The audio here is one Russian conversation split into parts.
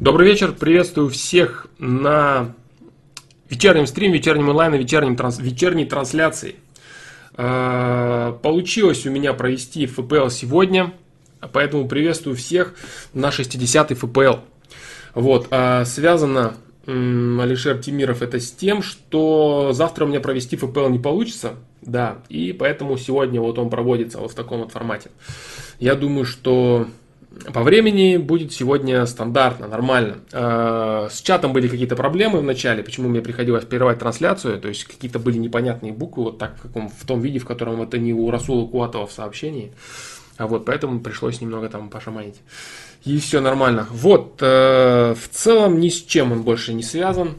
Добрый вечер, приветствую всех на вечернем стриме, вечернем онлайн, вечернем транс, вечерней трансляции. Э, получилось у меня провести ФПЛ сегодня, поэтому приветствую всех на 60-й ФПЛ. Вот, а связано Алишер Тимиров это с тем, что завтра у меня провести ФПЛ не получится, да, и поэтому сегодня вот он проводится вот в таком вот формате. Я думаю, что по времени будет сегодня стандартно, нормально. А, с чатом были какие-то проблемы в начале, почему мне приходилось прерывать трансляцию, то есть какие-то были непонятные буквы, вот так, в, каком, в том виде, в котором это не у Расула Куатова в сообщении. А вот поэтому пришлось немного там пошаманить. И все нормально. Вот, э, в целом ни с чем он больше не связан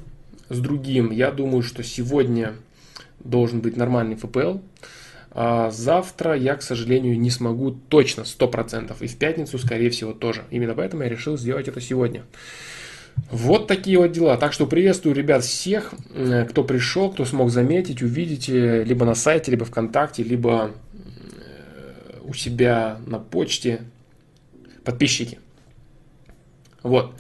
с другим. Я думаю, что сегодня должен быть нормальный ФПЛ. А завтра я, к сожалению, не смогу точно 100%. И в пятницу, скорее всего, тоже. Именно поэтому я решил сделать это сегодня. Вот такие вот дела. Так что приветствую, ребят, всех, кто пришел, кто смог заметить, увидеть э, либо на сайте, либо ВКонтакте, либо э, у себя на почте. Подписчики. Вот.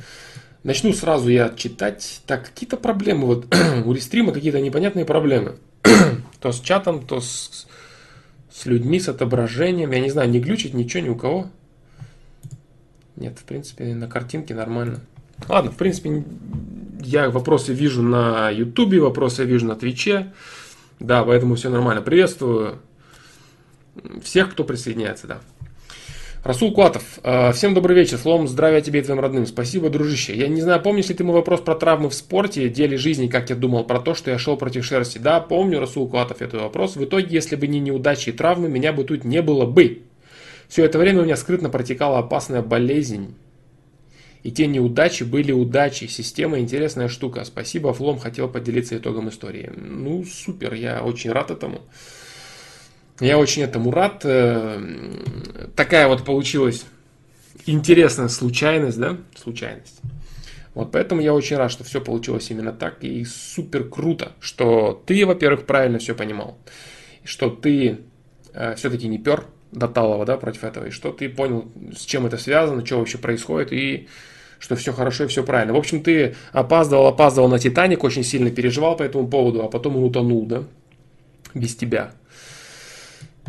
Начну сразу я читать. Так, какие-то проблемы. Вот у рестрима какие-то непонятные проблемы. то с чатом, то с с людьми, с отображением. Я не знаю, не глючит ничего ни у кого. Нет, в принципе, на картинке нормально. Ладно, в принципе, я вопросы вижу на Ютубе, вопросы вижу на Твиче. Да, поэтому все нормально. Приветствую всех, кто присоединяется, да. Расул Куатов, э, всем добрый вечер, словом здравия тебе и твоим родным. Спасибо, дружище. Я не знаю, помнишь ли ты мой вопрос про травмы в спорте, деле жизни, как я думал про то, что я шел против шерсти? Да, помню, Расул Куатов, этот вопрос. В итоге, если бы не неудачи и травмы, меня бы тут не было бы. Все это время у меня скрытно протекала опасная болезнь. И те неудачи были удачи. Система интересная штука. Спасибо, Флом хотел поделиться итогом истории. Ну, супер, я очень рад этому. Я очень этому рад. Э, такая вот получилась интересная случайность, да? Случайность. Вот поэтому я очень рад, что все получилось именно так. И супер круто, что ты, во-первых, правильно все понимал. Что ты э, все-таки не пер до Талова, да, против этого. И что ты понял, с чем это связано, что вообще происходит. И что все хорошо и все правильно. В общем, ты опаздывал, опаздывал на Титаник, очень сильно переживал по этому поводу, а потом он утонул, да, без тебя.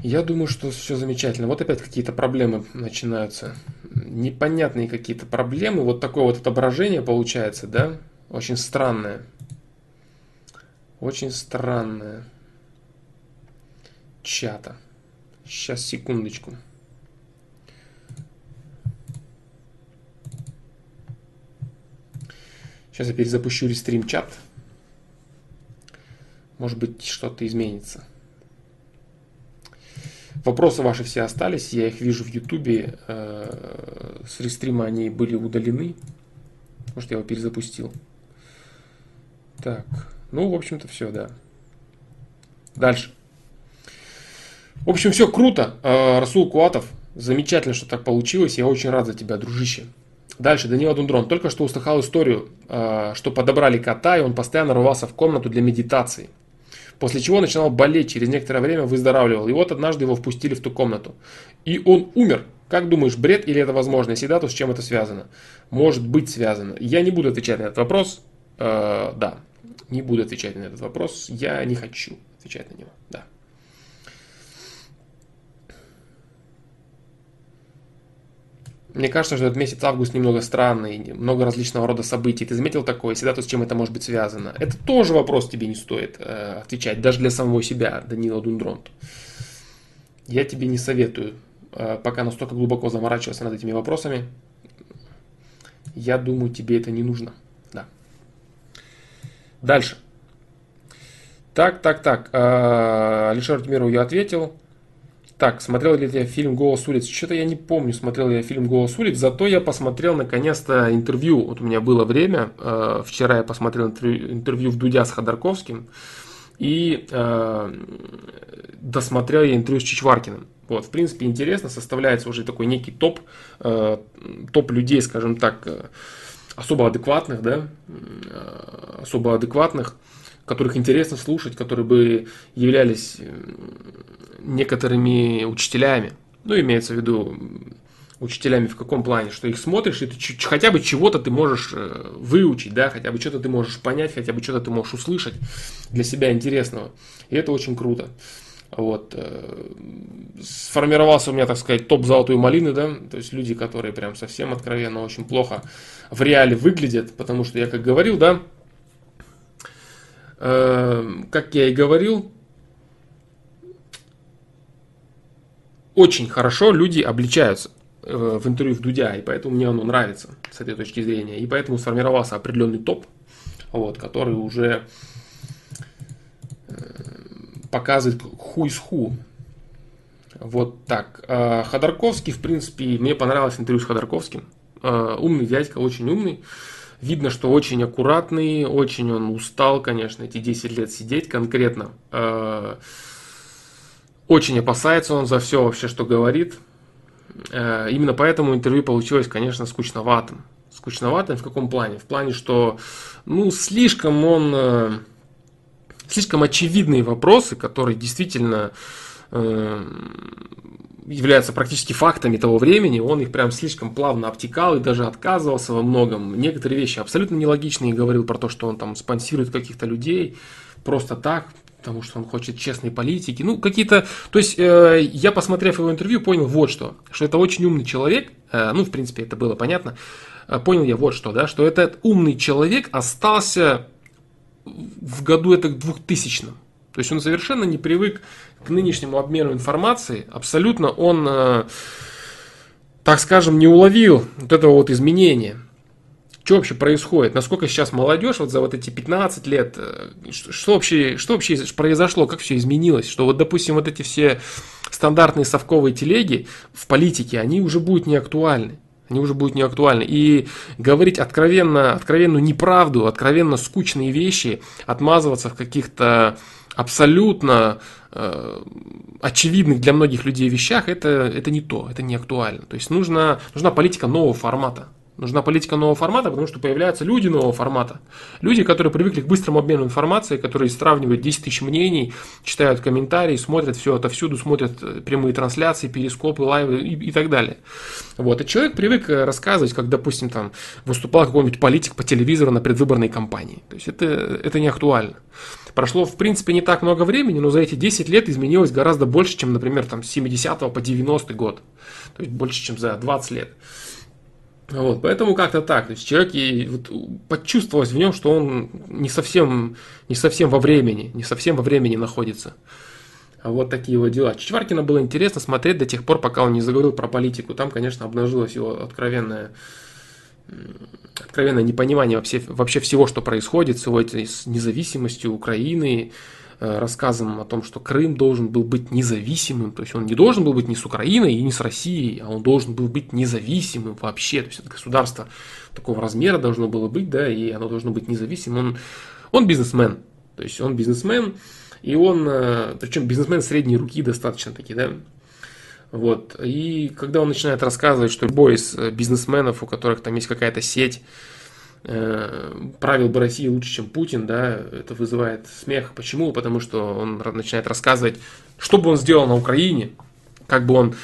Я думаю, что все замечательно. Вот опять какие-то проблемы начинаются. Непонятные какие-то проблемы. Вот такое вот отображение получается, да? Очень странное. Очень странное. Чата. Сейчас, секундочку. Сейчас я перезапущу рестрим чат. Может быть, что-то изменится. Вопросы ваши все остались, я их вижу в Ютубе. Э, с рестрима они были удалены. Может, я его перезапустил. Так, ну, в общем-то, все, да. Дальше. В общем, все круто. Э, Расул Куатов, замечательно, что так получилось. Я очень рад за тебя, дружище. Дальше, Данила Дундрон. Только что услыхал историю, э, что подобрали кота, и он постоянно рвался в комнату для медитации после чего начинал болеть, через некоторое время выздоравливал. И вот однажды его впустили в ту комнату. И он умер. Как думаешь, бред или это возможно? Если да, то с чем это связано? Может быть связано. Я не буду отвечать на этот вопрос. Э, да, не буду отвечать на этот вопрос. Я не хочу отвечать на него. Да. Мне кажется, что этот месяц август немного странный, много различного рода событий. Ты заметил такое? Если да, то с чем это может быть связано? Это тоже вопрос тебе не стоит э, отвечать, даже для самого себя, Данила Дундронт. Я тебе не советую э, пока настолько глубоко заморачиваться над этими вопросами. Я думаю, тебе это не нужно. Да. Дальше. Так, так, так. Э, Алишер Тимирову я ответил. Так, смотрел ли я фильм «Голос улиц»? Что-то я не помню, смотрел ли я фильм «Голос улиц», зато я посмотрел наконец-то интервью. Вот у меня было время, э, вчера я посмотрел интервью, в Дудя с Ходорковским, и э, досмотрел я интервью с Чичваркиным. Вот, в принципе, интересно, составляется уже такой некий топ, э, топ людей, скажем так, э, особо адекватных, да, э, особо адекватных, которых интересно слушать, которые бы являлись некоторыми учителями. Ну, имеется в виду учителями в каком плане, что их смотришь, и ты хотя бы чего-то ты можешь э, выучить, да, хотя бы что-то ты можешь понять, хотя бы что-то ты можешь услышать для себя интересного. И это очень круто. Вот. Э, сформировался у меня, так сказать, топ золотой малины, да, то есть люди, которые прям совсем откровенно очень плохо в реале выглядят, потому что я как говорил, да, э, как я и говорил, очень хорошо люди обличаются э, в интервью в Дудя, и поэтому мне оно нравится с этой точки зрения. И поэтому сформировался определенный топ, вот, который уже э, показывает хуй с ху. Вот так. А Ходорковский, в принципе, мне понравилось интервью с Ходорковским. А, умный дядька, очень умный. Видно, что очень аккуратный, очень он устал, конечно, эти 10 лет сидеть конкретно. Очень опасается он за все вообще, что говорит. Э, именно поэтому интервью получилось, конечно, скучноватым. Скучноватым в каком плане? В плане, что ну, слишком он... Э, слишком очевидные вопросы, которые действительно э, являются практически фактами того времени, он их прям слишком плавно обтекал и даже отказывался во многом. Некоторые вещи абсолютно нелогичные, говорил про то, что он там спонсирует каких-то людей просто так, потому что он хочет честной политики. Ну, какие-то... То есть, э, я, посмотрев его интервью, понял вот что. Что это очень умный человек. Э, ну, в принципе, это было понятно. Э, понял я вот что, да, что этот умный человек остался в году это 2000 -м. То есть, он совершенно не привык к нынешнему обмену информацией. Абсолютно он, э, так скажем, не уловил вот этого вот изменения что вообще происходит, насколько сейчас молодежь вот за вот эти 15 лет, э, что, что, вообще, что вообще произошло, как все изменилось, что вот, допустим, вот эти все стандартные совковые телеги в политике, они уже будут не актуальны. Они уже будут не актуальны. И говорить откровенно, откровенную неправду, откровенно скучные вещи, отмазываться в каких-то абсолютно э, очевидных для многих людей вещах, это, это не то, это не актуально. То есть нужна, нужна политика нового формата. Нужна политика нового формата, потому что появляются люди нового формата. Люди, которые привыкли к быстрому обмену информацией, которые сравнивают 10 тысяч мнений, читают комментарии, смотрят все это всюду, смотрят э, прямые трансляции, перископы, лайвы и, и так далее. Вот. И человек привык э, рассказывать, как, допустим, там выступал какой-нибудь политик по телевизору на предвыборной кампании. То есть это, это не актуально. Прошло, в принципе, не так много времени, но за эти 10 лет изменилось гораздо больше, чем, например, там, с 70 по 90 год. То есть больше, чем за 20 лет. Вот, поэтому как-то так. То есть человек и вот, почувствовалось в нем, что он не совсем, не совсем во времени, не совсем во времени находится. А вот такие вот дела. Чичваркина было интересно смотреть до тех пор, пока он не заговорил про политику. Там, конечно, обнажилось его откровенное, откровенное непонимание вообще, вообще всего, что происходит с его с независимостью Украины, Э, рассказом о том, что Крым должен был быть независимым, то есть он не должен был быть ни с Украиной и ни с Россией, а он должен был быть независимым вообще, то есть это государство такого размера должно было быть, да, и оно должно быть независимым. Он, он бизнесмен, то есть он бизнесмен, и он, э, причем бизнесмен средней руки достаточно таки, да, вот. И когда он начинает рассказывать, что любой из э, бизнесменов, у которых там есть какая-то сеть, правил бы России лучше, чем Путин, да, это вызывает смех. Почему? Потому что он начинает рассказывать, что бы он сделал на Украине, как бы он,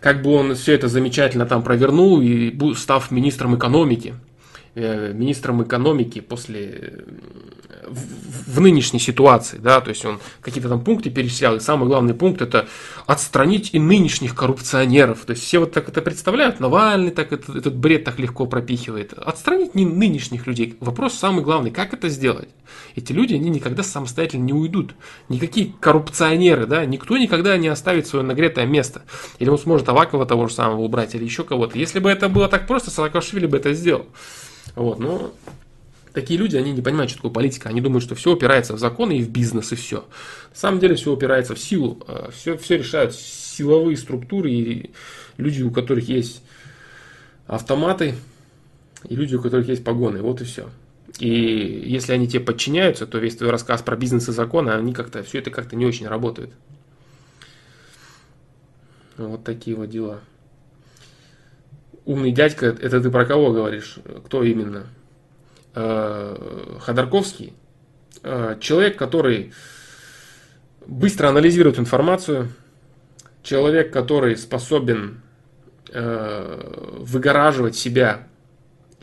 как бы он все это замечательно там провернул и став министром экономики. Э, министром экономики после в, в нынешней ситуации, да, то есть он какие-то там пункты перечислял, и самый главный пункт это отстранить и нынешних коррупционеров, то есть все вот так это представляют, Навальный так это, этот бред так легко пропихивает, отстранить не нынешних людей, вопрос самый главный, как это сделать? Эти люди, они никогда самостоятельно не уйдут, никакие коррупционеры, да, никто никогда не оставит свое нагретое место, или он сможет Авакова того же самого убрать, или еще кого-то, если бы это было так просто, Саакашвили бы это сделал. Вот, но такие люди, они не понимают, что такое политика. Они думают, что все опирается в законы и в бизнес, и все. На самом деле все опирается в силу. Все, а, все решают силовые структуры и люди, у которых есть автоматы, и люди, у которых есть погоны. Вот и все. И если они тебе подчиняются, то весь твой рассказ про бизнес и законы, они как-то, все это как-то не очень работает. Вот такие вот дела. Умный дядька, это ты про кого говоришь? Кто именно? Э, Ходорковский. Э, человек, который быстро анализирует информацию. Человек, который способен э, выгораживать себя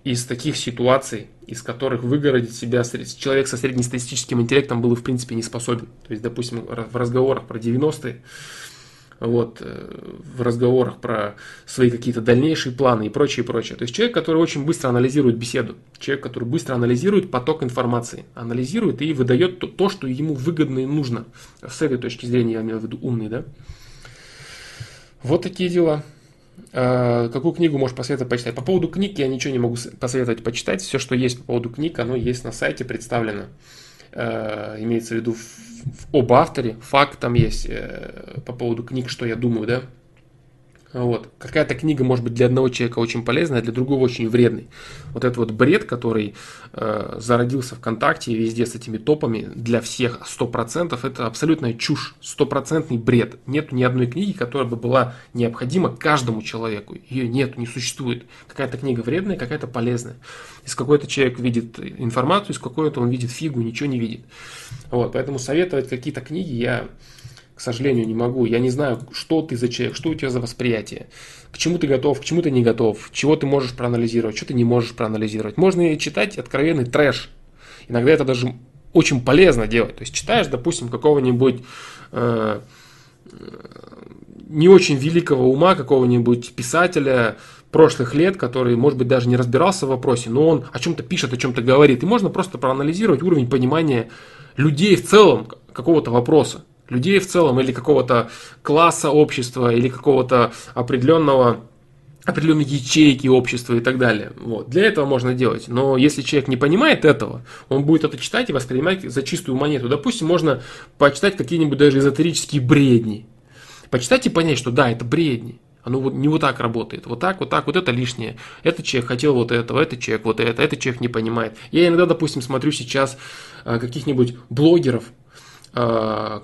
из таких ситуаций, из которых выгородить себя человек со среднестатистическим интеллектом был в принципе не способен. То есть, допустим, в разговорах про 90-е, вот, э, в разговорах про свои какие-то дальнейшие планы и прочее, прочее. То есть человек, который очень быстро анализирует беседу, человек, который быстро анализирует поток информации, анализирует и выдает то, то что ему выгодно и нужно. С этой точки зрения я имею в виду умный, да? Вот такие дела. А, какую книгу можешь посоветовать почитать? По поводу книг я ничего не могу посоветовать почитать. Все, что есть по поводу книг, оно есть на сайте представлено. А, имеется в виду об авторе, факт там есть э, по поводу книг, что я думаю, да. Вот. Какая-то книга может быть для одного человека очень полезная, а для другого очень вредной. Вот этот вот бред, который э, зародился ВКонтакте и везде с этими топами для всех 100%, это абсолютная чушь, стопроцентный бред. Нет ни одной книги, которая бы была необходима каждому человеку. Ее нет, не существует. Какая-то книга вредная, какая-то полезная. Если какой-то человек видит информацию, из какой-то он видит фигу, ничего не видит. Вот, поэтому советовать какие-то книги я к сожалению, не могу. Я не знаю, что ты за человек, что у тебя за восприятие, к чему ты готов, к чему ты не готов, чего ты можешь проанализировать, что ты не можешь проанализировать. Можно читать откровенный трэш. Иногда это даже очень полезно делать. То есть читаешь, допустим, какого-нибудь э, не очень великого ума, какого-нибудь писателя прошлых лет, который, может быть, даже не разбирался в вопросе, но он о чем-то пишет, о чем-то говорит. И можно просто проанализировать уровень понимания людей в целом какого-то вопроса людей в целом, или какого-то класса общества, или какого-то определенного определенной ячейки общества и так далее. Вот. Для этого можно делать. Но если человек не понимает этого, он будет это читать и воспринимать за чистую монету. Допустим, можно почитать какие-нибудь даже эзотерические бредни. Почитать и понять, что да, это бредни. Оно вот не вот так работает. Вот так, вот так, вот это лишнее. Этот человек хотел вот этого, этот человек вот это, этот человек не понимает. Я иногда, допустим, смотрю сейчас а, каких-нибудь блогеров, Э,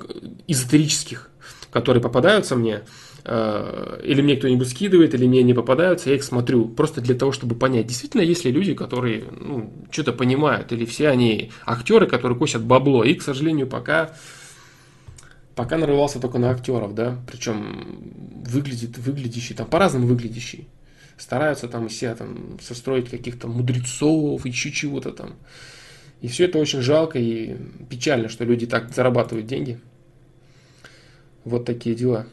эзотерических, которые попадаются мне, э, или мне кто-нибудь скидывает, или мне не попадаются, я их смотрю просто для того, чтобы понять, действительно есть ли люди, которые ну, что-то понимают, или все они актеры, которые косят бабло, и, к сожалению, пока пока нарывался только на актеров, да, причем выглядит, выглядящий, там по-разному выглядящий. Стараются там себя там состроить каких-то мудрецов, еще чего-то там. И все это очень жалко и печально, что люди так зарабатывают деньги. Вот такие дела.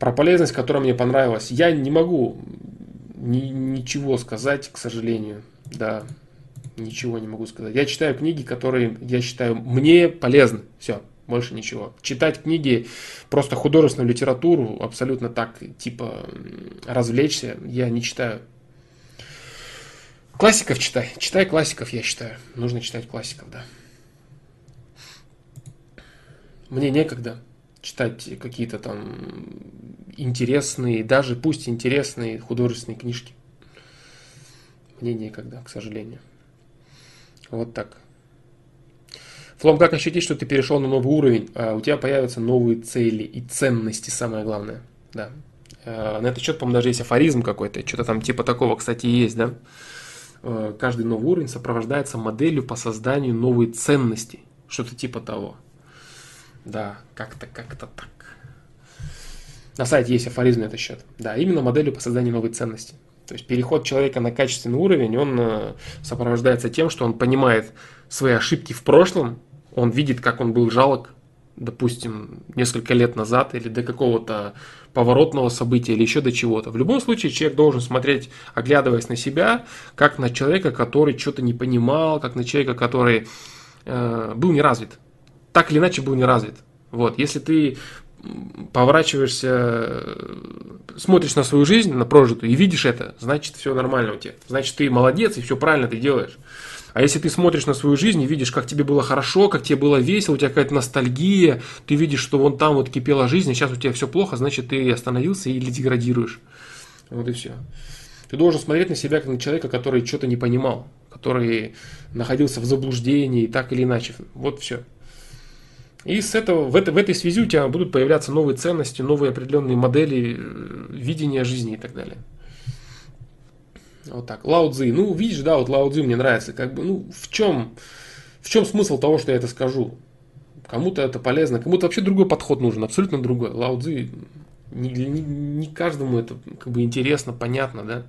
Про полезность, которая мне понравилась. Я не могу ни, ничего сказать, к сожалению. Да, ничего не могу сказать. Я читаю книги, которые, я считаю, мне полезны. Все, больше ничего. Читать книги, просто художественную литературу, абсолютно так, типа, развлечься, я не читаю. Классиков читай. Читай классиков, я считаю. Нужно читать классиков, да. Мне некогда читать какие-то там интересные, даже пусть интересные художественные книжки. Мне некогда, к сожалению. Вот так. Флом, как ощутить, что ты перешел на новый уровень? А у тебя появятся новые цели и ценности, самое главное. Да. А, на этот счет, по-моему, даже есть афоризм какой-то. Что-то там типа такого, кстати, есть, да? Э, каждый новый уровень сопровождается моделью по созданию новой ценности. Что-то типа того. Да, как-то, как-то так. На сайте есть афоризм на этот счет. Да, именно моделью по созданию новой ценности. То есть переход человека на качественный уровень, он э, сопровождается тем, что он понимает свои ошибки в прошлом, он видит, как он был жалок, допустим, несколько лет назад или до какого-то поворотного события или еще до чего-то. В любом случае человек должен смотреть, оглядываясь на себя, как на человека, который что-то не понимал, как на человека, который э, был не развит. Так или иначе был не развит. Вот. Если ты поворачиваешься, смотришь на свою жизнь, на прожитую, и видишь это, значит, все нормально у тебя. Значит, ты молодец, и все правильно ты делаешь. А если ты смотришь на свою жизнь и видишь, как тебе было хорошо, как тебе было весело, у тебя какая-то ностальгия, ты видишь, что вон там вот кипела жизнь, а сейчас у тебя все плохо, значит, ты остановился или деградируешь. Вот и все. Ты должен смотреть на себя как на человека, который что-то не понимал, который находился в заблуждении, так или иначе. Вот все. И с этого, в, это, в этой связи у тебя будут появляться новые ценности, новые определенные модели э, видения жизни и так далее. Вот так. Лао Цзи. Ну, видишь, да, вот Лао Цзи мне нравится. Как бы, ну, в чем, в чем смысл того, что я это скажу? Кому-то это полезно, кому-то вообще другой подход нужен, абсолютно другой. Лао Цзи Не, не, не каждому это как бы интересно, понятно, да?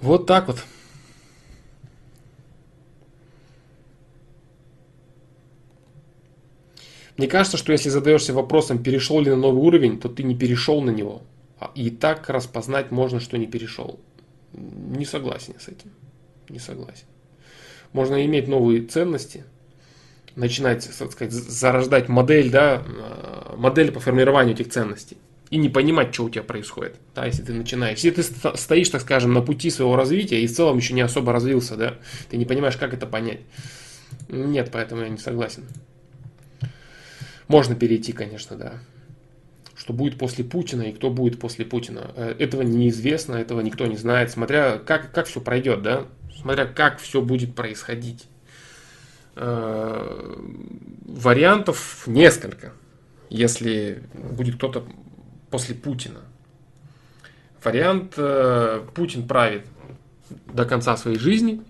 Вот так вот. Мне кажется, что если задаешься вопросом, перешел ли на новый уровень, то ты не перешел на него. А И так распознать можно, что не перешел. Не согласен с этим. Не согласен. Можно иметь новые ценности, начинать, так сказать, зарождать модель, да, э, модель по формированию этих ценностей и не понимать, что у тебя происходит, да, если ты начинаешь. Если ты стоишь, так скажем, на пути своего развития и в целом еще не особо развился, да, ты не понимаешь, как это понять. Нет, поэтому я не согласен. Можно перейти, конечно, да. Что будет после Путина и кто будет после Путина. Э, этого неизвестно, этого никто не знает, смотря как, как все пройдет, да. Смотря как все будет происходить. Э, вариантов несколько, если будет кто-то после Путина. Вариант э, Путин правит до конца своей жизни.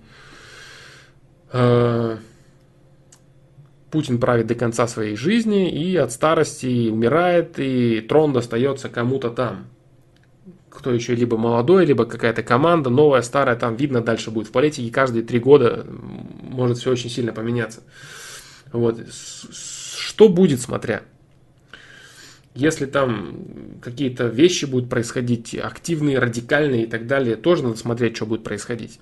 Путин правит до конца своей жизни и от старости умирает, и трон достается кому-то там. Кто еще, либо молодой, либо какая-то команда, новая, старая, там видно дальше будет в политике. Каждые три года может все очень сильно поменяться. Вот. Что будет, смотря? Если там какие-то вещи будут происходить, активные, радикальные и так далее, тоже надо смотреть, что будет происходить.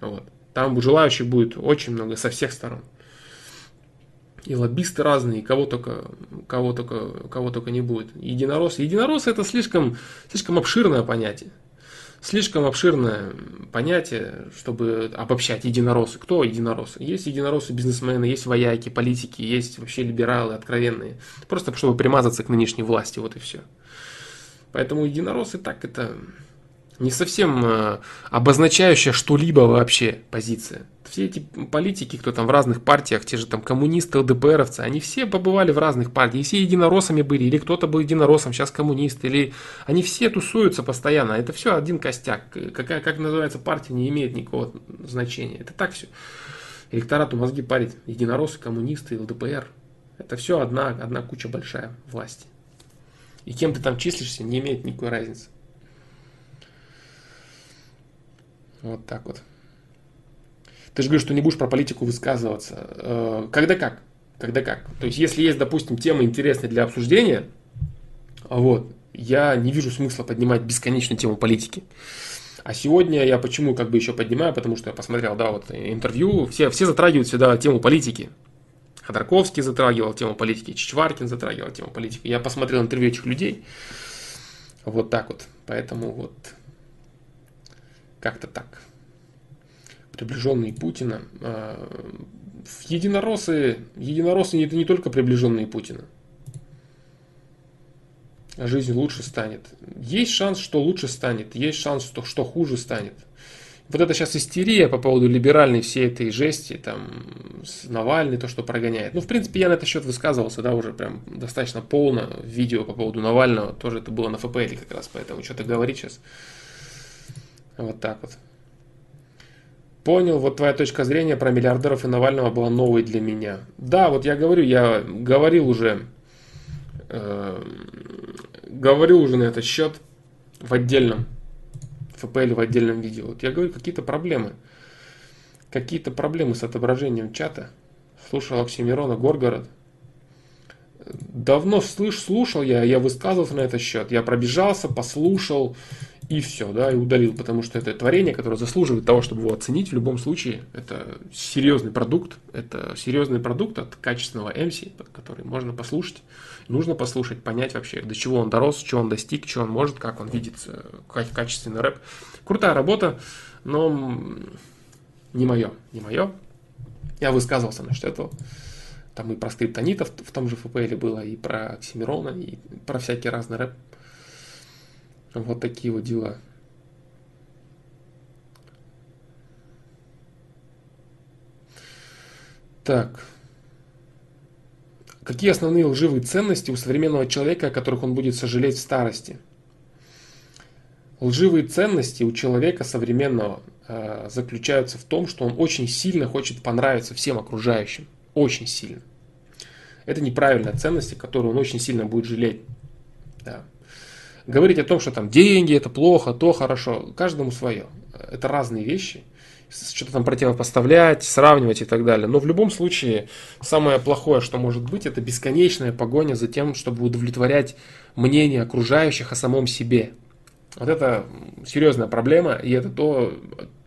Вот. Там желающих будет очень много со всех сторон и лоббисты разные, кого только, кого только, кого только не будет. Единороссы. Единороссы это слишком, слишком обширное понятие. Слишком обширное понятие, чтобы обобщать единороссы. Кто единороссы? Есть единороссы бизнесмены, есть вояки, политики, есть вообще либералы откровенные. Просто чтобы примазаться к нынешней власти, вот и все. Поэтому единороссы так это не совсем э, обозначающая что-либо вообще позиция. Все эти политики, кто там в разных партиях, те же там коммунисты, ЛДПРовцы, они все побывали в разных партиях, все единороссами были, или кто-то был единороссом, сейчас коммунист, или они все тусуются постоянно, это все один костяк. Какая, как называется партия, не имеет никакого значения. Это так все. Электорату мозги парить, единороссы, коммунисты, ЛДПР. Это все одна, одна куча большая власти. И кем ты там числишься, не имеет никакой разницы. Вот так вот. Ты же говоришь, что не будешь про политику высказываться. Э, когда как? Когда как? То есть, если есть, допустим, тема интересная для обсуждения, вот, я не вижу смысла поднимать бесконечную тему политики. А сегодня я почему как бы еще поднимаю, потому что я посмотрел, да, вот интервью, все, все затрагивают всегда тему политики. Ходорковский затрагивал тему политики, Чичваркин затрагивал тему политики. Я посмотрел интервью этих людей. Вот так вот. Поэтому вот как-то так. Приближенные Путина. А, единороссы, единороссы это не только приближенные Путина. Жизнь лучше станет. Есть шанс, что лучше станет. Есть шанс, что, что хуже станет. Вот это сейчас истерия по поводу либеральной всей этой жести, там, с Навальный, то, что прогоняет. Ну, в принципе, я на этот счет высказывался, да, уже прям достаточно полно в видео по поводу Навального. Тоже это было на ФПЛ как раз, поэтому что-то говорить сейчас вот так вот. Понял, вот твоя точка зрения про миллиардеров и Навального была новой для меня. Да, вот я говорю, я говорил уже, э, говорил уже на этот счет в отдельном ФПЛ, в отдельном видео. Вот я говорю, какие-то проблемы. Какие-то проблемы с отображением чата. Слушал Оксимирона Горгород. Давно слыш, слушал я, я высказывался на этот счет. Я пробежался, послушал, и все, да, и удалил, потому что это творение, которое заслуживает того, чтобы его оценить в любом случае. Это серьезный продукт, это серьезный продукт от качественного MC, который можно послушать, нужно послушать, понять вообще, до чего он дорос, чего он достиг, что он может, как он видит как качественный рэп. Крутая работа, но не мое, не мое. Я высказывался насчет этого. Там и про скриптонитов в том же ФПЛ было, и про Оксимирона, и про всякий разный рэп. Вот такие вот дела. Так. Какие основные лживые ценности у современного человека, о которых он будет сожалеть в старости? Лживые ценности у человека современного э, заключаются в том, что он очень сильно хочет понравиться всем окружающим. Очень сильно. Это неправильная ценность, которую он очень сильно будет жалеть. Да. Говорить о том, что там деньги это плохо, то хорошо, каждому свое. Это разные вещи. Что-то там противопоставлять, сравнивать и так далее. Но в любом случае, самое плохое, что может быть, это бесконечная погоня за тем, чтобы удовлетворять мнение окружающих о самом себе. Вот это серьезная проблема, и это то,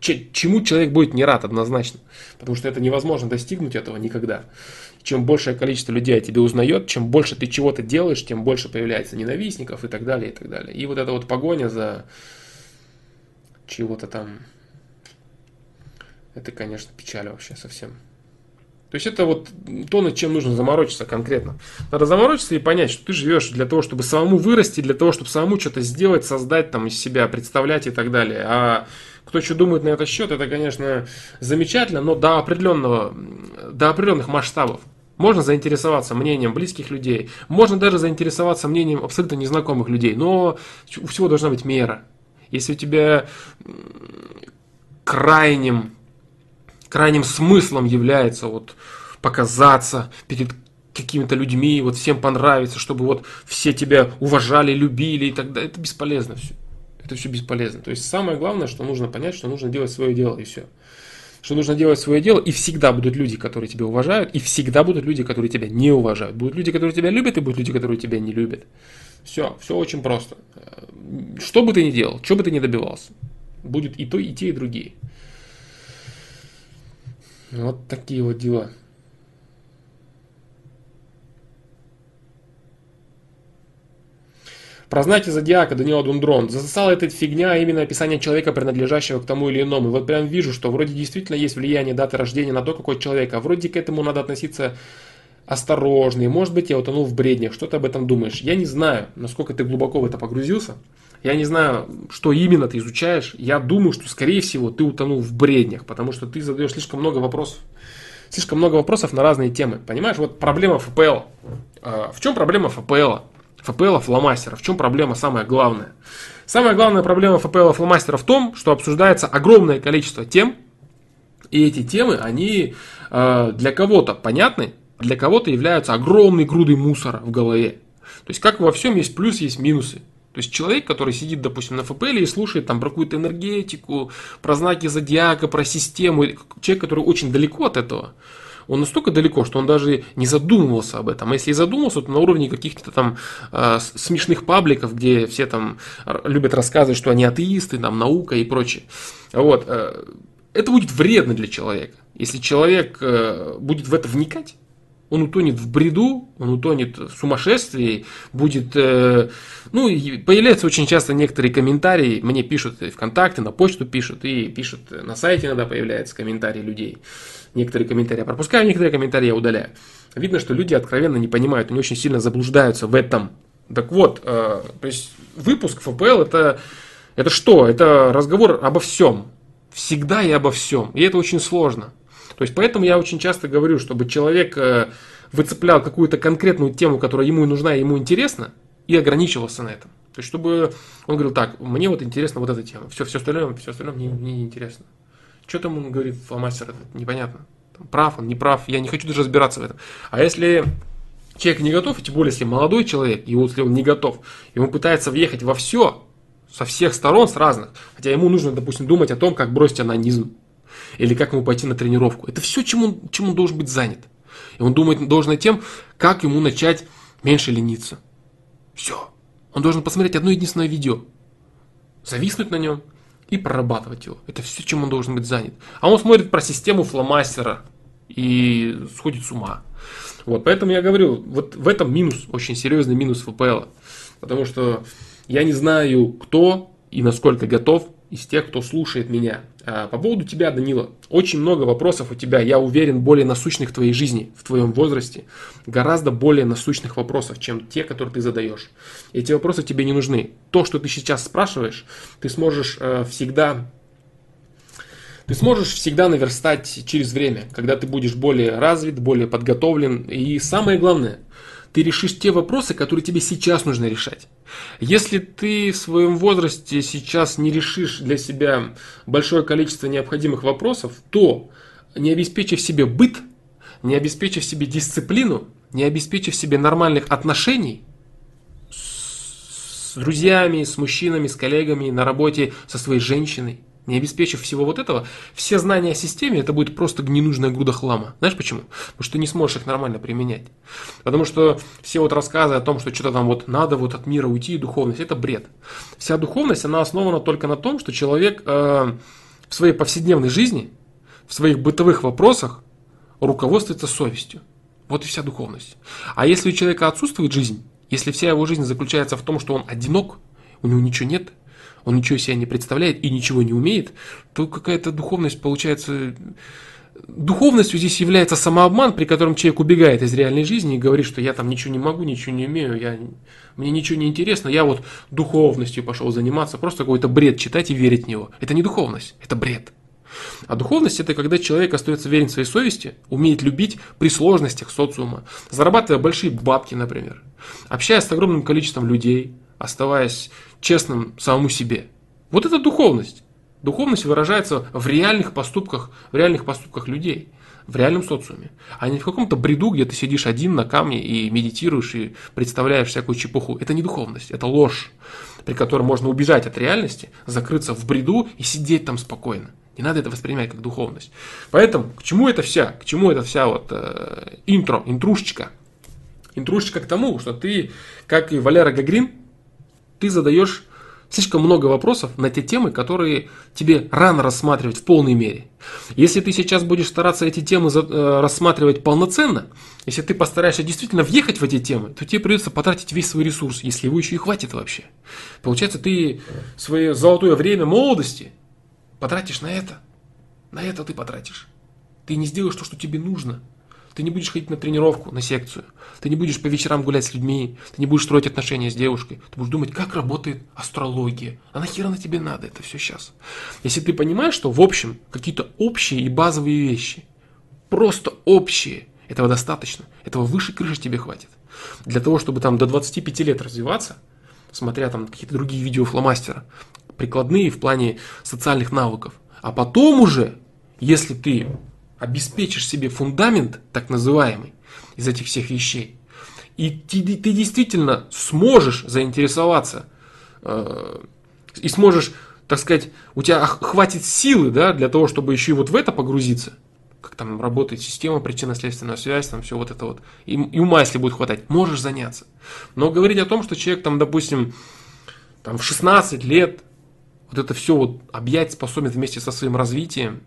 чему человек будет не рад однозначно. Потому что это невозможно достигнуть этого никогда. Чем большее количество людей о тебе узнает, чем больше ты чего-то делаешь, тем больше появляется ненавистников и так далее, и так далее. И вот эта вот погоня за чего-то там, это, конечно, печаль вообще совсем. То есть это вот то, над чем нужно заморочиться конкретно. Надо заморочиться и понять, что ты живешь для того, чтобы самому вырасти, для того, чтобы самому что-то сделать, создать там из себя, представлять и так далее. А кто что думает на этот счет, это, конечно, замечательно, но до определенного, до определенных масштабов. Можно заинтересоваться мнением близких людей, можно даже заинтересоваться мнением абсолютно незнакомых людей, но у всего должна быть мера. Если у тебя крайним крайним смыслом является вот показаться перед какими-то людьми, вот всем понравится, чтобы вот все тебя уважали, любили и так далее. Это бесполезно все. Это все бесполезно. То есть самое главное, что нужно понять, что нужно делать свое дело и все. Что нужно делать свое дело, и всегда будут люди, которые тебя уважают, и всегда будут люди, которые тебя не уважают. Будут люди, которые тебя любят, и будут люди, которые тебя не любят. Все, все очень просто. Что бы ты ни делал, что бы ты ни добивался, будет и то, и те, и другие. Вот такие вот дела. Про знаки зодиака Данила Дундрон. Засосала эта фигня именно описание человека, принадлежащего к тому или иному. Вот прям вижу, что вроде действительно есть влияние даты рождения на то, какой человек, а вроде к этому надо относиться осторожно. И может быть я утонул в бреднях. Что ты об этом думаешь? Я не знаю, насколько ты глубоко в это погрузился. Я не знаю, что именно ты изучаешь. Я думаю, что, скорее всего, ты утонул в бреднях, потому что ты задаешь слишком много вопросов. Слишком много вопросов на разные темы. Понимаешь, вот проблема ФПЛ. А, в чем проблема ФПЛ? ФПЛ фломастера. В чем проблема самая главная? Самая главная проблема ФПЛ фломастера в том, что обсуждается огромное количество тем, и эти темы, они а, для кого-то понятны, для кого-то являются огромной грудой мусора в голове. То есть, как во всем есть плюс, есть минусы. То есть человек, который сидит, допустим, на ФПЛ и слушает там про какую-то энергетику, про знаки зодиака, про систему, человек, который очень далеко от этого, он настолько далеко, что он даже не задумывался об этом. А если и задумался, то на уровне каких-то там э, смешных пабликов, где все там любят рассказывать, что они атеисты, там наука и прочее. Вот. Э, это будет вредно для человека. Если человек э, будет в это вникать, он утонет в бреду, он утонет в сумасшествии, будет... Э, ну, и появляются очень часто некоторые комментарии, мне пишут ВКонтакте, на почту пишут, и пишут на сайте иногда появляются комментарии людей. Некоторые комментарии я пропускаю, некоторые комментарии я удаляю. Видно, что люди откровенно не понимают, они очень сильно заблуждаются в этом. Так вот, э, то есть выпуск ФПЛ это, это что? Это разговор обо всем. Всегда и обо всем. И это очень сложно. То есть поэтому я очень часто говорю, чтобы человек э, выцеплял какую-то конкретную тему, которая ему нужна и ему интересна, и ограничивался на этом. То есть чтобы он говорил, так, мне вот интересна вот эта тема, все, все остальное, все остальное мне, не интересно. Что там он говорит, фломастер, это непонятно. Там, прав он, не прав, я не хочу даже разбираться в этом. А если человек не готов, и тем более, если молодой человек, и вот если он не готов, и он пытается въехать во все, со всех сторон, с разных, хотя ему нужно, допустим, думать о том, как бросить анонизм, или как ему пойти на тренировку. Это все, чем он, чем он должен быть занят. И он думает должен над тем, как ему начать меньше лениться. Все. Он должен посмотреть одно единственное видео, зависнуть на нем и прорабатывать его. Это все, чем он должен быть занят. А он смотрит про систему фломастера и сходит с ума. Вот, поэтому я говорю, вот в этом минус, очень серьезный минус ФПЛ. Потому что я не знаю, кто и насколько готов из тех, кто слушает меня. А, по поводу тебя, Данила, очень много вопросов у тебя, я уверен, более насущных в твоей жизни, в твоем возрасте. Гораздо более насущных вопросов, чем те, которые ты задаешь. Эти вопросы тебе не нужны. То, что ты сейчас спрашиваешь, ты сможешь э, всегда ты сможешь всегда наверстать через время, когда ты будешь более развит, более подготовлен. И самое главное, ты решишь те вопросы, которые тебе сейчас нужно решать. Если ты в своем возрасте сейчас не решишь для себя большое количество необходимых вопросов, то не обеспечив себе быт, не обеспечив себе дисциплину, не обеспечив себе нормальных отношений с друзьями, с мужчинами, с коллегами, на работе, со своей женщиной, не обеспечив всего вот этого, все знания о системе это будет просто ненужная груда хлама. Знаешь почему? Потому что ты не сможешь их нормально применять. Потому что все вот рассказы о том, что что-то там вот надо вот от мира уйти, духовность, это бред. Вся духовность, она основана только на том, что человек э, в своей повседневной жизни, в своих бытовых вопросах руководствуется совестью. Вот и вся духовность. А если у человека отсутствует жизнь, если вся его жизнь заключается в том, что он одинок, у него ничего нет – он ничего себя не представляет и ничего не умеет, то какая-то духовность получается... Духовностью здесь является самообман, при котором человек убегает из реальной жизни и говорит, что я там ничего не могу, ничего не умею, я, мне ничего не интересно, я вот духовностью пошел заниматься, просто какой-то бред читать и верить в него. Это не духовность, это бред. А духовность это когда человек остается верен своей совести, умеет любить при сложностях социума, зарабатывая большие бабки, например, общаясь с огромным количеством людей, оставаясь честным самому себе. Вот это духовность. Духовность выражается в реальных поступках, в реальных поступках людей, в реальном социуме, а не в каком-то бреду, где ты сидишь один на камне и медитируешь и представляешь всякую чепуху. Это не духовность, это ложь, при которой можно убежать от реальности, закрыться в бреду и сидеть там спокойно. Не надо это воспринимать как духовность. Поэтому к чему это вся, к чему это вся вот э, интро, интрушечка? Интрушечка к тому, что ты, как и Валера Гагрин, ты задаешь слишком много вопросов на те темы, которые тебе рано рассматривать в полной мере. Если ты сейчас будешь стараться эти темы э, рассматривать полноценно, если ты постараешься действительно въехать в эти темы, то тебе придется потратить весь свой ресурс, если его еще и хватит вообще. Получается, ты свое золотое время молодости потратишь на это. На это ты потратишь. Ты не сделаешь то, что тебе нужно – ты не будешь ходить на тренировку, на секцию. Ты не будешь по вечерам гулять с людьми. Ты не будешь строить отношения с девушкой. Ты будешь думать, как работает астрология. А нахера на тебе надо это все сейчас? Если ты понимаешь, что в общем какие-то общие и базовые вещи, просто общие, этого достаточно. Этого выше крыши тебе хватит. Для того, чтобы там до 25 лет развиваться, смотря там какие-то другие видео фломастера, прикладные в плане социальных навыков. А потом уже, если ты обеспечишь себе фундамент, так называемый, из этих всех вещей, и ты, ты действительно сможешь заинтересоваться э, и сможешь, так сказать, у тебя хватит силы да, для того, чтобы еще и вот в это погрузиться, как там работает система причинно-следственная связь, там все вот это вот, и, и ума, если будет хватать, можешь заняться. Но говорить о том, что человек там, допустим, там в 16 лет вот это все вот объять способен вместе со своим развитием,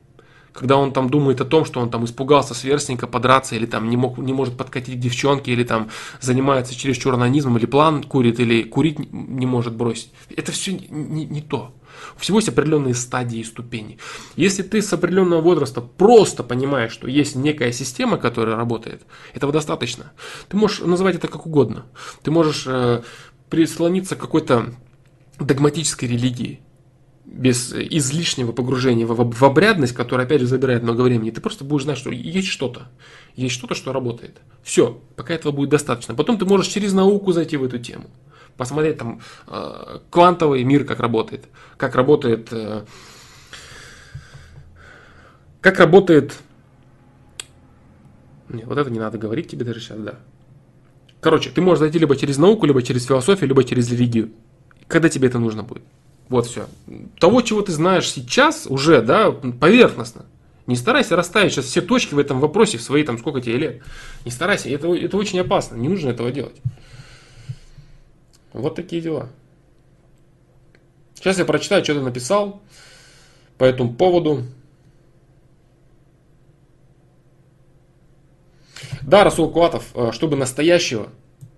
когда он там думает о том, что он там испугался сверстника подраться, или там не, мог, не может подкатить к девчонке, или там занимается чересчур анонизмом, или план курит, или курить не может бросить. Это все не, не то. У всего есть определенные стадии и ступени. Если ты с определенного возраста просто понимаешь, что есть некая система, которая работает, этого достаточно. Ты можешь называть это как угодно. Ты можешь э, прислониться к какой-то догматической религии, без излишнего погружения в, в обрядность, которая, опять же, забирает много времени, ты просто будешь знать, что есть что-то. Есть что-то, что работает. Все, пока этого будет достаточно. Потом ты можешь через науку зайти в эту тему. Посмотреть там э, квантовый мир, как работает. Как работает... Э, как работает... Нет, вот это не надо говорить тебе даже сейчас, да. Короче, ты можешь зайти либо через науку, либо через философию, либо через религию. Когда тебе это нужно будет. Вот все. Того, чего ты знаешь сейчас, уже, да, поверхностно. Не старайся расставить сейчас все точки в этом вопросе в свои там сколько тебе лет. Не старайся, это, это очень опасно, не нужно этого делать. Вот такие дела. Сейчас я прочитаю, что ты написал по этому поводу. Да, Расул Куатов, э, чтобы настоящего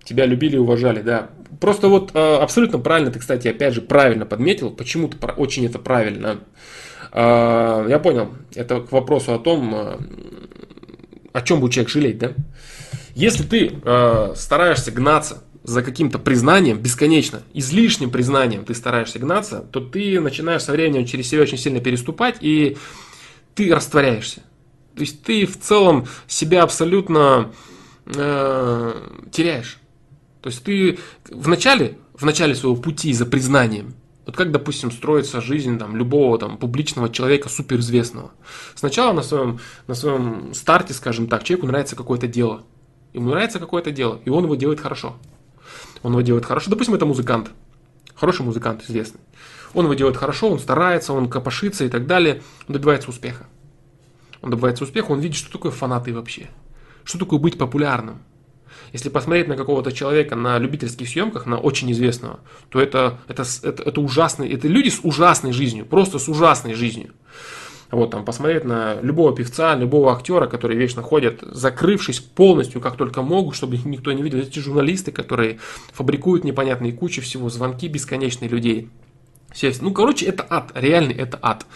тебя любили и уважали, да. Просто вот э, абсолютно правильно, ты, кстати, опять же, правильно подметил, почему-то очень это правильно. Э, я понял, это к вопросу о том, э, о чем будет человек жалеть, да. Если ты стараешься гнаться за каким-то признанием, бесконечно, излишним признанием ты стараешься гнаться, то ты начинаешь со временем через себя очень сильно переступать, и ты растворяешься. То есть ты в целом себя абсолютно э, теряешь. То есть ты в начале, в начале своего пути за признанием, вот как, допустим, строится жизнь там, любого там, публичного человека суперизвестного. Сначала на своем, на своем старте, скажем так, человеку нравится какое-то дело. Ему нравится какое-то дело, и он его делает хорошо. Он его делает хорошо. Допустим, это музыкант. хороший музыкант, известный. Он его делает хорошо, он старается, он копошится и так далее, он добивается успеха. Он добивается успеха, он видит, что такое фанаты вообще. Что такое быть популярным. Если посмотреть на какого-то человека на любительских съемках, на очень известного, то это, это, это, это ужасные, это люди с ужасной жизнью, просто с ужасной жизнью. Вот, там, посмотреть на любого певца, любого актера, которые вечно ходят, закрывшись полностью, как только могут, чтобы их никто не видел. Эти журналисты, которые фабрикуют непонятные кучи всего, звонки бесконечные людей. Ну, короче, это ад, реальный это ад.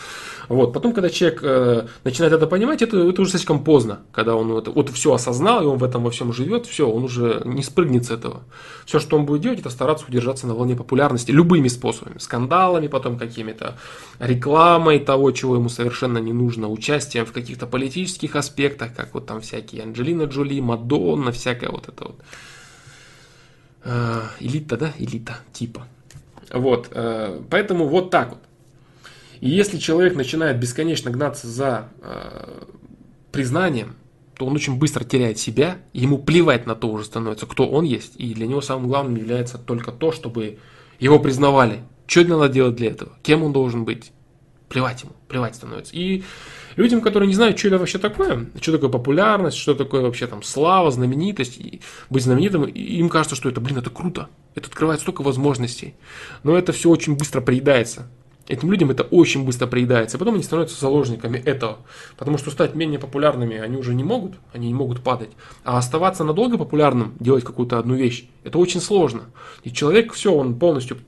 Вот. Потом, когда человек э, начинает это понимать, это, это уже слишком поздно. Когда он это, вот все осознал, и он в этом во всем живет, все, он уже не спрыгнет с этого. Все, что он будет делать, это стараться удержаться на волне популярности любыми способами. Скандалами потом какими-то, рекламой того, чего ему совершенно не нужно, участием в каких-то политических аспектах, как вот там всякие Анджелина Джоли, Мадонна, всякая вот это вот. Э, элита, да? Элита, типа. Вот, э, поэтому вот так вот. И если человек начинает бесконечно гнаться за э, признанием, то он очень быстро теряет себя, ему плевать на то уже становится, кто он есть, и для него самым главным является только то, чтобы его признавали. Что надо делать для этого? Кем он должен быть? Плевать ему, плевать становится. И людям, которые не знают, что это вообще такое, что такое популярность, что такое вообще там слава, знаменитость, и быть знаменитым, им кажется, что это, блин, это круто, это открывает столько возможностей. Но это все очень быстро приедается. Этим людям это очень быстро приедается, и потом они становятся заложниками этого. Потому что стать менее популярными они уже не могут, они не могут падать. А оставаться надолго популярным, делать какую-то одну вещь, это очень сложно. И человек, все, он полностью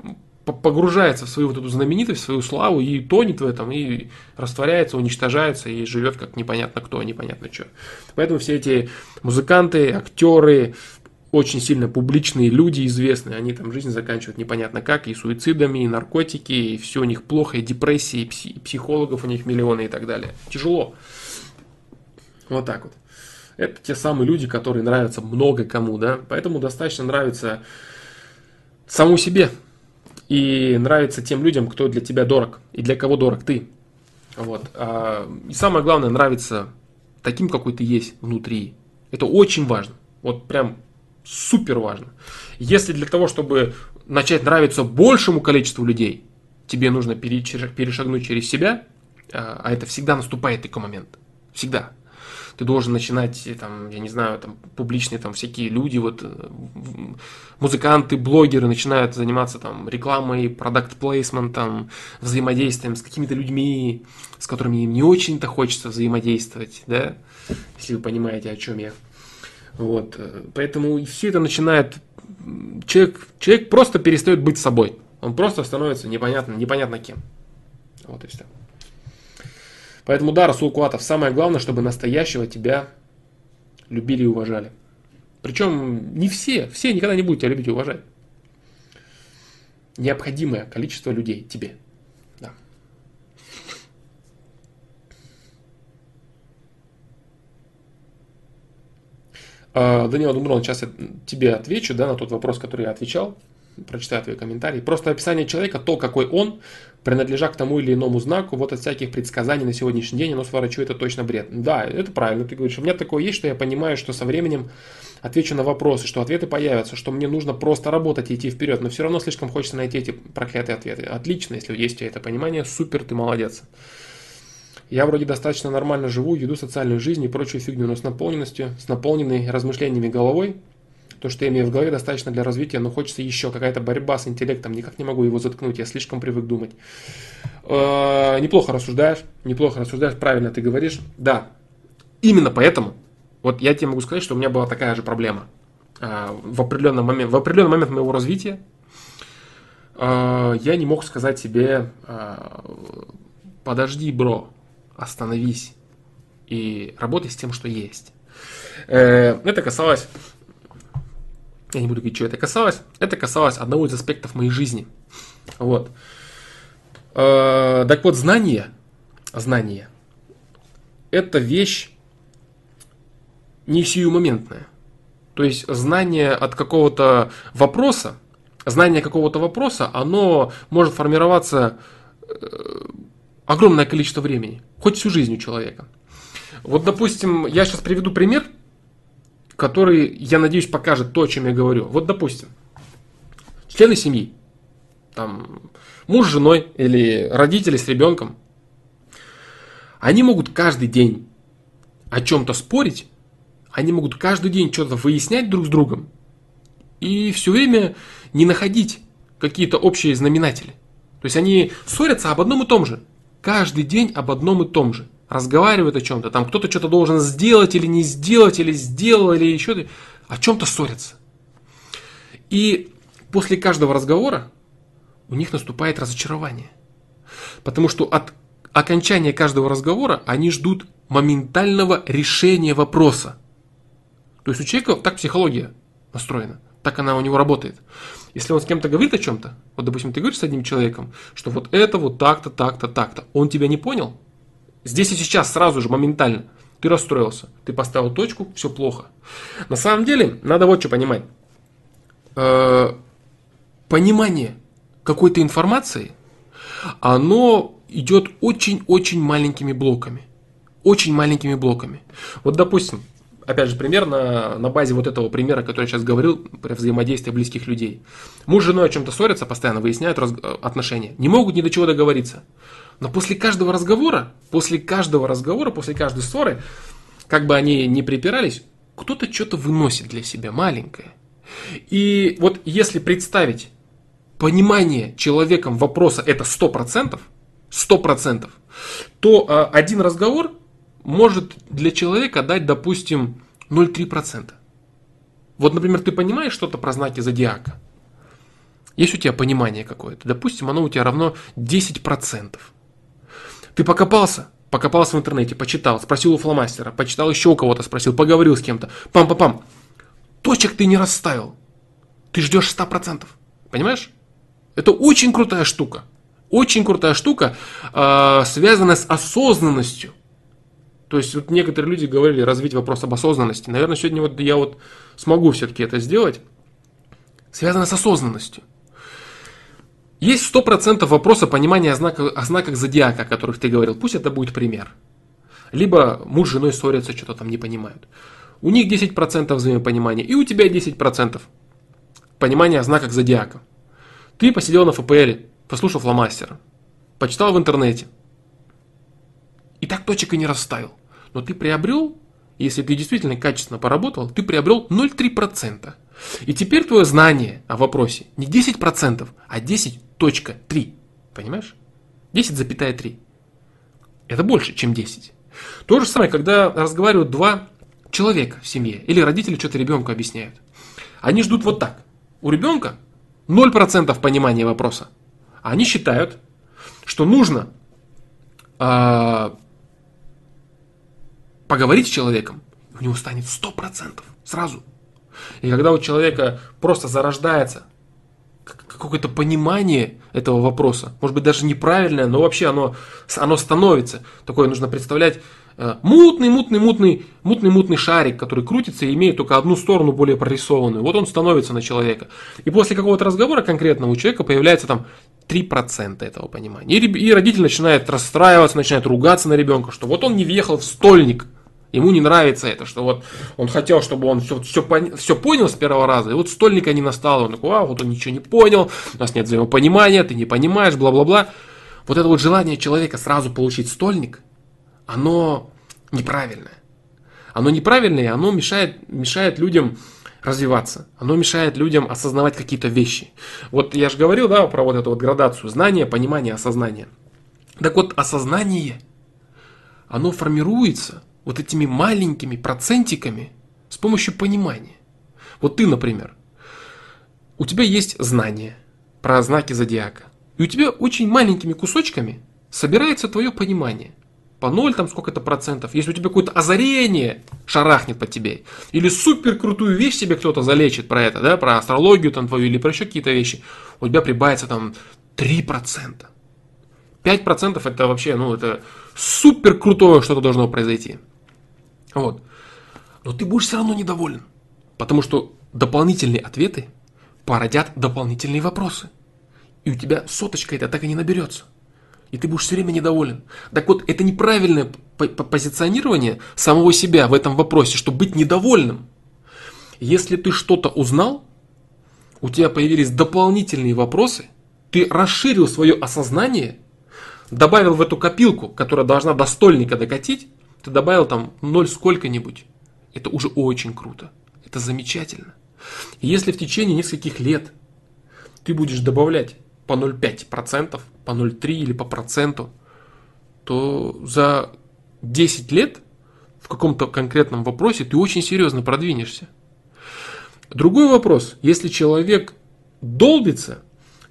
погружается в свою вот эту знаменитость, в свою славу и тонет в этом, и растворяется, уничтожается, и живет как непонятно кто, непонятно что. Поэтому все эти музыканты, актеры, очень сильно публичные люди известные, они там жизнь заканчивают непонятно как, и суицидами, и наркотики, и все у них плохо, и депрессии, и, пси, и психологов у них миллионы и так далее. Тяжело. Вот так вот. Это те самые люди, которые нравятся много кому, да, поэтому достаточно нравится саму себе, и нравится тем людям, кто для тебя дорог, и для кого дорог ты. Вот. А, и самое главное, нравится таким, какой ты есть внутри. Это очень важно. Вот прям супер важно. Если для того, чтобы начать нравиться большему количеству людей, тебе нужно перешагнуть через себя, а, а это всегда наступает такой момент. Всегда. Ты должен начинать, там, я не знаю, там, публичные там всякие люди, вот, э, музыканты, блогеры начинают заниматься там рекламой, продукт плейсментом, взаимодействием с какими-то людьми, с которыми им не очень-то хочется взаимодействовать, да, если вы понимаете, о чем я. Вот. Поэтому все это начинает... Человек, человек просто перестает быть собой. Он просто становится непонятно, непонятно кем. Вот и все. Поэтому да, Расул Куатов, самое главное, чтобы настоящего тебя любили и уважали. Причем не все, все никогда не будут тебя любить и уважать. Необходимое количество людей тебе. А, Данила Думрон, сейчас я тебе отвечу да, на тот вопрос, который я отвечал. Прочитаю твои комментарии. Просто описание человека, то, какой он, принадлежа к тому или иному знаку, вот от всяких предсказаний на сегодняшний день, оно сворачивает, это точно бред. Да, это правильно, ты говоришь. У меня такое есть, что я понимаю, что со временем отвечу на вопросы, что ответы появятся, что мне нужно просто работать и идти вперед, но все равно слишком хочется найти эти проклятые ответы. Отлично, если есть у тебя это понимание, супер, ты молодец. Я вроде достаточно нормально живу, веду социальную жизнь и прочую фигню, но с наполненностью, с наполненной размышлениями головой, то, что я имею в голове, достаточно для развития, но хочется еще какая-то борьба с интеллектом, никак не могу его заткнуть, я слишком привык думать. Э, неплохо рассуждаешь, неплохо рассуждаешь, правильно ты говоришь. Да, именно поэтому, вот я тебе могу сказать, что у меня была такая же проблема. Э, в определенный момент, в определенный момент моего развития э, я не мог сказать себе, подожди, бро, остановись и работай с тем, что есть. Э, это касалось, я не буду говорить, что это касалось, это касалось одного из аспектов моей жизни. Вот. Э, так вот, знание, знание, это вещь не сиюмоментная. То есть знание от какого-то вопроса, знание какого-то вопроса, оно может формироваться э, огромное количество времени, хоть всю жизнь у человека. Вот, допустим, я сейчас приведу пример, который, я надеюсь, покажет то, о чем я говорю. Вот, допустим, члены семьи. там, муж с женой или родители с ребенком, они могут каждый день о чем-то спорить, они могут каждый день что-то выяснять друг с другом и все время не находить какие-то общие знаменатели. То есть они ссорятся об одном и том же. Каждый день об одном и том же. Разговаривают о чем-то. Там кто-то что-то должен сделать или не сделать, или сделал, или еще о чем-то ссорятся. И после каждого разговора у них наступает разочарование. Потому что от окончания каждого разговора они ждут моментального решения вопроса. То есть у человека так психология настроена, так она у него работает. Если он с кем-то говорит о чем-то, вот, допустим, ты говоришь с одним человеком, что вот это вот так-то, так-то, так-то, он тебя не понял, здесь и сейчас сразу же, моментально, ты расстроился, ты поставил точку, все плохо. На самом деле, надо вот что понимать. Э, понимание какой-то информации, оно идет очень-очень маленькими блоками. Очень маленькими блоками. Вот, допустим, опять же, пример на, на базе вот этого примера, который я сейчас говорил, про взаимодействие близких людей. Муж с женой о чем-то ссорятся, постоянно выясняют раз, отношения. Не могут ни до чего договориться. Но после каждого разговора, после каждого разговора, после каждой ссоры, как бы они ни припирались, кто-то что-то выносит для себя маленькое. И вот если представить понимание человеком вопроса это 100%, 100%, то а, один разговор может для человека дать, допустим, 0,3%. Вот, например, ты понимаешь что-то про знаки зодиака. Есть у тебя понимание какое-то. Допустим, оно у тебя равно 10%. Ты покопался, покопался в интернете, почитал, спросил у фломастера, почитал еще у кого-то, спросил, поговорил с кем-то. Пам-пам-пам. Точек ты не расставил. Ты ждешь 100%. Понимаешь? Это очень крутая штука. Очень крутая штука, э, связанная с осознанностью. То есть вот некоторые люди говорили развить вопрос об осознанности. Наверное, сегодня вот я вот смогу все-таки это сделать. Связано с осознанностью. Есть 100% вопроса понимания о знаках, о знаках зодиака, о которых ты говорил. Пусть это будет пример. Либо муж с женой ссорятся, что-то там не понимают. У них 10% взаимопонимания, и у тебя 10% понимания о знаках зодиака. Ты посидел на ФПЛ, послушал фломастера, почитал в интернете, и так точек и не расставил. Но ты приобрел, если ты действительно качественно поработал, ты приобрел 0,3%. И теперь твое знание о вопросе не 10%, а 10.3. Понимаешь? 10,3. Это больше, чем 10. То же самое, когда разговаривают два человека в семье, или родители что-то ребенку объясняют. Они ждут вот так. У ребенка 0% понимания вопроса. Они считают, что нужно э, поговорить с человеком, у него станет 100% сразу. И когда у человека просто зарождается какое-то понимание этого вопроса, может быть даже неправильное, но вообще оно, оно становится. Такое нужно представлять э, мутный, мутный, мутный, мутный, мутный шарик, который крутится и имеет только одну сторону более прорисованную. Вот он становится на человека. И после какого-то разговора конкретного у человека появляется там 3% этого понимания. И, и родитель начинает расстраиваться, начинает ругаться на ребенка, что вот он не въехал в стольник. Ему не нравится это, что вот он хотел, чтобы он все, все, все понял с первого раза, и вот стольника не настало. Он такой, а, вот он ничего не понял, у нас нет взаимопонимания, ты не понимаешь, бла-бла-бла. Вот это вот желание человека сразу получить стольник, оно неправильное. Оно неправильное, оно мешает, мешает людям развиваться. Оно мешает людям осознавать какие-то вещи. Вот я же говорил, да, про вот эту вот градацию знания, понимания, осознания. Так вот, осознание, оно формируется вот этими маленькими процентиками с помощью понимания. Вот ты, например, у тебя есть знание про знаки зодиака, и у тебя очень маленькими кусочками собирается твое понимание. По ноль там сколько-то процентов. Если у тебя какое-то озарение шарахнет по тебе, или супер крутую вещь себе кто-то залечит про это, да, про астрологию там твою, или про еще какие-то вещи, у тебя прибавится там 3%. 5% это вообще, ну, это супер крутое что-то должно произойти. Вот. Но ты будешь все равно недоволен. Потому что дополнительные ответы породят дополнительные вопросы. И у тебя соточка это так и не наберется. И ты будешь все время недоволен. Так вот, это неправильное позиционирование самого себя в этом вопросе, чтобы быть недовольным. Если ты что-то узнал, у тебя появились дополнительные вопросы, Ты расширил свое осознание, добавил в эту копилку, которая должна до стольника докатить, ты добавил там ноль сколько-нибудь. Это уже очень круто. Это замечательно. И если в течение нескольких лет ты будешь добавлять по 0,5%, по 0,3 или по проценту, то за 10 лет в каком-то конкретном вопросе ты очень серьезно продвинешься. Другой вопрос, если человек долбится,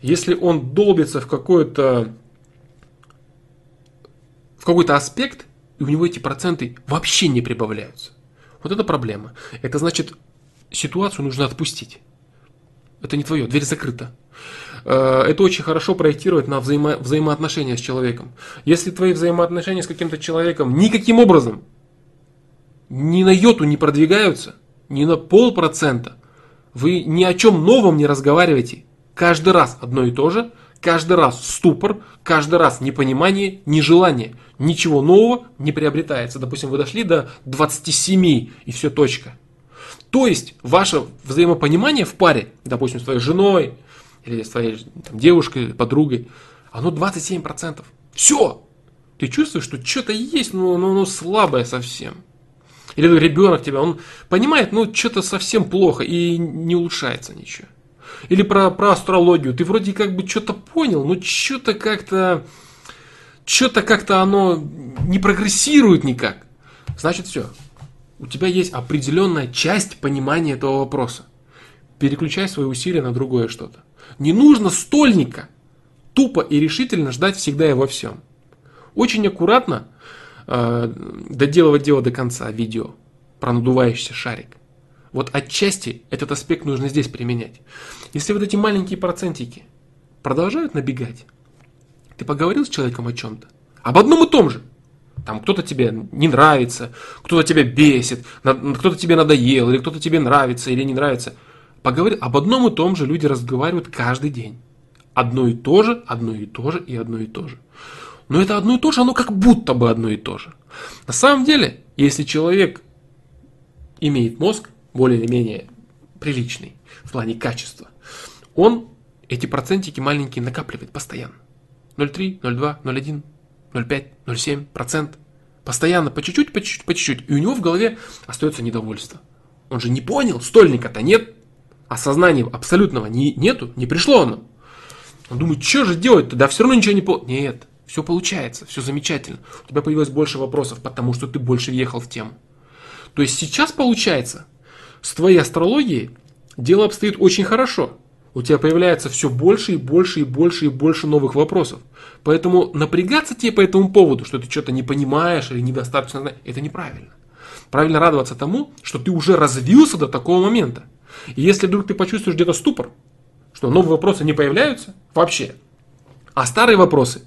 если он долбится в какой-то в какой-то аспект, и у него эти проценты вообще не прибавляются. Вот это проблема. Это значит, ситуацию нужно отпустить. Это не твое, дверь закрыта. Э, это очень хорошо проектировать на взаимо взаимоотношения с человеком. Если твои взаимоотношения с каким-то человеком никаким образом ни на йоту не продвигаются, ни на полпроцента, вы ни о чем новом не разговариваете. Каждый раз одно и то же, каждый раз ступор, каждый раз непонимание, нежелание. Ничего нового не приобретается. Допустим, вы дошли до 27 и все точка. То есть ваше взаимопонимание в паре, допустим, с твоей женой или с твоей там, девушкой, подругой, оно 27%. Все! Ты чувствуешь, что что-то есть, но, но, но слабое совсем. Или ребенок тебя, он понимает, ну, что-то совсем плохо и не улучшается ничего. Или про, про астрологию. Ты вроде как бы что-то понял, но что-то как-то, что-то как-то оно не прогрессирует никак. Значит, все. У тебя есть определенная часть понимания этого вопроса. Переключай свои усилия на другое что-то. Не нужно стольника тупо и решительно ждать всегда и во всем. Очень аккуратно э, доделывать дело до конца видео про надувающийся шарик. Вот отчасти этот аспект нужно здесь применять. Если вот эти маленькие процентики продолжают набегать, ты поговорил с человеком о чем-то, об одном и том же. Там кто-то тебе не нравится, кто-то тебя бесит, кто-то тебе надоел, или кто-то тебе нравится или не нравится. Поговори об одном и том же люди разговаривают каждый день. Одно и то же, одно и то же и одно и то же. Но это одно и то же, оно как будто бы одно и то же. На самом деле, если человек имеет мозг, более или менее приличный в плане качества, он эти процентики маленькие накапливает постоянно. 0,3, 0,2, 0,1, 0,5, 0,7 процент. Постоянно, по чуть-чуть, по чуть-чуть, по чуть-чуть. И у него в голове остается недовольство. Он же не понял, стольника-то нет, осознания абсолютного не, нету, не пришло оно. Он думает, что же делать-то? Да все равно ничего не по... Нет, все получается, все замечательно. У тебя появилось больше вопросов, потому что ты больше въехал в тему. То есть сейчас получается, с твоей астрологией дело обстоит очень хорошо. У тебя появляется все больше и больше и больше и больше новых вопросов. Поэтому напрягаться тебе по этому поводу, что ты что-то не понимаешь или недостаточно это неправильно. Правильно радоваться тому, что ты уже развился до такого момента. И если вдруг ты почувствуешь где-то ступор, что новые вопросы не появляются вообще, а старые вопросы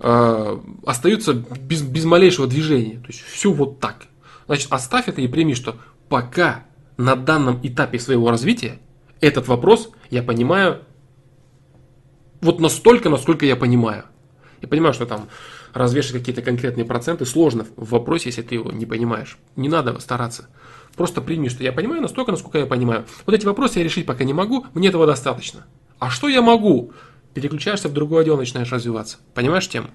э, остаются без, без малейшего движения. То есть все вот так. Значит, оставь это и прими, что пока на данном этапе своего развития этот вопрос я понимаю вот настолько, насколько я понимаю. Я понимаю, что там развешивать какие-то конкретные проценты сложно в вопросе, если ты его не понимаешь. Не надо стараться. Просто прими, что я понимаю настолько, насколько я понимаю. Вот эти вопросы я решить пока не могу, мне этого достаточно. А что я могу? Переключаешься в другое дело, начинаешь развиваться. Понимаешь тему?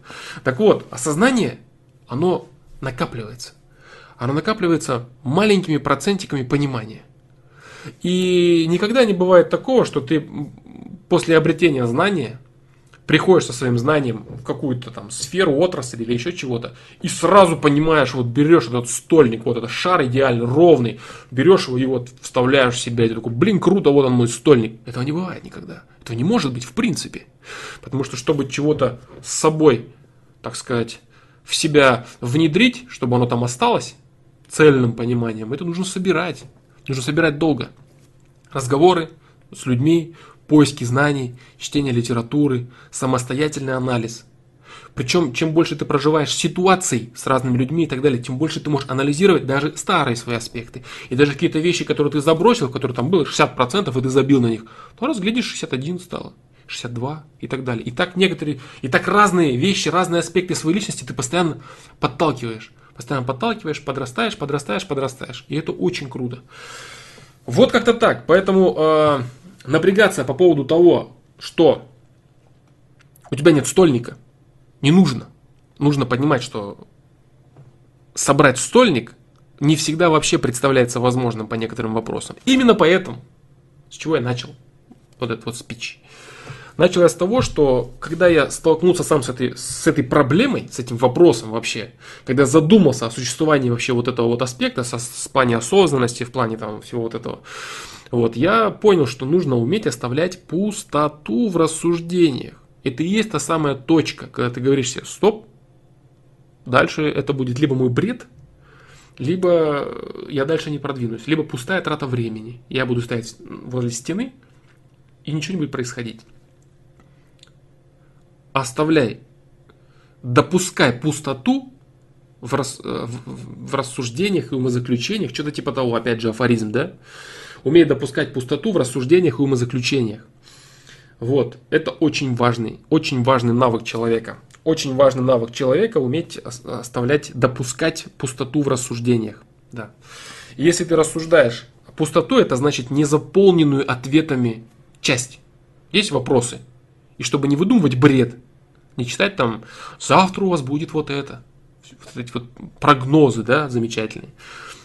Так вот, осознание, оно накапливается. Оно накапливается маленькими процентиками понимания. И никогда не бывает такого, что ты после обретения знания приходишь со своим знанием в какую-то там сферу, отрасль или еще чего-то, и сразу понимаешь, вот берешь этот стольник, вот этот шар идеально ровный, берешь его и вот вставляешь в себя, и ты такой, блин, круто, вот он мой стольник. Этого не бывает никогда. Этого не может быть в принципе. Потому что, чтобы чего-то с собой, так сказать, в себя внедрить, чтобы оно там осталось цельным пониманием, это нужно собирать. Нужно собирать долго. Разговоры с людьми, поиски знаний, чтение литературы, самостоятельный анализ. Причем, чем больше ты проживаешь ситуаций с разными людьми и так далее, тем больше ты можешь анализировать даже старые свои аспекты. И даже какие-то вещи, которые ты забросил, которые там было 60%, и ты забил на них, то раз глядишь, 61 стало. 62 и так далее. И так некоторые, и так разные вещи, разные аспекты своей личности ты постоянно подталкиваешь. Постоянно подталкиваешь, подрастаешь, подрастаешь, подрастаешь. И это очень круто. Вот как-то так. Поэтому э, напрягаться по поводу того, что У тебя нет стольника. Не нужно. Нужно понимать, что собрать стольник не всегда вообще представляется возможным по некоторым вопросам. Именно поэтому, с чего я начал вот этот вот спич. Начал я с того, что когда я столкнулся сам с этой, с этой проблемой, с этим вопросом вообще, когда задумался о существовании вообще вот этого вот аспекта, со, в плане осознанности, в плане там всего вот этого, вот, я понял, что нужно уметь оставлять пустоту в рассуждениях. Это и есть та самая точка, когда ты говоришь себе, стоп, дальше это будет либо мой бред, либо я дальше не продвинусь, либо пустая трата времени. Я буду стоять возле стены, и ничего не будет происходить оставляй, допускай пустоту в, рас, э, в, в рассуждениях и умозаключениях, что-то типа того, опять же, афоризм, да? Умей допускать пустоту в рассуждениях и умозаключениях. Вот, это очень важный, очень важный навык человека. Очень важный навык человека уметь оставлять, допускать пустоту в рассуждениях. Да. Если ты рассуждаешь пустоту, это значит незаполненную ответами часть. Есть вопросы. И чтобы не выдумывать бред, не читать там, завтра у вас будет вот это. Вот эти вот прогнозы, да, замечательные.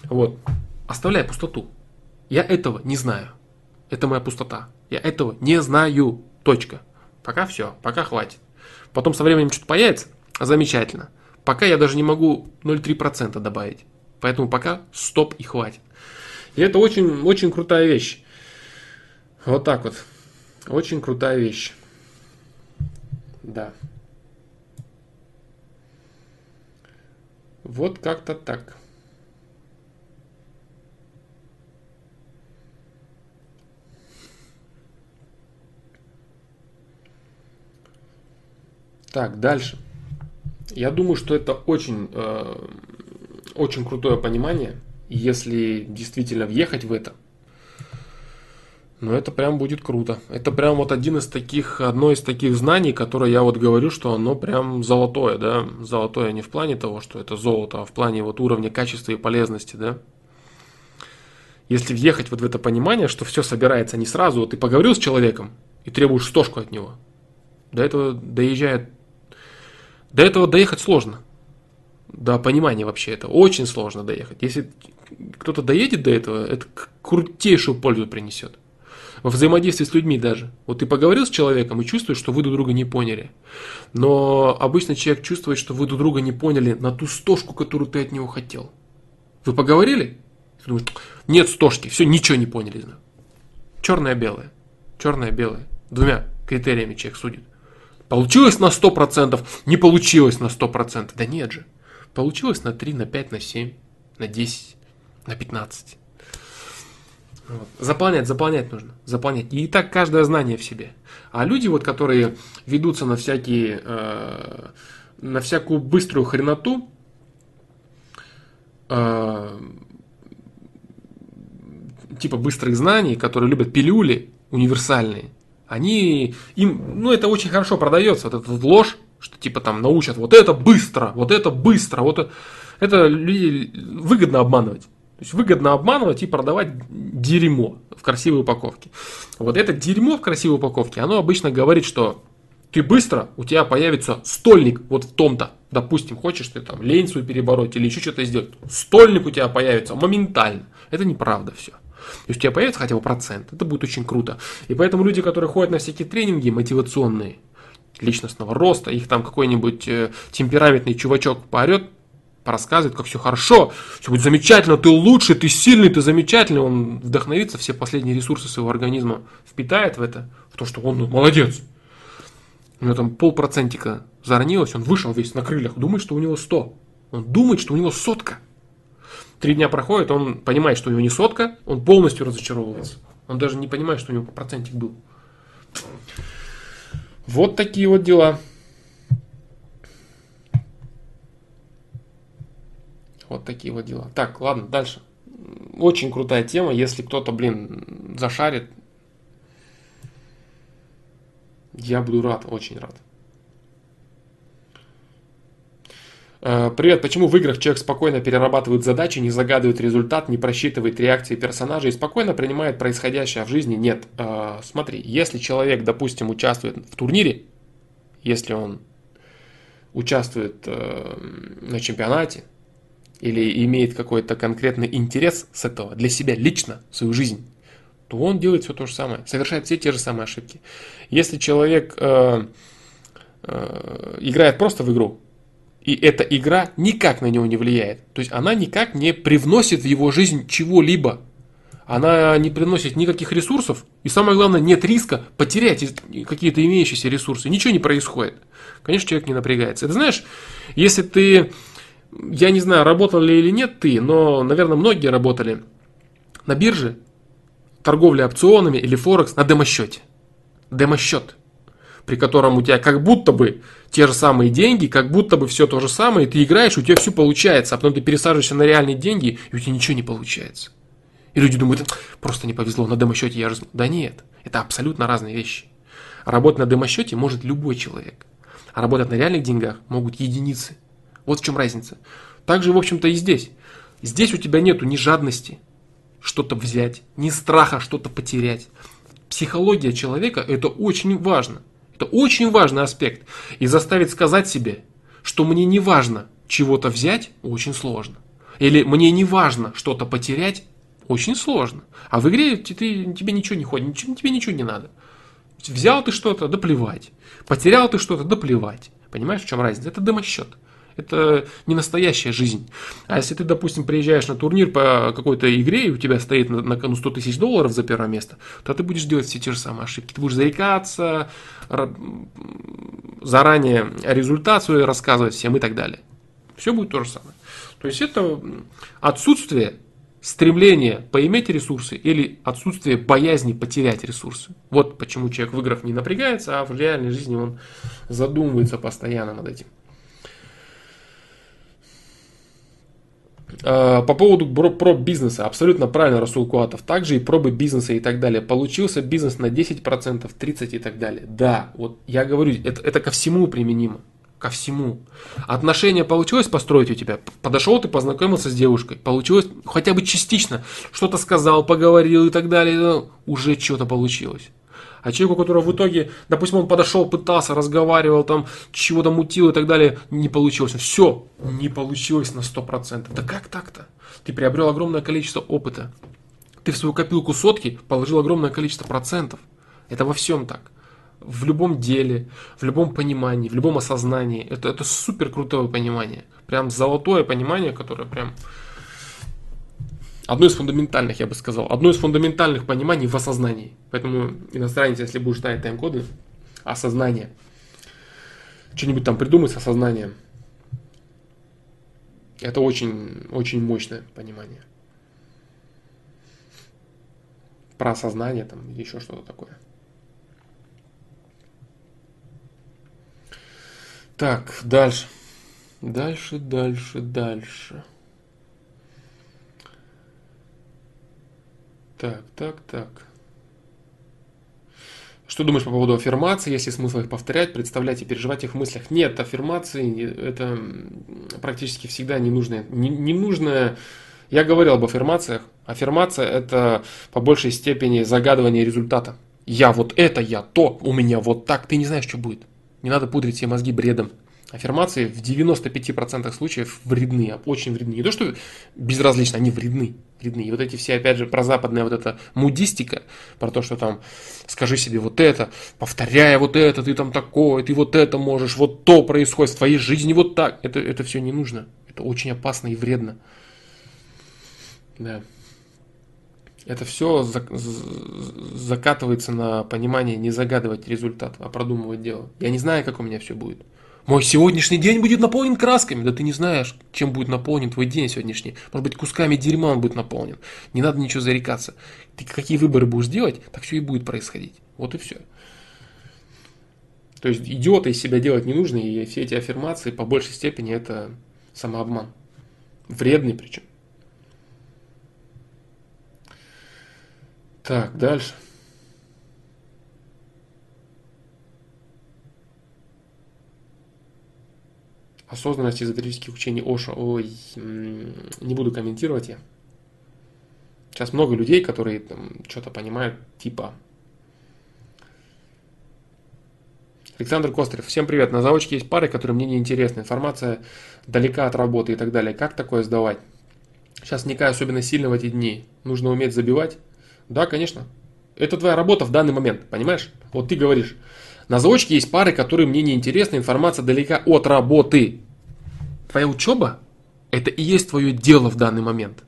Вот. Оставляй пустоту. Я этого не знаю. Это моя пустота. Я этого не знаю. Точка. Пока все, пока хватит. Потом со временем что-то появится, замечательно. Пока я даже не могу 0,3% добавить. Поэтому пока стоп и хватит. И это очень, очень крутая вещь. Вот так вот. Очень крутая вещь. Да. Вот как-то так. Так, дальше. Я думаю, что это очень, э, очень крутое понимание, если действительно въехать в это. Ну, это прям будет круто. Это прям вот один из таких, одно из таких знаний, которое я вот говорю, что оно прям золотое, да. Золотое не в плане того, что это золото, а в плане вот уровня качества и полезности, да. Если въехать вот в это понимание, что все собирается не сразу, вот ты поговорил с человеком и требуешь стошку от него, до этого доезжает, до этого доехать сложно. До понимания вообще это очень сложно доехать. Если кто-то доедет до этого, это крутейшую пользу принесет во взаимодействии с людьми даже. Вот ты поговорил с человеком и чувствуешь, что вы друг друга не поняли. Но обычно человек чувствует, что вы друг друга не поняли на ту стошку, которую ты от него хотел. Вы поговорили? Ты думаешь, нет стошки, все, ничего не поняли. Черное-белое. Черное-белое. Двумя критериями человек судит. Получилось на 100%, не получилось на 100%. Да нет же. Получилось на 3, на 5, на 7, на 10, на 15. Вот. Заполнять, заполнять нужно. Заполнять. И так каждое знание в себе. А люди, вот, которые ведутся на всякие, э, на всякую быструю хреноту, э, типа быстрых знаний, которые любят пилюли универсальные, они, им, ну это очень хорошо продается, вот эта ложь, что типа там научат вот это быстро, вот это быстро, вот это, это выгодно обманывать. То есть выгодно обманывать и продавать дерьмо в красивой упаковке. Вот это дерьмо в красивой упаковке, оно обычно говорит, что ты быстро, у тебя появится стольник вот в том-то. Допустим, хочешь ты там лень свою перебороть или еще что-то сделать. Стольник у тебя появится моментально. Это неправда все. То есть у тебя появится хотя бы процент. Это будет очень круто. И поэтому люди, которые ходят на всякие тренинги мотивационные, личностного роста, их там какой-нибудь э, темпераментный чувачок поорет, рассказывает, как все хорошо, все будет замечательно, ты лучший, ты сильный, ты замечательный, он вдохновится, все последние ресурсы своего организма впитает в это, в то, что он ну, молодец. У него там полпроцентика зарнилось, он вышел весь на крыльях, думает, что у него 100. Он думает, что у него сотка. Три дня проходит, он понимает, что у него не сотка, он полностью разочаровывается. Он даже не понимает, что у него процентик был. Вот такие вот дела. Вот такие вот дела. Так, ладно, дальше. Очень крутая тема. Если кто-то, блин, зашарит, я буду рад, очень рад. Э, привет, почему в играх человек спокойно перерабатывает задачи, не загадывает результат, не просчитывает реакции персонажей и спокойно принимает происходящее в жизни? Нет. Э, смотри, если человек, допустим, участвует в турнире, если он участвует э, на чемпионате или имеет какой-то конкретный интерес с этого для себя лично, свою жизнь, то он делает все то же самое, совершает все те же самые ошибки. Если человек э, э, играет просто в игру, и эта игра никак на него не влияет, то есть она никак не привносит в его жизнь чего-либо, она не приносит никаких ресурсов, и самое главное, нет риска потерять какие-то имеющиеся ресурсы. Ничего не происходит. Конечно, человек не напрягается. Это знаешь, если ты, я не знаю, работал ли или нет ты, но, наверное, многие работали на бирже, торговле опционами или Форекс на демосчете. Демосчет, при котором у тебя как будто бы те же самые деньги, как будто бы все то же самое, и ты играешь, у тебя все получается, а потом ты пересаживаешься на реальные деньги, и у тебя ничего не получается. И люди думают, просто не повезло, на демо-счете я же... Да нет, это абсолютно разные вещи. Работать на демо-счете может любой человек. А работать на реальных деньгах могут единицы. Вот в чем разница. Также, в общем-то, и здесь. Здесь у тебя нету ни жадности что-то взять, ни страха что-то потерять. Психология человека – это очень важно. Это очень важный аспект. И заставить сказать себе, что мне не важно чего-то взять, очень сложно. Или мне не важно что-то потерять, очень сложно. А в игре ты, тебе ничего не ходит, ничего, тебе ничего не надо. Взял ты что-то, да плевать. Потерял ты что-то, да плевать. Понимаешь, в чем разница? Это дымосчет. Это не настоящая жизнь. А если ты, допустим, приезжаешь на турнир по какой-то игре, и у тебя стоит на, на кону 100 тысяч долларов за первое место, то ты будешь делать все те же самые ошибки. Ты будешь зарекаться, заранее результат свой рассказывать всем и так далее. Все будет то же самое. То есть это отсутствие стремление поиметь ресурсы или отсутствие боязни потерять ресурсы. Вот почему человек в играх не напрягается, а в реальной жизни он задумывается постоянно над этим. По поводу проб бизнеса, абсолютно правильно Расул Куатов. Также и пробы бизнеса и так далее. Получился бизнес на 10%, 30% и так далее. Да, вот я говорю, это, это ко всему применимо ко всему. Отношения получилось построить у тебя? Подошел ты, познакомился с девушкой, получилось хотя бы частично, что-то сказал, поговорил и так далее, ну, уже что-то получилось. А человеку, который в итоге, допустим, он подошел, пытался, разговаривал, там, чего-то мутил и так далее, не получилось. Все, не получилось на 100%. Да как так-то? Ты приобрел огромное количество опыта. Ты в свою копилку сотки положил огромное количество процентов. Это во всем так в любом деле, в любом понимании, в любом осознании. Это, это супер крутое понимание. Прям золотое понимание, которое прям одно из фундаментальных, я бы сказал, одно из фундаментальных пониманий в осознании. Поэтому иностранец, если будешь ставить тайм-коды, осознание, что-нибудь там придумать с осознанием, это очень, очень мощное понимание. Про осознание там еще что-то такое. Так, дальше. Дальше, дальше, дальше. Так, так, так. Что думаешь по поводу аффирмаций? Есть ли смысл их повторять, представлять и переживать их в мыслях? Нет, аффирмации это практически всегда ненужное. Не, ненужное. Я говорил об аффирмациях. Аффирмация это по большей степени загадывание результата. Я вот это, я то, у меня вот так. Ты не знаешь, что будет. Не надо пудрить себе мозги бредом. Аффирмации в 95% случаев вредны, очень вредны. Не то, что безразлично, они вредны. Вредны. И вот эти все, опять же, про западная вот эта мудистика, про то, что там скажи себе вот это, повторяя вот это, ты там такой, ты вот это можешь, вот то происходит в твоей жизни вот так. Это, это все не нужно. Это очень опасно и вредно. Да. Это все закатывается на понимание не загадывать результат, а продумывать дело. Я не знаю, как у меня все будет. Мой сегодняшний день будет наполнен красками. Да ты не знаешь, чем будет наполнен твой день сегодняшний. Может быть, кусками дерьма он будет наполнен. Не надо ничего зарекаться. Ты какие выборы будешь делать, так все и будет происходить. Вот и все. То есть идиота из себя делать не нужно, и все эти аффирмации по большей степени это самообман. Вредный причем. Так, дальше. Осознанность эзотерических учений Оша. Ой, не буду комментировать я. Сейчас много людей, которые что-то понимают, типа Александр Кострев, всем привет. На заочке есть пары, которые мне не интересны. Информация далека от работы и так далее. Как такое сдавать? Сейчас вникаю особенно сильно в эти дни. Нужно уметь забивать. Да, конечно. Это твоя работа в данный момент, понимаешь? Вот ты говоришь, на заочке есть пары, которые мне не интересны, информация далека от работы. Твоя учеба – это и есть твое дело в данный момент.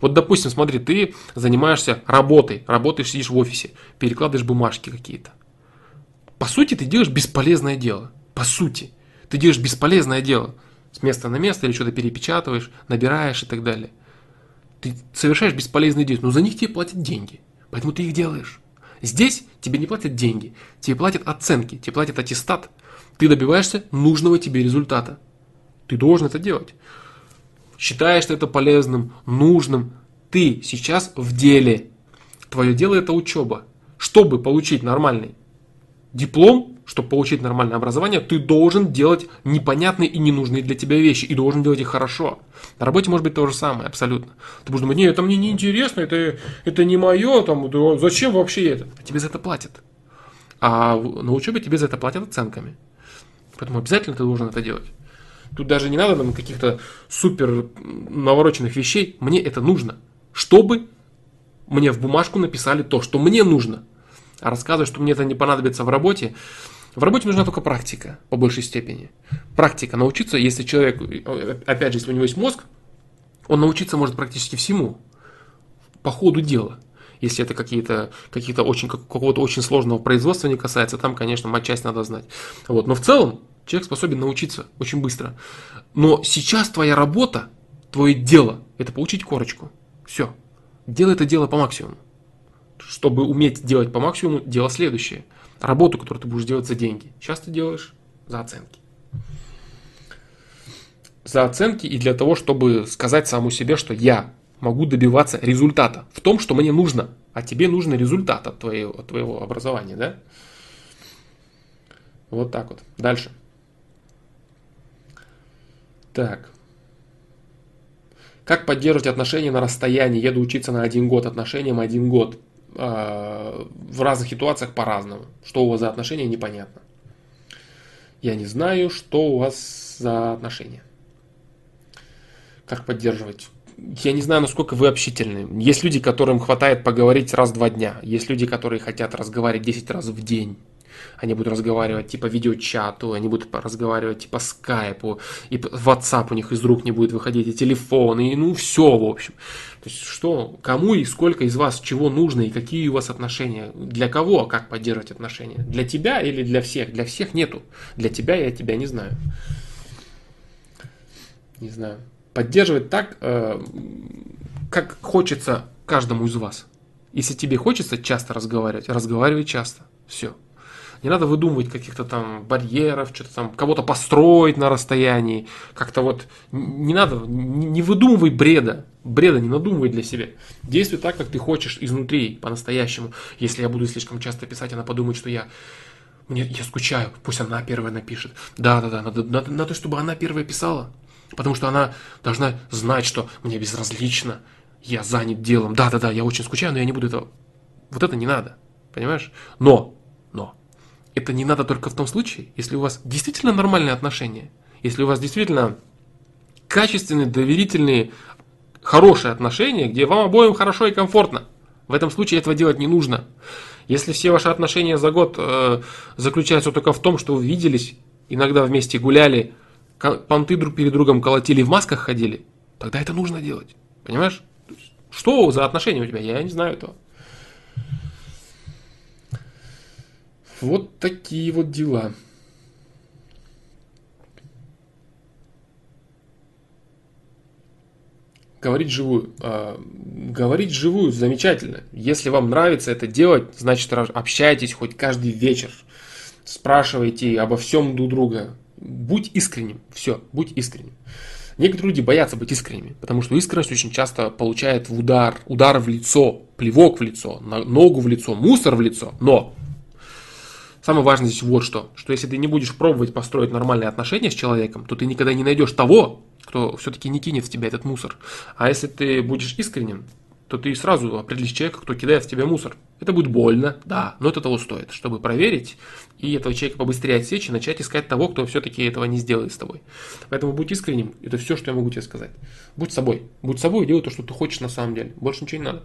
Вот, допустим, смотри, ты занимаешься работой, работаешь, сидишь в офисе, перекладываешь бумажки какие-то. По сути, ты делаешь бесполезное дело. По сути. Ты делаешь бесполезное дело. С места на место или что-то перепечатываешь, набираешь и так далее. Ты совершаешь бесполезные действия, но за них тебе платят деньги. Поэтому ты их делаешь. Здесь тебе не платят деньги, тебе платят оценки, тебе платят аттестат. Ты добиваешься нужного тебе результата. Ты должен это делать. Считаешь это полезным, нужным. Ты сейчас в деле. Твое дело это учеба. Чтобы получить нормальный диплом, чтобы получить нормальное образование, ты должен делать непонятные и ненужные для тебя вещи. И должен делать их хорошо. На работе может быть то же самое, абсолютно. Ты будешь думать, нет, это мне не интересно, это, это не мое, там, да, зачем вообще это? А тебе за это платят. А на учебе тебе за это платят оценками. Поэтому обязательно ты должен это делать. Тут даже не надо нам каких-то супер навороченных вещей. Мне это нужно. Чтобы мне в бумажку написали то, что мне нужно а рассказывать, что мне это не понадобится в работе. В работе нужна только практика, по большей степени. Практика, научиться, если человек, опять же, если у него есть мозг, он научиться может практически всему по ходу дела. Если это какие-то какие очень, какого-то очень сложного производства не касается, там, конечно, матчасть надо знать. Вот. Но в целом человек способен научиться очень быстро. Но сейчас твоя работа, твое дело, это получить корочку. Все. Делай это дело по максимуму чтобы уметь делать по максимуму, дело следующее. Работу, которую ты будешь делать за деньги. Сейчас ты делаешь за оценки. За оценки и для того, чтобы сказать саму себе, что я могу добиваться результата в том, что мне нужно. А тебе нужен результат от твоего, от твоего образования, да? Вот так вот. Дальше. Так. Как поддерживать отношения на расстоянии? Еду учиться на один год, отношениям один год. А, в разных ситуациях по-разному. Что у вас за отношения, непонятно. Я не знаю, что у вас за отношения. Как поддерживать? Я не знаю, насколько вы общительны. Есть люди, которым хватает поговорить раз в два дня. Есть люди, которые хотят разговаривать 10 раз в день они будут разговаривать типа видеочату, они будут разговаривать типа скайпу, и WhatsApp у них из рук не будет выходить, и телефон, и ну все, в общем. То есть что, кому и сколько из вас чего нужно, и какие у вас отношения, для кого, как поддерживать отношения, для тебя или для всех, для всех нету, для тебя я тебя не знаю. Не знаю. Поддерживать так, э, как хочется каждому из вас. Если тебе хочется часто разговаривать, разговаривай часто. Все. Не надо выдумывать каких-то там барьеров, что-то там, кого-то построить на расстоянии. Как-то вот не надо, не выдумывай бреда. Бреда не надумывай для себя. Действуй так, как ты хочешь изнутри, по-настоящему. Если я буду слишком часто писать, она подумает, что я мне, я скучаю, пусть она первая напишет. Да, да, да, надо, надо, надо, чтобы она первая писала. Потому что она должна знать, что мне безразлично, я занят делом. Да, да, да, я очень скучаю, но я не буду этого. Вот это не надо. Понимаешь? Но, но, это не надо только в том случае, если у вас действительно нормальные отношения, если у вас действительно качественные, доверительные, хорошие отношения, где вам обоим хорошо и комфортно. В этом случае этого делать не нужно. Если все ваши отношения за год э, заключаются только в том, что вы виделись, иногда вместе гуляли, понты друг перед другом колотили, в масках ходили, тогда это нужно делать. Понимаешь? Что за отношения у тебя? Я не знаю этого. Вот такие вот дела. Говорить живую. А, говорить живую замечательно. Если вам нравится это делать, значит общайтесь хоть каждый вечер. Спрашивайте обо всем друг друга. Будь искренним. Все, будь искренним. Некоторые люди боятся быть искренними, потому что искренность очень часто получает в удар, удар в лицо, плевок в лицо, ногу в лицо, мусор в лицо. Но Самое важное здесь вот что, что если ты не будешь пробовать построить нормальные отношения с человеком, то ты никогда не найдешь того, кто все-таки не кинет в тебя этот мусор. А если ты будешь искренним, то ты сразу определишь человека, кто кидает в тебя мусор. Это будет больно, да, но это того стоит, чтобы проверить и этого человека побыстрее отсечь и начать искать того, кто все-таки этого не сделает с тобой. Поэтому будь искренним, это все, что я могу тебе сказать. Будь собой, будь собой и делай то, что ты хочешь на самом деле. Больше ничего не надо.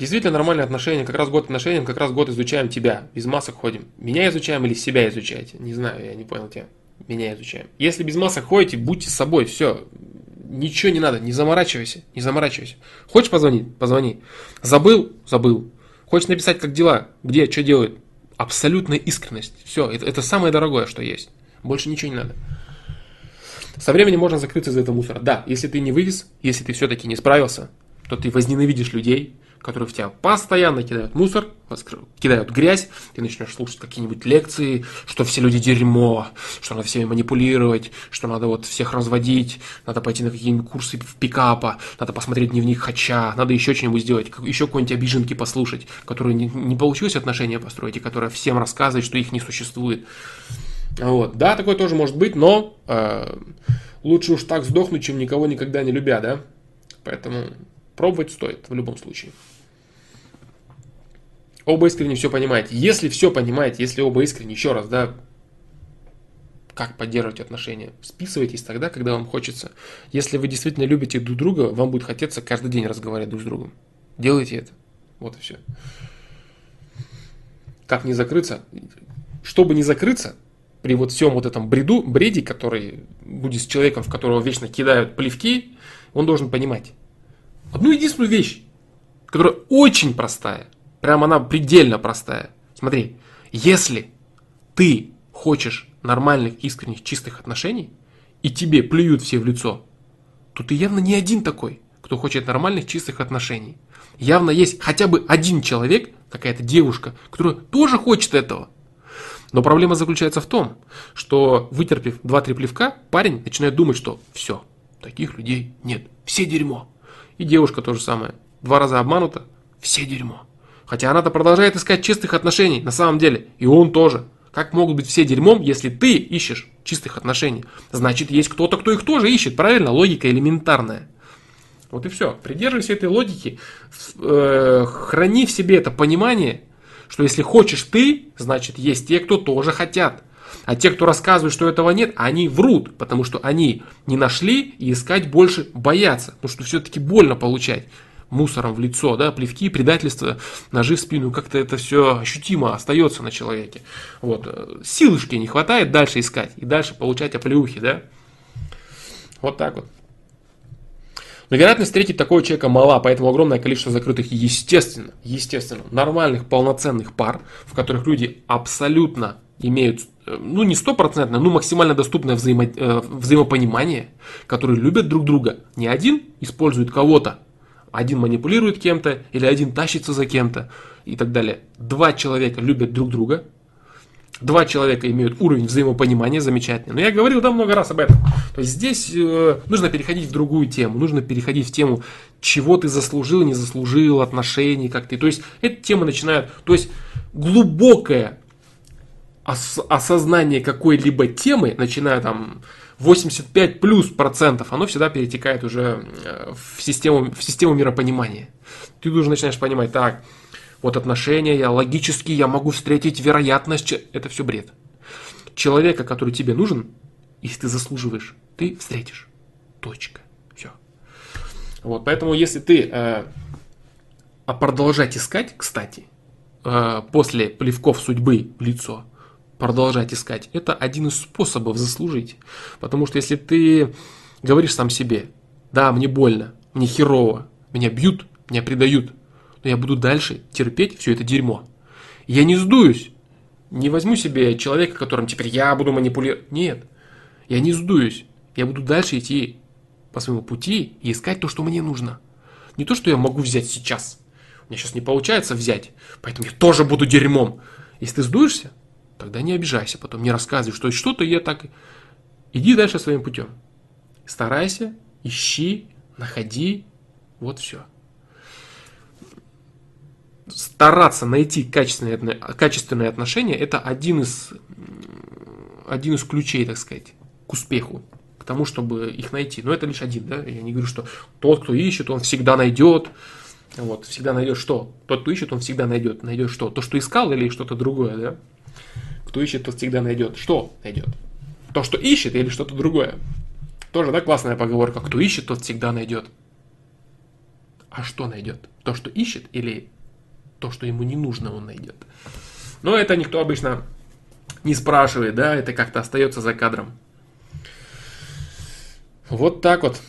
Действительно нормальные отношения, как раз год отношений, как раз год изучаем тебя, без масок ходим. Меня изучаем или себя изучаете? Не знаю, я не понял тебя. Меня изучаем. Если без масок ходите, будьте собой, все. Ничего не надо, не заморачивайся, не заморачивайся. Хочешь позвонить? Позвони. Забыл? Забыл. Хочешь написать, как дела? Где, что делают? Абсолютная искренность. Все, это, это самое дорогое, что есть. Больше ничего не надо. Со временем можно закрыться за это мусор. Да, если ты не вывез, если ты все-таки не справился, то ты возненавидишь людей, которые в тебя постоянно кидают мусор, кидают грязь, ты начнешь слушать какие-нибудь лекции, что все люди дерьмо, что надо всеми манипулировать, что надо вот всех разводить, надо пойти на какие-нибудь курсы в пикапа, надо посмотреть дневник Хача, надо еще что-нибудь сделать, еще какой-нибудь обиженки послушать, которые не, не получилось отношения построить, и которая всем рассказывает, что их не существует. Вот. Да, такое тоже может быть, но э, лучше уж так сдохнуть, чем никого никогда не любя, да? Поэтому пробовать стоит в любом случае. Оба искренне все понимаете. Если все понимаете, если оба искренне, еще раз, да, как поддерживать отношения? Списывайтесь тогда, когда вам хочется. Если вы действительно любите друг друга, вам будет хотеться каждый день разговаривать друг с другом. Делайте это. Вот и все. Как не закрыться? Чтобы не закрыться, при вот всем вот этом бреду, бреде, который будет с человеком, в которого вечно кидают плевки, он должен понимать одну единственную вещь, которая очень простая – Прям она предельно простая. Смотри, если ты хочешь нормальных, искренних, чистых отношений, и тебе плюют все в лицо, то ты явно не один такой, кто хочет нормальных, чистых отношений. Явно есть хотя бы один человек, какая-то девушка, которая тоже хочет этого. Но проблема заключается в том, что вытерпев 2-3 плевка, парень начинает думать, что все, таких людей нет, все дерьмо. И девушка то же самое. Два раза обманута, все дерьмо. Хотя она-то продолжает искать чистых отношений, на самом деле. И он тоже. Как могут быть все дерьмом, если ты ищешь чистых отношений? Значит, есть кто-то, кто их тоже ищет. Правильно? Логика элементарная. Вот и все. Придерживайся этой логики. Э, храни в себе это понимание, что если хочешь ты, значит, есть те, кто тоже хотят. А те, кто рассказывают, что этого нет, они врут, потому что они не нашли и искать больше боятся. Потому что все-таки больно получать мусором в лицо, да, плевки, предательство, ножи в спину, как-то это все ощутимо остается на человеке. Вот. Силушки не хватает дальше искать и дальше получать оплеухи, да. Вот так вот. Но вероятность встретить такого человека мала, поэтому огромное количество закрытых, естественно, естественно, нормальных, полноценных пар, в которых люди абсолютно имеют, э, ну не стопроцентно, но максимально доступное взаимо, э, взаимопонимание, которые любят друг друга. Не один использует кого-то, один манипулирует кем-то, или один тащится за кем-то и так далее. Два человека любят друг друга, два человека имеют уровень взаимопонимания замечательный. Но я говорил да много раз об этом. То есть здесь э, нужно переходить в другую тему, нужно переходить в тему, чего ты заслужил, не заслужил, отношений, как ты. То есть эта тема начинает, то есть глубокое ос- осознание какой-либо темы, начиная там 85 плюс процентов, оно всегда перетекает уже э, в систему, в систему миропонимания. Ты уже начинаешь понимать, так, вот отношения, я логически, я могу встретить вероятность, это все бред. Человека, который тебе нужен, если ты заслуживаешь, ты встретишь. Точка. Все. Вот, поэтому если ты э, а продолжать искать, кстати, э, после плевков судьбы в лицо, продолжать искать. Это один из способов заслужить. Потому что если ты говоришь сам себе, да, мне больно, мне херово, меня бьют, меня предают, но я буду дальше терпеть все это дерьмо. Я не сдуюсь, не возьму себе человека, которым теперь я буду манипулировать. Нет, я не сдуюсь, я буду дальше идти по своему пути и искать то, что мне нужно. Не то, что я могу взять сейчас. У меня сейчас не получается взять, поэтому я тоже буду дерьмом. Если ты сдуешься, Тогда не обижайся потом, не рассказывай, что что-то я так... Иди дальше своим путем. Старайся, ищи, находи, вот все. Стараться найти качественные, качественные отношения – это один из, один из ключей, так сказать, к успеху, к тому, чтобы их найти. Но это лишь один, да? Я не говорю, что тот, кто ищет, он всегда найдет. Вот, всегда найдет что? Тот, кто ищет, он всегда найдет. Найдет что? То, что искал или что-то другое, да? Кто ищет, тот всегда найдет. Что найдет? То, что ищет или что-то другое? Тоже, да, классная поговорка. Кто ищет, тот всегда найдет. А что найдет? То, что ищет или то, что ему не нужно, он найдет? Но это никто обычно не спрашивает, да, это как-то остается за кадром. Вот так вот.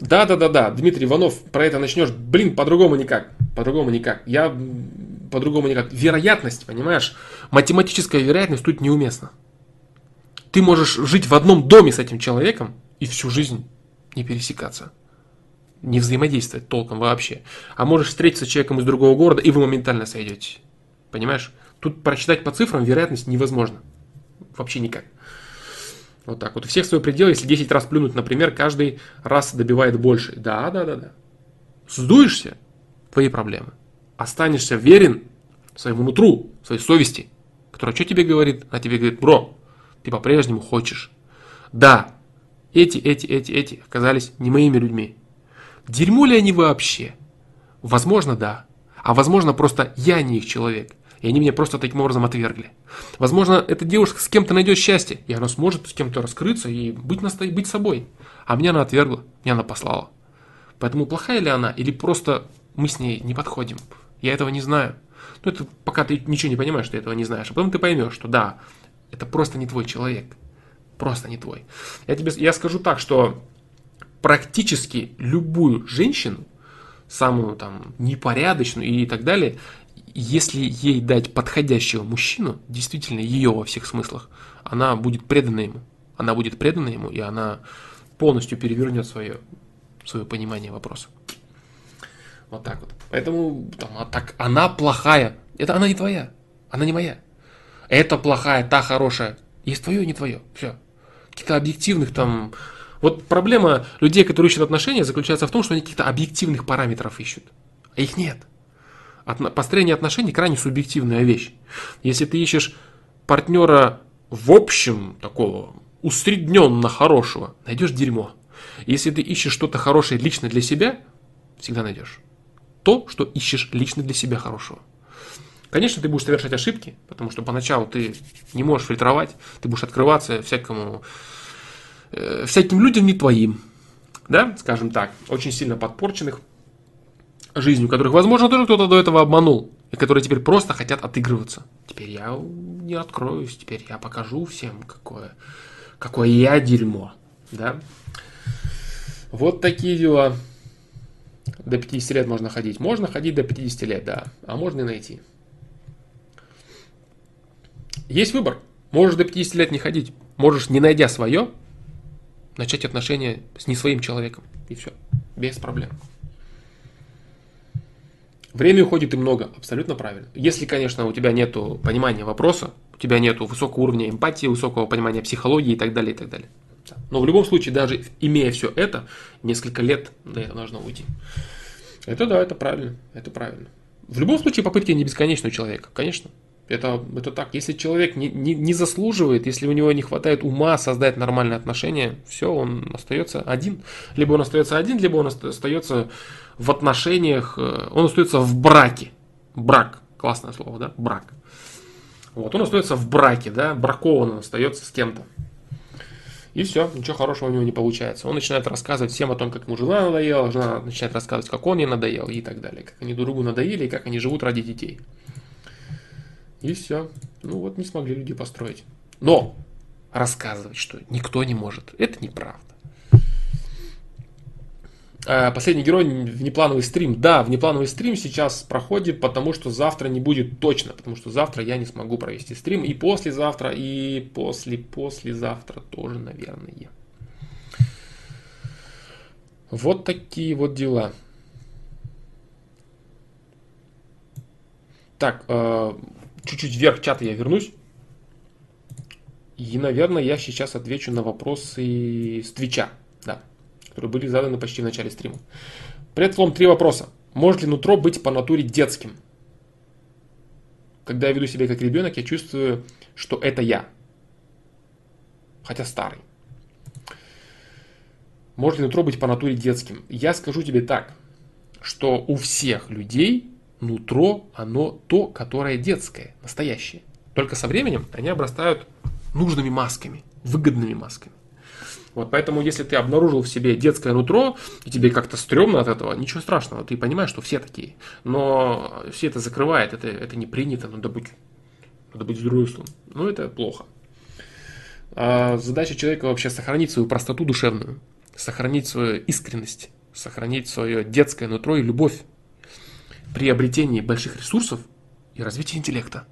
Да, да, да, да, Дмитрий Иванов, про это начнешь. Блин, по-другому никак. По-другому никак. Я по-другому никак. Вероятность, понимаешь? Математическая вероятность тут неуместна. Ты можешь жить в одном доме с этим человеком и всю жизнь не пересекаться. Не взаимодействовать толком вообще. А можешь встретиться с человеком из другого города, и вы моментально сойдете. Понимаешь? Тут прочитать по цифрам вероятность невозможно. Вообще никак. Вот так вот. У всех свой предел, если 10 раз плюнуть, например, каждый раз добивает больше. Да, да, да, да. Сдуешься, твои проблемы. Останешься верен своему нутру, своей совести, которая что тебе говорит? Она тебе говорит, бро, ты по-прежнему хочешь. Да, эти, эти, эти, эти оказались не моими людьми. Дерьмо ли они вообще? Возможно, да. А возможно, просто я не их человек. И они меня просто таким образом отвергли. Возможно, эта девушка с кем-то найдет счастье, и она сможет с кем-то раскрыться и быть, насто... быть собой. А меня она отвергла, меня она послала. Поэтому плохая ли она, или просто мы с ней не подходим? Я этого не знаю. Но это пока ты ничего не понимаешь, ты этого не знаешь. А потом ты поймешь, что да, это просто не твой человек. Просто не твой. Я тебе я скажу так, что практически любую женщину, самую там непорядочную и так далее, если ей дать подходящего мужчину, действительно ее во всех смыслах, она будет предана ему. Она будет предана ему, и она полностью перевернет свое, свое понимание вопроса. Вот так вот. Поэтому там, а так, она плохая. Это она не твоя. Она не моя. Это плохая, та хорошая. Есть твое и не твое. Все. Каких-то объективных там... Вот проблема людей, которые ищут отношения, заключается в том, что они каких-то объективных параметров ищут. А их нет. От, построение отношений крайне субъективная вещь. Если ты ищешь партнера в общем такого усредненно хорошего, найдешь дерьмо. Если ты ищешь что-то хорошее лично для себя, всегда найдешь. То, что ищешь лично для себя хорошего. Конечно, ты будешь совершать ошибки, потому что поначалу ты не можешь фильтровать, ты будешь открываться всякому, э, всяким людям не твоим, да, скажем так, очень сильно подпорченных, жизнью, которых, возможно, тоже кто-то до этого обманул, и которые теперь просто хотят отыгрываться. Теперь я не откроюсь, теперь я покажу всем, какое, какое я дерьмо. Да? Вот такие дела. До 50 лет можно ходить. Можно ходить до 50 лет, да. А можно и найти. Есть выбор. Можешь до 50 лет не ходить. Можешь, не найдя свое, начать отношения с не своим человеком. И все. Без проблем. Время уходит и много, абсолютно правильно. Если, конечно, у тебя нет понимания вопроса, у тебя нет высокого уровня эмпатии, высокого понимания психологии и так далее, и так далее. Но в любом случае, даже имея все это, несколько лет на это должно уйти. Это да, это правильно, это правильно. В любом случае, попытки не бесконечны у человека, конечно. Это, это так. Если человек не, не, не заслуживает, если у него не хватает ума создать нормальные отношения, все, он остается один. Либо он остается один, либо он остается в отношениях, э, он остается в браке. Брак, классное слово, да? Брак. Вот, он остается в браке, да, бракован он остается с кем-то. И все, ничего хорошего у него не получается. Он начинает рассказывать всем о том, как ему жена надоела, жена начинает рассказывать, как он ей надоел и так далее. Как они друг другу надоели и как они живут ради детей. И все. Ну вот не смогли люди построить. Но рассказывать, что никто не может, это неправда. Э, последний герой, внеплановый стрим. Да, внеплановый стрим сейчас проходит, потому что завтра не будет точно, потому что завтра я не смогу провести стрим. И послезавтра, и после-послезавтра тоже, наверное. Вот такие вот дела. Так, э, чуть-чуть вверх чата я вернусь. И, наверное, я сейчас отвечу на вопросы с Твича. Да которые были заданы почти в начале стрима. Привет, Флом, три вопроса. Может ли нутро быть по натуре детским? когда я веду себя как ребенок, я чувствую, что это я. Хотя старый. Может ли нутро быть по натуре детским? Я скажу тебе так, что у всех людей нутро, оно то, которое детское, настоящее. Только со временем они обрастают нужными масками, выгодными масками. Вот поэтому, если ты обнаружил в себе детское нутро, и тебе как-то стрёмно от этого, ничего страшного, ты понимаешь, что все такие. Но все это закрывает, это, это не принято, надо быть, надо быть взрослым. Ну, это плохо. А задача человека вообще сохранить свою простоту душевную, сохранить свою искренность, сохранить свое детское нутро и любовь при обретении больших ресурсов и развитии интеллекта.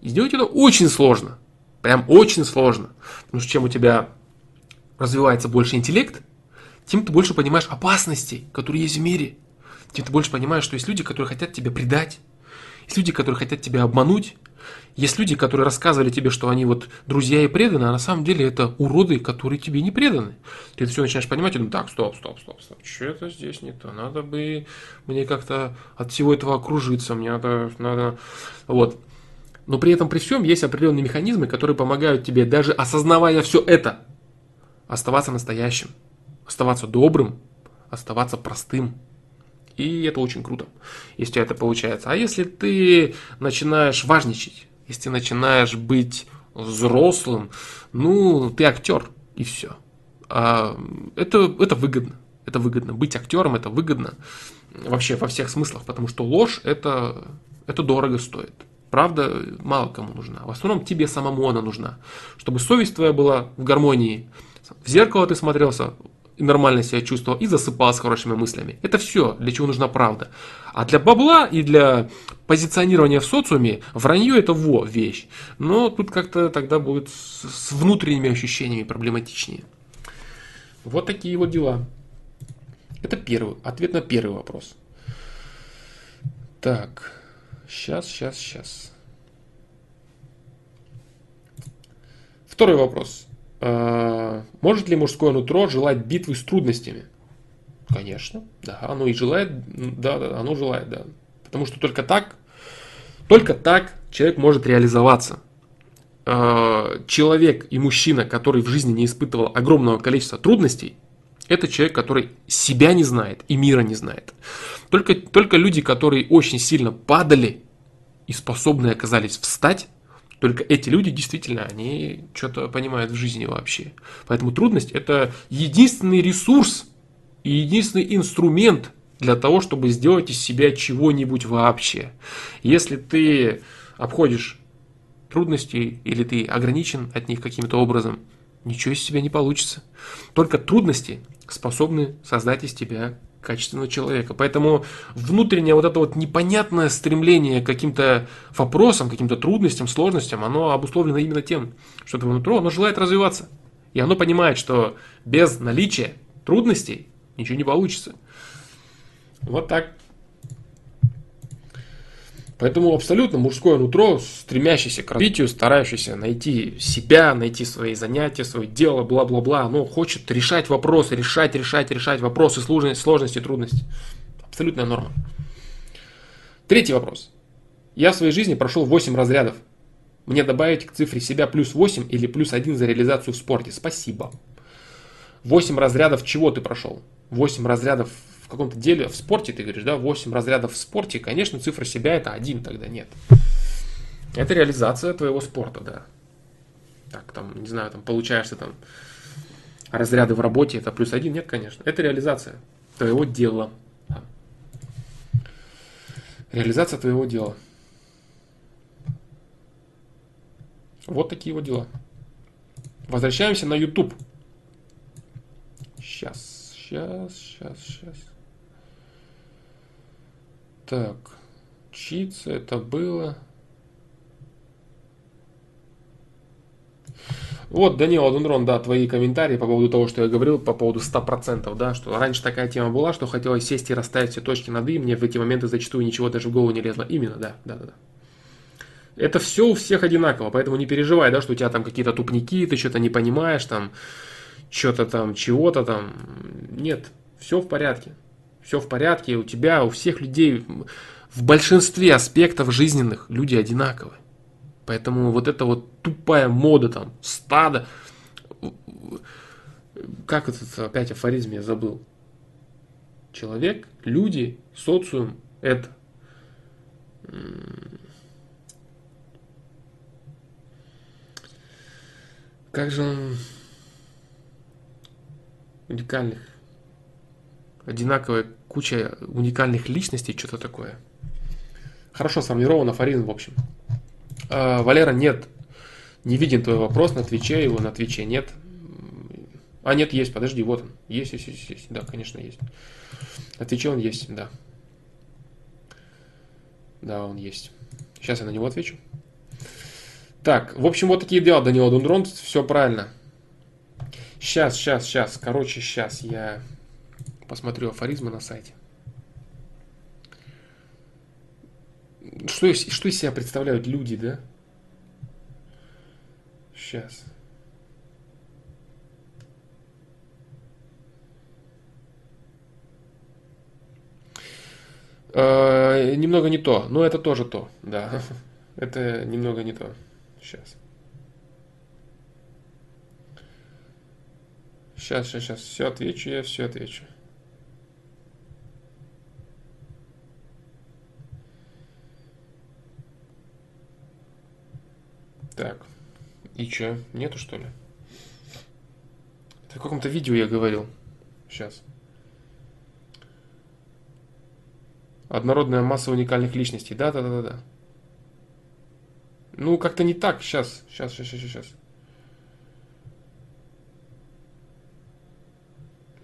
И сделать это очень сложно. Прям очень сложно. Потому что чем у тебя развивается больше интеллект, тем ты больше понимаешь опасностей, которые есть в мире. Тем ты больше понимаешь, что есть люди, которые хотят тебя предать. Есть люди, которые хотят тебя обмануть. Есть люди, которые рассказывали тебе, что они вот друзья и преданы, а на самом деле это уроды, которые тебе не преданы. Ты это все начинаешь понимать и думаешь, так, стоп, стоп, стоп, стоп, что это здесь не то, надо бы мне как-то от всего этого окружиться, мне надо, надо, вот. Но при этом при всем есть определенные механизмы, которые помогают тебе, даже осознавая все это, оставаться настоящим, оставаться добрым, оставаться простым. И это очень круто, если это получается. А если ты начинаешь важничать, если ты начинаешь быть взрослым, ну, ты актер, и все. А это, это выгодно. Это выгодно. Быть актером это выгодно. Вообще во всех смыслах, потому что ложь это, это дорого стоит. Правда мало кому нужна. В основном тебе самому она нужна. Чтобы совесть твоя была в гармонии, в зеркало ты смотрелся, нормально себя чувствовал, и засыпал с хорошими мыслями. Это все, для чего нужна правда. А для бабла и для позиционирования в социуме вранье это во вещь. Но тут как-то тогда будет с внутренними ощущениями проблематичнее. Вот такие вот дела. Это первый, ответ на первый вопрос. Так, сейчас, сейчас, сейчас. Второй вопрос. А, может ли мужское нутро желать битвы с трудностями? Конечно, да, оно и желает, да, да, оно желает, да. Потому что только так, только так человек может реализоваться. А, человек и мужчина, который в жизни не испытывал огромного количества трудностей, это человек, который себя не знает и мира не знает. Только, только люди, которые очень сильно падали и способны оказались встать, только эти люди действительно, они что-то понимают в жизни вообще. Поэтому трудность это единственный ресурс и единственный инструмент для того, чтобы сделать из себя чего-нибудь вообще. Если ты обходишь трудности или ты ограничен от них каким-то образом, ничего из себя не получится. Только трудности способны создать из тебя качественного человека. Поэтому внутреннее вот это вот непонятное стремление к каким-то вопросам, каким-то трудностям, сложностям, оно обусловлено именно тем, что это внутри, оно желает развиваться. И оно понимает, что без наличия трудностей ничего не получится. Вот так. Поэтому абсолютно мужское нутро, стремящееся к развитию, старающееся найти себя, найти свои занятия, свое дело, бла-бла-бла, оно хочет решать вопросы, решать, решать, решать вопросы, сложности, сложности, трудности. Абсолютная норма. Третий вопрос. Я в своей жизни прошел 8 разрядов. Мне добавить к цифре себя плюс 8 или плюс 1 за реализацию в спорте? Спасибо. 8 разрядов чего ты прошел? 8 разрядов каком-то деле, в спорте ты говоришь, да, 8 разрядов в спорте, конечно, цифра себя это один тогда нет. Это реализация твоего спорта, да. Так, там, не знаю, там получаешься там разряды в работе, это плюс один, нет, конечно. Это реализация твоего дела. Реализация твоего дела. Вот такие вот дела. Возвращаемся на YouTube. Сейчас, сейчас, сейчас, сейчас. Так, чица это было. Вот, Данил Адунрон, да, твои комментарии по поводу того, что я говорил, по поводу 100%, да, что раньше такая тема была, что хотелось сесть и расставить все точки над «и», мне в эти моменты зачастую ничего даже в голову не лезло. Именно, да, да. да. Это все у всех одинаково, поэтому не переживай, да, что у тебя там какие-то тупники, ты что-то не понимаешь, там, что-то там, чего-то там. Нет, все в порядке все в порядке, у тебя, у всех людей в большинстве аспектов жизненных люди одинаковы. Поэтому вот эта вот тупая мода там, стадо, как это опять афоризм я забыл. Человек, люди, социум – это как же он уникальных, одинаковая куча уникальных личностей, что-то такое. Хорошо сформирован афоризм, в общем. А, Валера, нет, не виден твой вопрос на Твиче, его на Твиче нет. А, нет, есть, подожди, вот он. Есть, есть, есть, есть. Да, конечно, есть. На Твиче он есть, да. Да, он есть. Сейчас я на него отвечу. Так, в общем, вот такие дела, Данила Дундрон, все правильно. Сейчас, сейчас, сейчас, короче, сейчас я посмотрю афоризмы на сайте. Что, что из себя представляют люди, да? Сейчас. Э, немного не то, но это тоже то, да. Это немного не то. Сейчас. Сейчас, сейчас, сейчас. Все отвечу, я все отвечу. Так. И что? Нету, что ли? Это в каком-то видео я говорил. Сейчас. Однородная масса уникальных личностей. Да, да, да, да, да. Ну, как-то не так. Сейчас, сейчас, сейчас, сейчас, сейчас.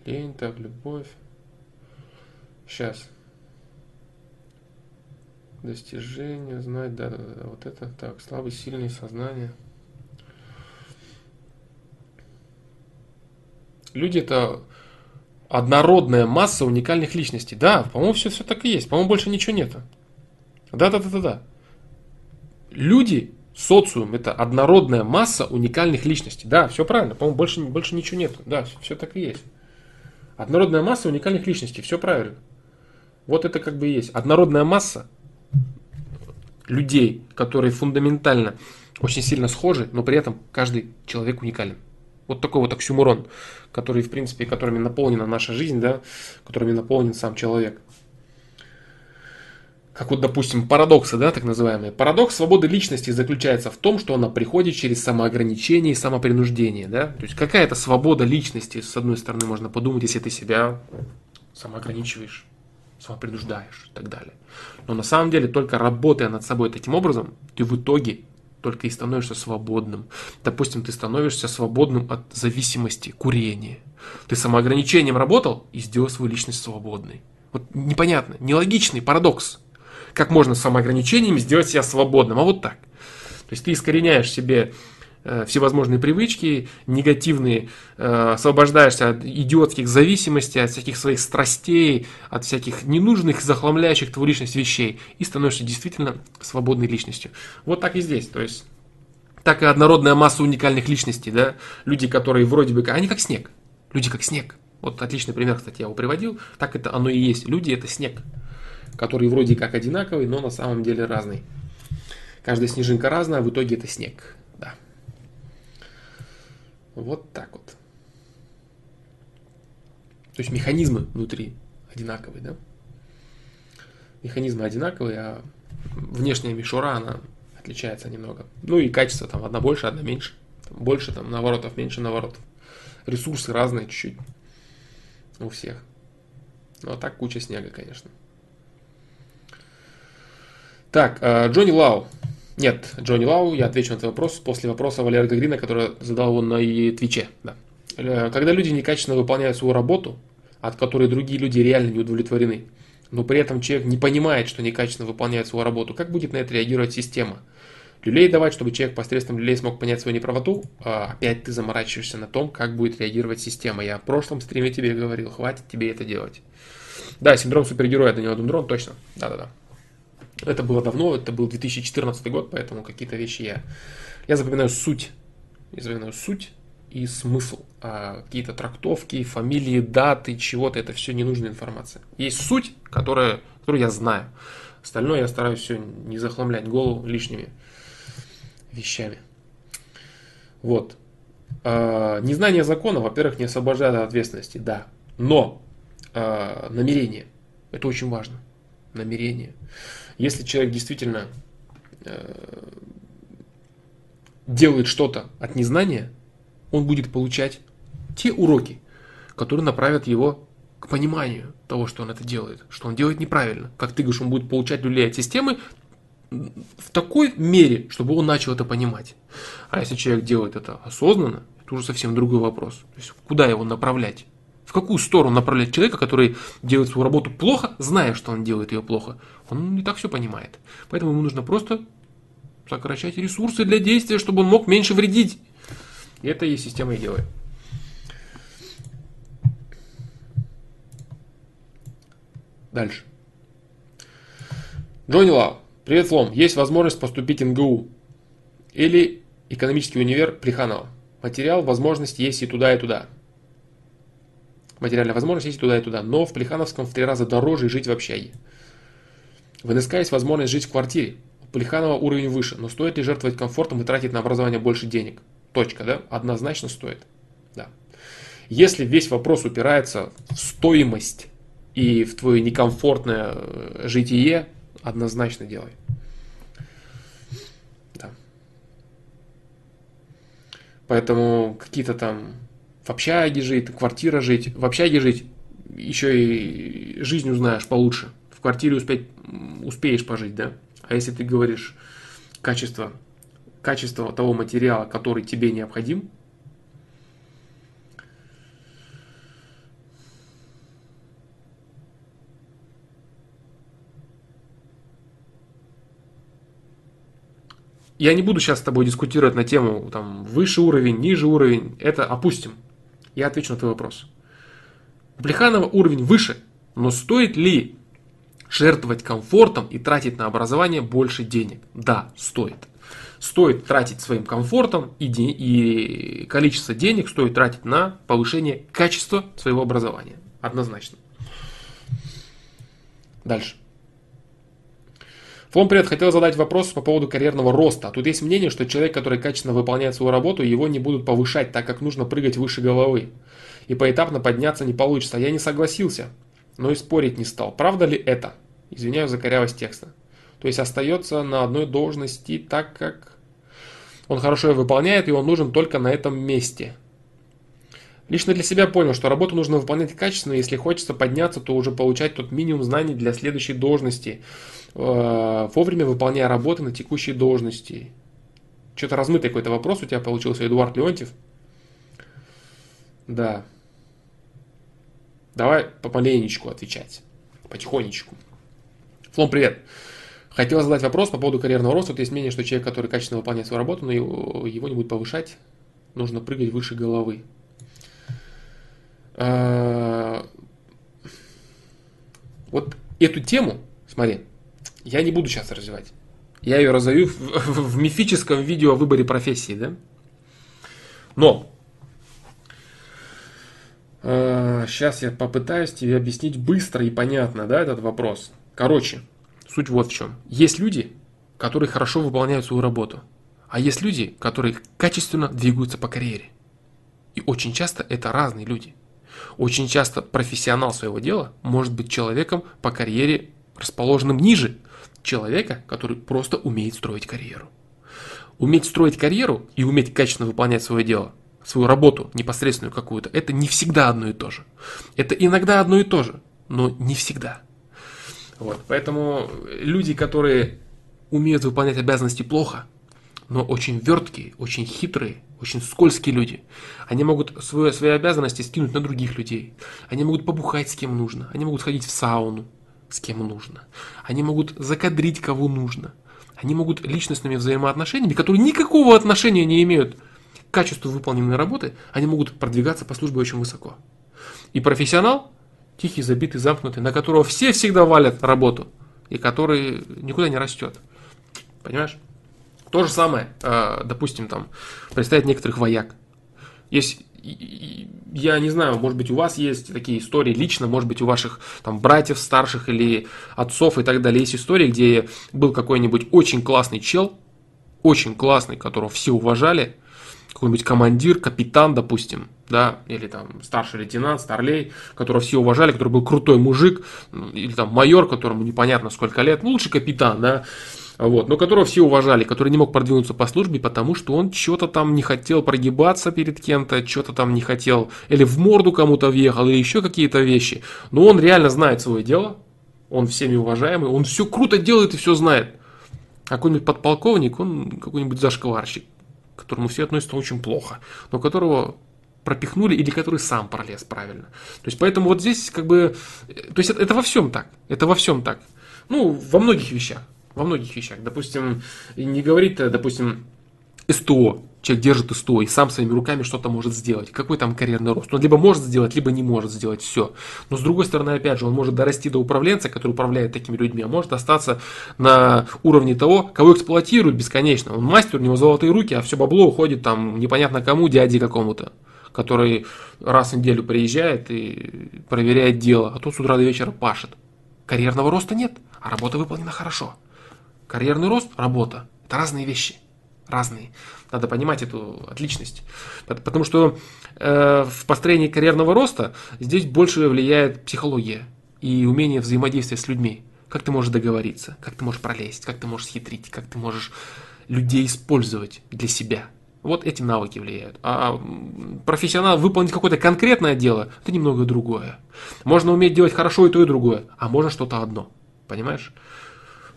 Лень, так, любовь. Сейчас. Достижение, знать, да, да, да, вот это, так, слабый, сильный, сознание. Люди это однородная масса уникальных личностей. Да, по-моему, все, все так и есть. По-моему, больше ничего нету. Да, да, да, да, да. Люди, социум, это однородная масса уникальных личностей. Да, все правильно. По-моему, больше, больше ничего нету. Да, все так и есть. Однородная масса уникальных личностей. Все правильно. Вот это как бы и есть. Однородная масса людей, которые фундаментально очень сильно схожи, но при этом каждый человек уникален. Вот такой вот оксюмурон, который, в принципе, которыми наполнена наша жизнь, да, которыми наполнен сам человек. Как вот, допустим, парадоксы, да, так называемые. Парадокс свободы личности заключается в том, что она приходит через самоограничение и самопринуждение, да. То есть какая-то свобода личности, с одной стороны, можно подумать, если ты себя самоограничиваешь, самопринуждаешь и так далее. Но на самом деле, только работая над собой таким образом, ты в итоге только и становишься свободным. Допустим, ты становишься свободным от зависимости, курения. Ты самоограничением работал и сделал свою личность свободной. Вот непонятно, нелогичный парадокс. Как можно самоограничениями сделать себя свободным? А вот так. То есть ты искореняешь себе всевозможные привычки негативные, э, освобождаешься от идиотских зависимостей, от всяких своих страстей, от всяких ненужных, захламляющих твою личность вещей и становишься действительно свободной личностью. Вот так и здесь. То есть так и однородная масса уникальных личностей, да, люди, которые вроде бы, они как снег, люди как снег. Вот отличный пример, кстати, я его приводил. Так это оно и есть. Люди это снег, который вроде как одинаковый, но на самом деле разный. Каждая снежинка разная, а в итоге это снег. Вот так вот. То есть механизмы внутри одинаковые, да? Механизмы одинаковые, а внешняя мишура, она отличается немного. Ну и качество там одна больше, одна меньше. Больше там наворотов, меньше наворотов. Ресурсы разные чуть-чуть у всех. Ну а так куча снега, конечно. Так, э, Джонни Лау. Нет, Джонни Лау, я отвечу на этот вопрос после вопроса Валерия Гагрина, который задал он на Твиче. Да. Э, когда люди некачественно выполняют свою работу, от которой другие люди реально не удовлетворены, но при этом человек не понимает, что некачественно выполняет свою работу, как будет на это реагировать система? Люлей давать, чтобы человек посредством люлей смог понять свою неправоту, а опять ты заморачиваешься на том, как будет реагировать система. Я в прошлом стриме тебе говорил, хватит тебе это делать. Да, синдром супергероя Данила Дундрон, точно. Да-да-да. Это было давно, это был 2014 год, поэтому какие-то вещи я... Я запоминаю суть. Я запоминаю суть и смысл. А какие-то трактовки, фамилии, даты, чего-то, это все ненужная информация. Есть суть, которая, которую я знаю. Остальное я стараюсь все не захламлять голову лишними вещами. Вот. А, незнание закона, во-первых, не освобождает от ответственности, да. Но а, намерение, это очень важно. Намерение. Если человек действительно э, делает что-то от незнания, он будет получать те уроки, которые направят его к пониманию того, что он это делает, что он делает неправильно. Как ты говоришь, он будет получать люлей от системы в такой мере, чтобы он начал это понимать. А если человек делает это осознанно, это уже совсем другой вопрос. То есть куда его направлять? Какую сторону направлять человека, который делает свою работу плохо, зная, что он делает ее плохо? Он не так все понимает. Поэтому ему нужно просто сокращать ресурсы для действия, чтобы он мог меньше вредить. И это и система и делает. Дальше. Джонни Лав. Привет, Флом. Есть возможность поступить в НГУ или экономический универ Плеханова. Материал, возможность есть и туда, и туда. Материальная возможность и туда, и туда. Но в Плехановском в три раза дороже жить в общаге. В НСК есть возможность жить в квартире. У Плеханова уровень выше. Но стоит ли жертвовать комфортом и тратить на образование больше денег? Точка, да? Однозначно стоит. Да. Если весь вопрос упирается в стоимость и в твое некомфортное э, житие, однозначно делай. Поэтому какие-то там в общаге жить, квартира жить, в общаге жить, еще и жизнь узнаешь получше. В квартире успеть, успеешь пожить, да? А если ты говоришь качество, качество того материала, который тебе необходим, Я не буду сейчас с тобой дискутировать на тему там, выше уровень, ниже уровень. Это опустим. Я отвечу на твой вопрос. У Плеханова уровень выше, но стоит ли жертвовать комфортом и тратить на образование больше денег? Да, стоит. Стоит тратить своим комфортом и, де- и количество денег стоит тратить на повышение качества своего образования. Однозначно. Дальше. Флом, привет, хотел задать вопрос по поводу карьерного роста. Тут есть мнение, что человек, который качественно выполняет свою работу, его не будут повышать, так как нужно прыгать выше головы. И поэтапно подняться не получится. Я не согласился, но и спорить не стал. Правда ли это? Извиняюсь за корявость текста. То есть остается на одной должности так, как он хорошо ее выполняет, и он нужен только на этом месте. Лично для себя понял, что работу нужно выполнять качественно, если хочется подняться, то уже получать тот минимум знаний для следующей должности, вовремя выполняя работы на текущей должности. Что-то размытый какой-то вопрос у тебя получился, Эдуард Леонтьев. Да. Давай помаленечку отвечать. Потихонечку. Флом, привет. Хотел задать вопрос по поводу карьерного роста. Вот есть мнение, что человек, который качественно выполняет свою работу, но его, не будет повышать, нужно прыгать выше головы. А, вот эту тему, смотри, я не буду сейчас развивать. Я ее разовью в, в, в мифическом видео о выборе профессии, да? Но э, сейчас я попытаюсь тебе объяснить быстро и понятно, да, этот вопрос. Короче, суть вот в чем. Есть люди, которые хорошо выполняют свою работу, а есть люди, которые качественно двигаются по карьере. И очень часто это разные люди – очень часто профессионал своего дела может быть человеком по карьере, расположенным ниже человека, который просто умеет строить карьеру. Уметь строить карьеру и уметь качественно выполнять свое дело, свою работу непосредственную какую-то, это не всегда одно и то же. Это иногда одно и то же, но не всегда. Вот, поэтому люди, которые умеют выполнять обязанности плохо, но очень верткие, очень хитрые, очень скользкие люди. Они могут свои, свои обязанности скинуть на других людей. Они могут побухать с кем нужно. Они могут сходить в сауну с кем нужно. Они могут закадрить кого нужно. Они могут личностными взаимоотношениями, которые никакого отношения не имеют к качеству выполненной работы, они могут продвигаться по службе очень высоко. И профессионал, тихий, забитый, замкнутый, на которого все всегда валят работу, и который никуда не растет. Понимаешь? То же самое, э, допустим, там, представить некоторых вояк. Есть, я не знаю, может быть, у вас есть такие истории лично, может быть, у ваших там братьев старших или отцов и так далее есть истории, где был какой-нибудь очень классный чел, очень классный, которого все уважали, какой-нибудь командир, капитан, допустим, да, или там старший лейтенант, старлей, которого все уважали, который был крутой мужик, или там майор, которому непонятно сколько лет, ну, лучше капитан, да, вот, но которого все уважали, который не мог продвинуться по службе, потому что он что-то там не хотел прогибаться перед кем-то, что-то там не хотел, или в морду кому-то въехал, или еще какие-то вещи. Но он реально знает свое дело, он всеми уважаемый, он все круто делает и все знает. А какой-нибудь подполковник, он какой-нибудь зашкварщик, к которому все относятся очень плохо, но которого пропихнули или который сам пролез правильно. То есть поэтому вот здесь как бы, то есть это, это во всем так, это во всем так. Ну, во многих вещах во многих вещах. Допустим, не говорит, э, допустим, СТО, человек держит СТО и сам своими руками что-то может сделать. Какой там карьерный рост? Он либо может сделать, либо не может сделать все. Но с другой стороны, опять же, он может дорасти до управленца, который управляет такими людьми, а может остаться на уровне того, кого эксплуатируют бесконечно. Он мастер, у него золотые руки, а все бабло уходит там непонятно кому, дяде какому-то который раз в неделю приезжает и проверяет дело, а тот с утра до вечера пашет. Карьерного роста нет, а работа выполнена хорошо. Карьерный рост, работа – это разные вещи. Разные. Надо понимать эту отличность. Потому что э, в построении карьерного роста здесь больше влияет психология и умение взаимодействия с людьми. Как ты можешь договориться, как ты можешь пролезть, как ты можешь схитрить, как ты можешь людей использовать для себя. Вот эти навыки влияют. А профессионал выполнить какое-то конкретное дело, это немного другое. Можно уметь делать хорошо и то, и другое, а можно что-то одно. Понимаешь?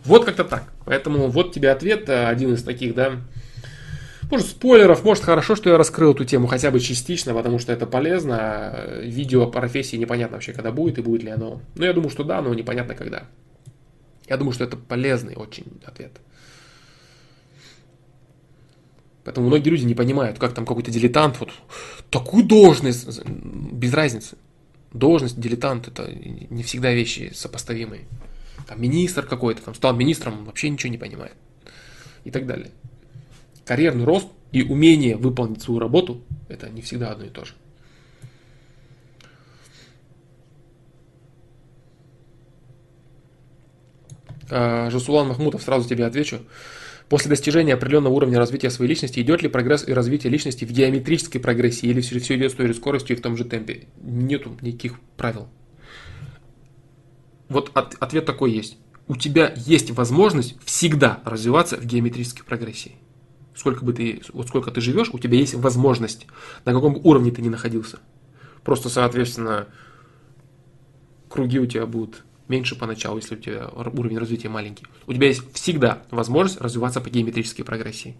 Вот как-то так. Поэтому вот тебе ответ, э, один из таких, да. Может, спойлеров, может, хорошо, что я раскрыл эту тему хотя бы частично, потому что это полезно. Видео по профессии непонятно вообще, когда будет и будет ли оно. Ну, я думаю, что да, но непонятно когда. Я думаю, что это полезный очень ответ. Поэтому многие люди не понимают, как там какой-то дилетант, вот такую должность, без разницы. Должность, дилетант, это не всегда вещи сопоставимые там, министр какой-то, там, стал министром, вообще ничего не понимает. И так далее. Карьерный рост и умение выполнить свою работу – это не всегда одно и то же. А, Жасулан Махмутов, сразу тебе отвечу. После достижения определенного уровня развития своей личности идет ли прогресс и развитие личности в геометрической прогрессии или все, все идет с той же скоростью и в том же темпе? Нету никаких правил вот от, ответ такой есть. У тебя есть возможность всегда развиваться в геометрической прогрессии. Сколько бы ты, вот сколько ты живешь, у тебя есть возможность, на каком уровне ты не находился. Просто, соответственно, круги у тебя будут меньше поначалу, если у тебя уровень развития маленький. У тебя есть всегда возможность развиваться по геометрической прогрессии.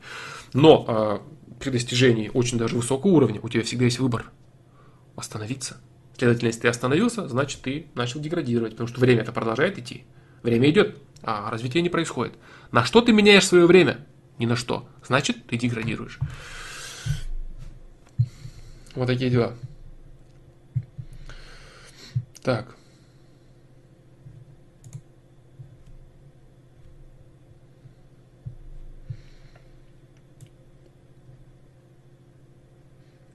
Но э, при достижении очень даже высокого уровня у тебя всегда есть выбор остановиться – Следовательно, если ты остановился, значит ты начал деградировать, потому что время это продолжает идти. Время идет, а развитие не происходит. На что ты меняешь свое время? Ни на что. Значит, ты деградируешь. Вот такие дела. Так.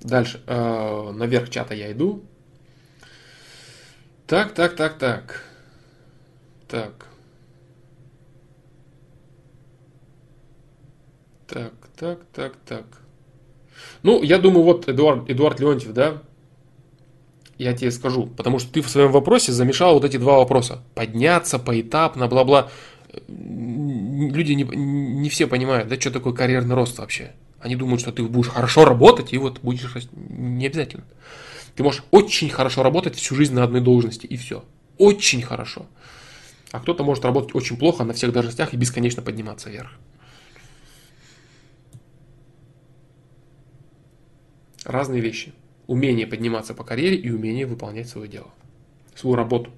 Дальше. Э, наверх чата я иду. Так, так, так, так. Так. Так, так, так, так. Ну, я думаю, вот Эдуард, Эдуард Леонтьев, да, я тебе скажу, потому что ты в своем вопросе замешал вот эти два вопроса. Подняться поэтапно, бла-бла. Люди не, не все понимают, да, что такое карьерный рост вообще. Они думают, что ты будешь хорошо работать и вот будешь. Не обязательно. Ты можешь очень хорошо работать всю жизнь на одной должности, и все. Очень хорошо. А кто-то может работать очень плохо на всех должностях и бесконечно подниматься вверх. Разные вещи. Умение подниматься по карьере и умение выполнять свое дело. Свою работу.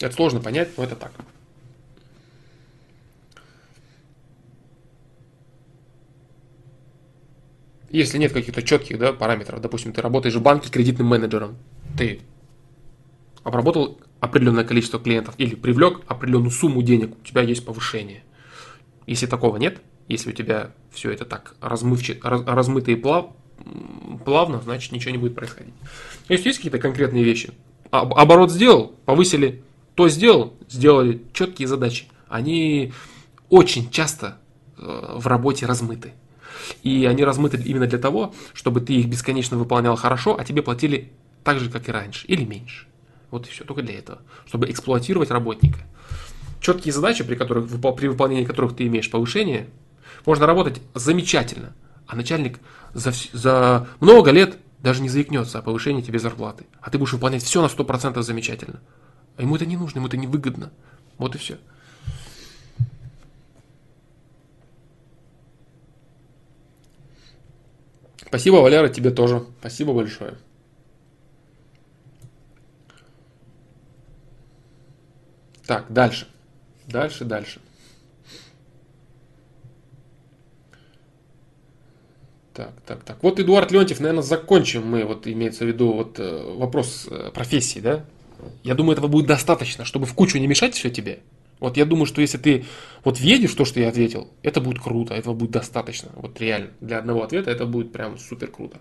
Это сложно понять, но это так. Если нет каких-то четких да, параметров, допустим, ты работаешь в банке кредитным менеджером, ты обработал определенное количество клиентов или привлек определенную сумму денег, у тебя есть повышение. Если такого нет, Если у тебя все это так размывче, раз, размыто и плав, плавно, значит ничего не будет происходить. Если есть какие-то конкретные вещи, оборот сделал, повысили, то сделал, сделали четкие задачи. Они очень часто э, в работе размыты. И они размыты именно для того, чтобы ты их бесконечно выполнял хорошо, а тебе платили так же, как и раньше, или меньше. Вот и все, только для этого, чтобы эксплуатировать работника. Четкие задачи, при, которых, при выполнении которых ты имеешь повышение, можно работать замечательно, а начальник за, за много лет даже не заикнется о повышении тебе зарплаты. А ты будешь выполнять все на 100% замечательно. А ему это не нужно, ему это не выгодно. Вот и все. Спасибо, Валера, тебе тоже. Спасибо большое. Так, дальше. Дальше, дальше. Так, так, так. Вот Эдуард Леонтьев, наверное, закончим мы, вот имеется в виду вот э, вопрос э, профессии, да? Я думаю, этого будет достаточно, чтобы в кучу не мешать все тебе. Вот я думаю, что если ты вот въедешь то, что я ответил, это будет круто, этого будет достаточно. Вот реально, для одного ответа это будет прям супер круто.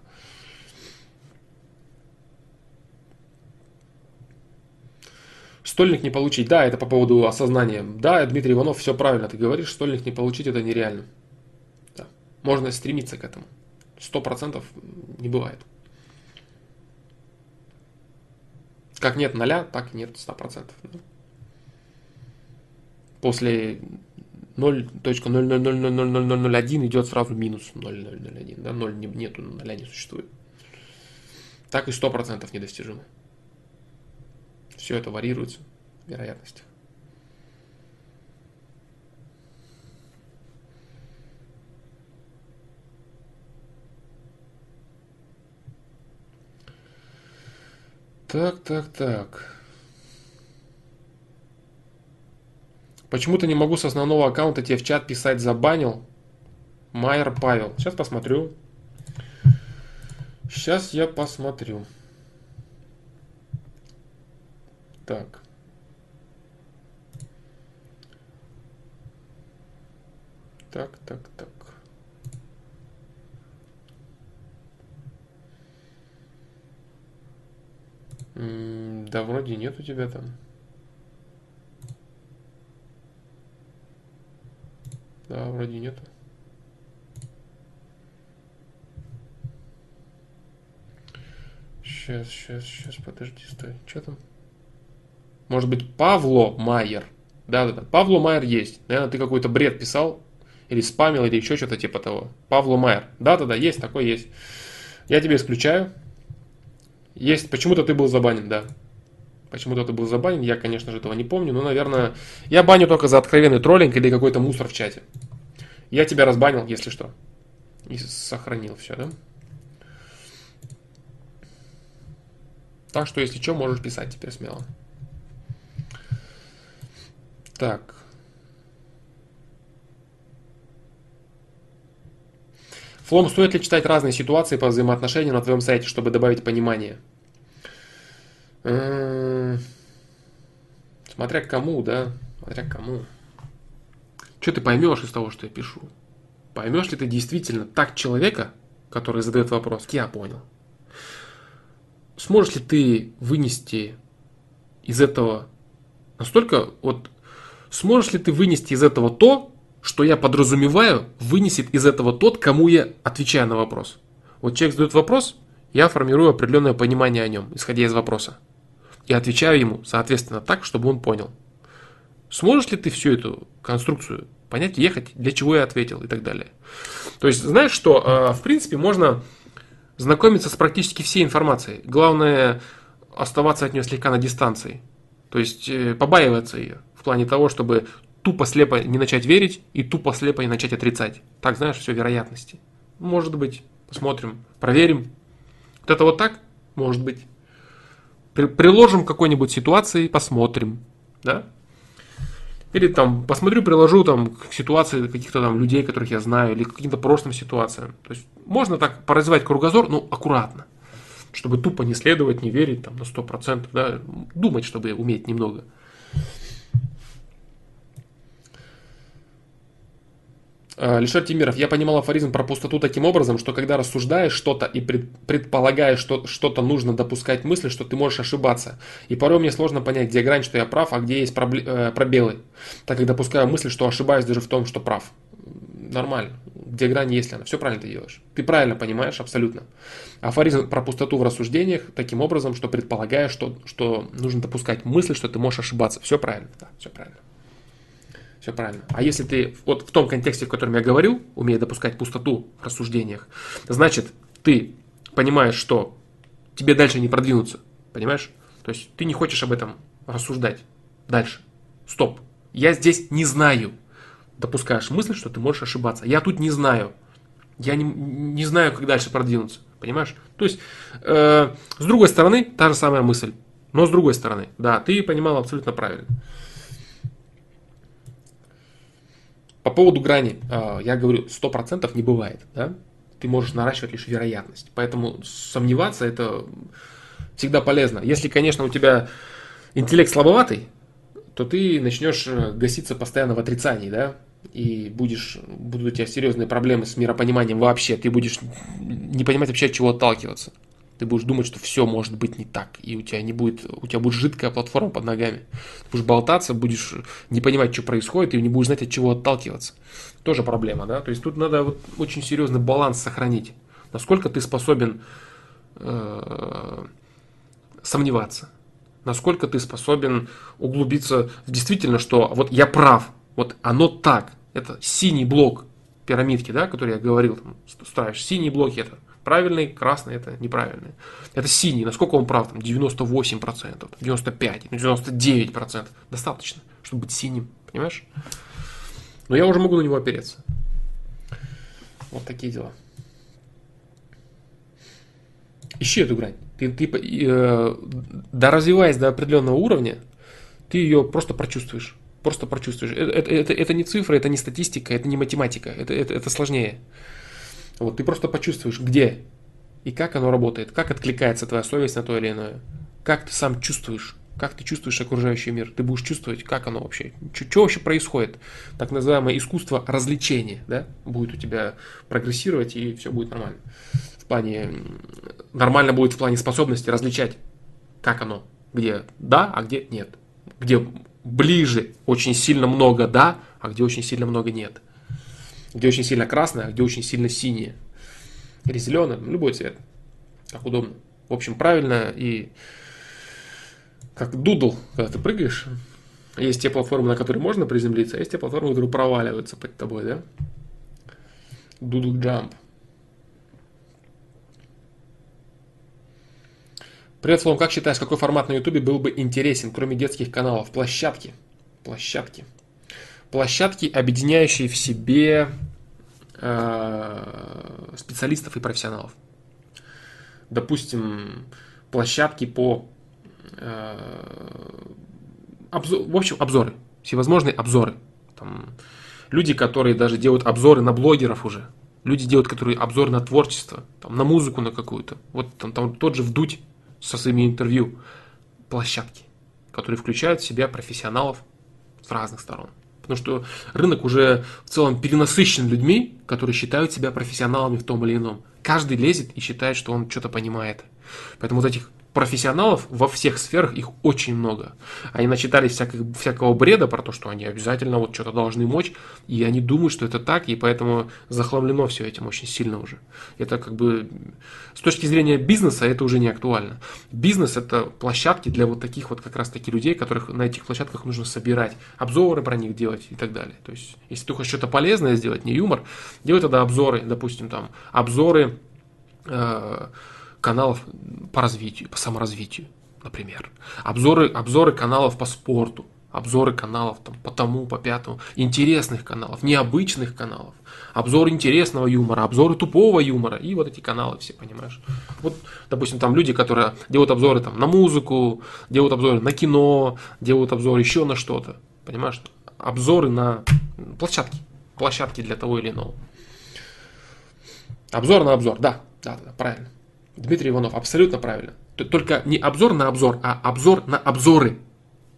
Стольник не получить. Да, это по поводу осознания. Да, Дмитрий Иванов, все правильно ты говоришь. Стольник не получить это нереально. Да. Можно стремиться к этому. Сто процентов не бывает. Как нет ноля, так и нет ста процентов. После 0.0000001 идет сразу минус 0.001. Да? 0 не, нету, ноля не существует. Так и 100% недостижимо. Все это варьируется в вероятностях. Так, так, так. Почему-то не могу с основного аккаунта тебе в чат писать забанил. Майер Павел. Сейчас посмотрю. Сейчас я посмотрю. Так. Так, так, так. да, вроде нет у тебя там. Да, вроде нету. Сейчас, сейчас, сейчас, подожди, стой. Что там? Может быть, Павло Майер. Да-да-да, Павло Майер есть. Наверное, ты какой-то бред писал, или спамил, или еще что-то типа того. Павло Майер. Да-да-да, есть, такой есть. Я тебе исключаю. Есть, почему-то ты был забанен, да. Почему-то ты был забанен, я, конечно же, этого не помню, но, наверное, я баню только за откровенный троллинг или какой-то мусор в чате. Я тебя разбанил, если что. И сохранил все, да? Так что, если что, можешь писать теперь смело. Так. Флом, стоит ли читать разные ситуации по взаимоотношениям на твоем сайте, чтобы добавить понимание? Смотря к кому, да? Смотря кому. Что ты поймешь из того, что я пишу? Поймешь ли ты действительно так человека, который задает вопрос? Я понял. Сможешь ли ты вынести из этого настолько вот сможешь ли ты вынести из этого то, что я подразумеваю, вынесет из этого тот, кому я отвечаю на вопрос. Вот человек задает вопрос, я формирую определенное понимание о нем, исходя из вопроса. И отвечаю ему, соответственно, так, чтобы он понял. Сможешь ли ты всю эту конструкцию понять, ехать, для чего я ответил и так далее. То есть, знаешь что, а, в принципе, можно знакомиться с практически всей информацией. Главное, оставаться от нее слегка на дистанции. То есть, э, побаиваться ее в плане того, чтобы тупо слепо не начать верить и тупо слепо не начать отрицать. Так, знаешь, все вероятности. Может быть, посмотрим, проверим. Вот это вот так? Может быть. Приложим какой-нибудь ситуации, посмотрим. Да? Или там посмотрю, приложу там к ситуации каких-то там людей, которых я знаю, или к каким-то прошлым ситуациям. То есть можно так поразвивать кругозор, но аккуратно. Чтобы тупо не следовать, не верить там на 100%, да, думать, чтобы уметь немного. Лишер Тимиров, я понимал афоризм про пустоту таким образом, что когда рассуждаешь что-то и предполагаешь, что что-то нужно допускать мысли, что ты можешь ошибаться. И порой мне сложно понять, где грань, что я прав, а где есть э, пробелы. Так как допускаю мысль, что ошибаюсь даже в том, что прав. Нормально. Где грань, если она. Все правильно ты делаешь. Ты правильно понимаешь, абсолютно. Афоризм про пустоту в рассуждениях таким образом, что предполагаешь, что, что нужно допускать мысль, что ты можешь ошибаться. Все правильно. Да, все правильно. Все правильно. А если ты вот в том контексте, в котором я говорил, умея допускать пустоту в рассуждениях, значит, ты понимаешь, что тебе дальше не продвинуться. Понимаешь? То есть ты не хочешь об этом рассуждать дальше. Стоп. Я здесь не знаю. Допускаешь мысль, что ты можешь ошибаться. Я тут не знаю. Я не, не знаю, как дальше продвинуться. Понимаешь? То есть, э, с другой стороны, та же самая мысль. Но с другой стороны, да, ты понимал абсолютно правильно. По поводу грани, а, я говорю, 100% не бывает. Да? Ты можешь наращивать лишь вероятность. Поэтому сомневаться это всегда полезно. Если, конечно, у тебя интеллект слабоватый, то ты начнешь э, гаситься постоянно в отрицании, да, и будешь, будут у тебя серьезные проблемы с миропониманием вообще, ты будешь не понимать вообще, от чего отталкиваться. Ты будешь думать, что все может быть не так, и у тебя не будет, у тебя будет жидкая платформа под ногами. Ты будешь болтаться, будешь не понимать, что происходит, и не будешь знать, от чего отталкиваться. Тоже проблема, да? То есть тут надо вот очень серьезный баланс сохранить. Насколько ты способен э, сомневаться, насколько ты способен углубиться в действительно, что вот я прав, вот оно так, это синий блок пирамидки, да, который я говорил, там, ставишь синие блоки, это Правильный, красный это неправильный. Это синий. Насколько он прав? Там 98%, 95%, 99%. Достаточно, чтобы быть синим. Понимаешь? Но я уже могу на него опереться. Вот такие дела. Ищи эту грань. Ты, ты э, да, развиваясь до определенного уровня, ты ее просто прочувствуешь. Просто прочувствуешь. Это, это, это, это не цифры, это не статистика, это не математика. Это, это, это сложнее. Вот, ты просто почувствуешь, где и как оно работает, как откликается твоя совесть на то или иное, как ты сам чувствуешь, как ты чувствуешь окружающий мир, ты будешь чувствовать, как оно вообще, что вообще происходит, так называемое искусство развлечения, да, будет у тебя прогрессировать и все будет нормально. В плане, нормально будет в плане способности различать, как оно, где да, а где нет, где ближе очень сильно много да, а где очень сильно много нет где очень сильно красное, а где очень сильно синее. Или зеленое, любой цвет, как удобно. В общем, правильно и как Doodle, когда ты прыгаешь, есть те платформы, на которые можно приземлиться, а есть те платформы, которые проваливаются под тобой, да? Doodle Jump. Привет, Слом, как считаешь, какой формат на ютубе был бы интересен, кроме детских каналов? Площадки. Площадки площадки, объединяющие в себе э, специалистов и профессионалов. Допустим, площадки по э, обзор, в общем, обзоры, всевозможные обзоры. Там, люди, которые даже делают обзоры на блогеров уже. Люди делают, которые обзор на творчество, там, на музыку на какую-то. Вот там, там тот же Вдуть со своими интервью. Площадки, которые включают в себя профессионалов с разных сторон. Потому что рынок уже в целом перенасыщен людьми, которые считают себя профессионалами в том или ином. Каждый лезет и считает, что он что-то понимает. Поэтому вот этих профессионалов во всех сферах их очень много. Они начитались всяких, всякого бреда про то, что они обязательно вот что-то должны мочь, и они думают, что это так, и поэтому захламлено все этим очень сильно уже. Это как бы с точки зрения бизнеса это уже не актуально. Бизнес это площадки для вот таких вот как раз таки людей, которых на этих площадках нужно собирать, обзоры про них делать и так далее. То есть, если ты хочешь что-то полезное сделать, не юмор, делай тогда обзоры, допустим, там, обзоры э, каналов по развитию, по саморазвитию, например. Обзоры, обзоры каналов по спорту, обзоры каналов там, по тому, по пятому, интересных каналов, необычных каналов, обзор интересного юмора, обзоры тупого юмора, и вот эти каналы все, понимаешь. Вот, допустим, там люди, которые делают обзоры там, на музыку, делают обзоры на кино, делают обзоры еще на что-то, понимаешь, обзоры на площадки, площадки для того или иного. Обзор на обзор, да, да, да, правильно. Дмитрий Иванов, абсолютно правильно. Только не обзор на обзор, а обзор на обзоры.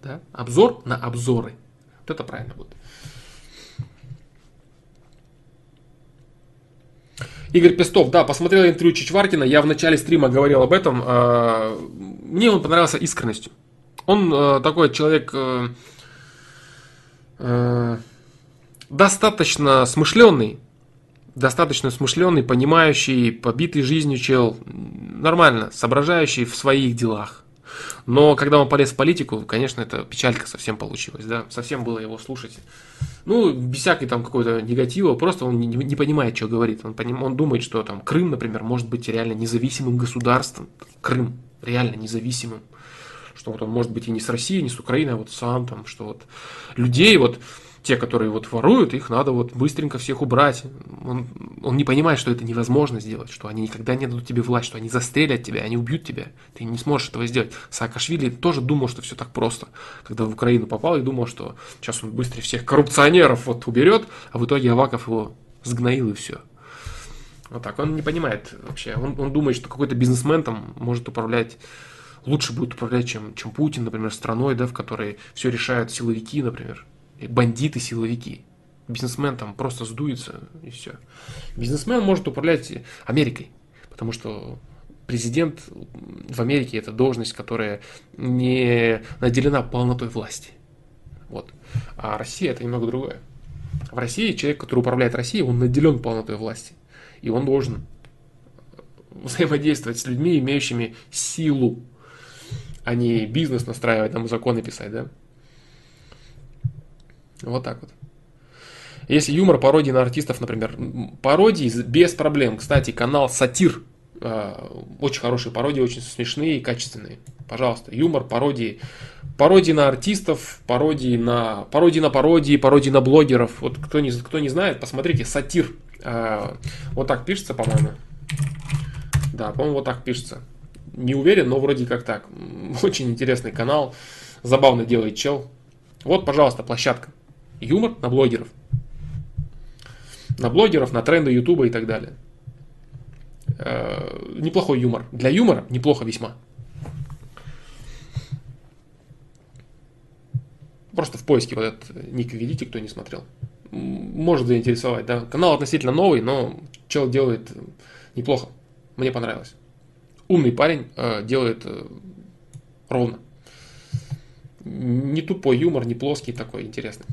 Да? Обзор на обзоры. Вот это правильно будет. Игорь Пестов, да, посмотрел интервью Чичваркина, я в начале стрима говорил об этом. Э, мне он понравился искренностью. Он э, такой человек достаточно смышленный, достаточно смышленый, понимающий, побитый жизнью чел, нормально, соображающий в своих делах. Но когда он полез в политику, конечно, это печалька совсем получилась, да, совсем было его слушать. Ну, без всякой там какой-то негатива, просто он не, не понимает, что говорит. Он, поним, он думает, что там Крым, например, может быть реально независимым государством. Крым реально независимым. Что вот он может быть и не с Россией, не с Украиной, а вот сам там, что вот людей вот те, которые вот воруют, их надо вот быстренько всех убрать. Он, он не понимает, что это невозможно сделать, что они никогда не дадут тебе власть, что они застрелят тебя, они убьют тебя. Ты не сможешь этого сделать. Саакашвили тоже думал, что все так просто. Когда в Украину попал и думал, что сейчас он быстрее всех коррупционеров вот уберет, а в итоге Аваков его сгноил и все. Вот так. Он не понимает вообще. Он, он думает, что какой-то бизнесмен там может управлять лучше будет управлять, чем, чем Путин, например, страной, да, в которой все решают силовики, например бандиты, силовики. Бизнесмен там просто сдуется и все. Бизнесмен может управлять Америкой, потому что президент в Америке это должность, которая не наделена полнотой власти. Вот. А Россия это немного другое. В России человек, который управляет Россией, он наделен полнотой власти. И он должен взаимодействовать с людьми, имеющими силу, а не бизнес настраивать, там законы писать, да. Вот так вот. Если юмор, пародии на артистов, например. Пародии без проблем. Кстати, канал Сатир. Э, очень хорошие пародии, очень смешные и качественные. Пожалуйста, юмор, пародии. Пародии на артистов, пародии на, пародии на пародии, пародии на блогеров. Вот кто не, кто не знает, посмотрите, Сатир. Э, вот так пишется, по-моему. Да, по-моему, вот так пишется. Не уверен, но вроде как так. Очень интересный канал. Забавно делает чел. Вот, пожалуйста, площадка. Юмор на блогеров. На блогеров, на тренды Ютуба и так далее. Э, неплохой юмор. Для юмора неплохо весьма. Просто в поиске вот этот ник введите, кто не смотрел. Может заинтересовать, да. Канал относительно новый, но чел делает неплохо. Мне понравилось. Умный парень э, делает э, ровно. Не тупой юмор, не плоский такой, интересный.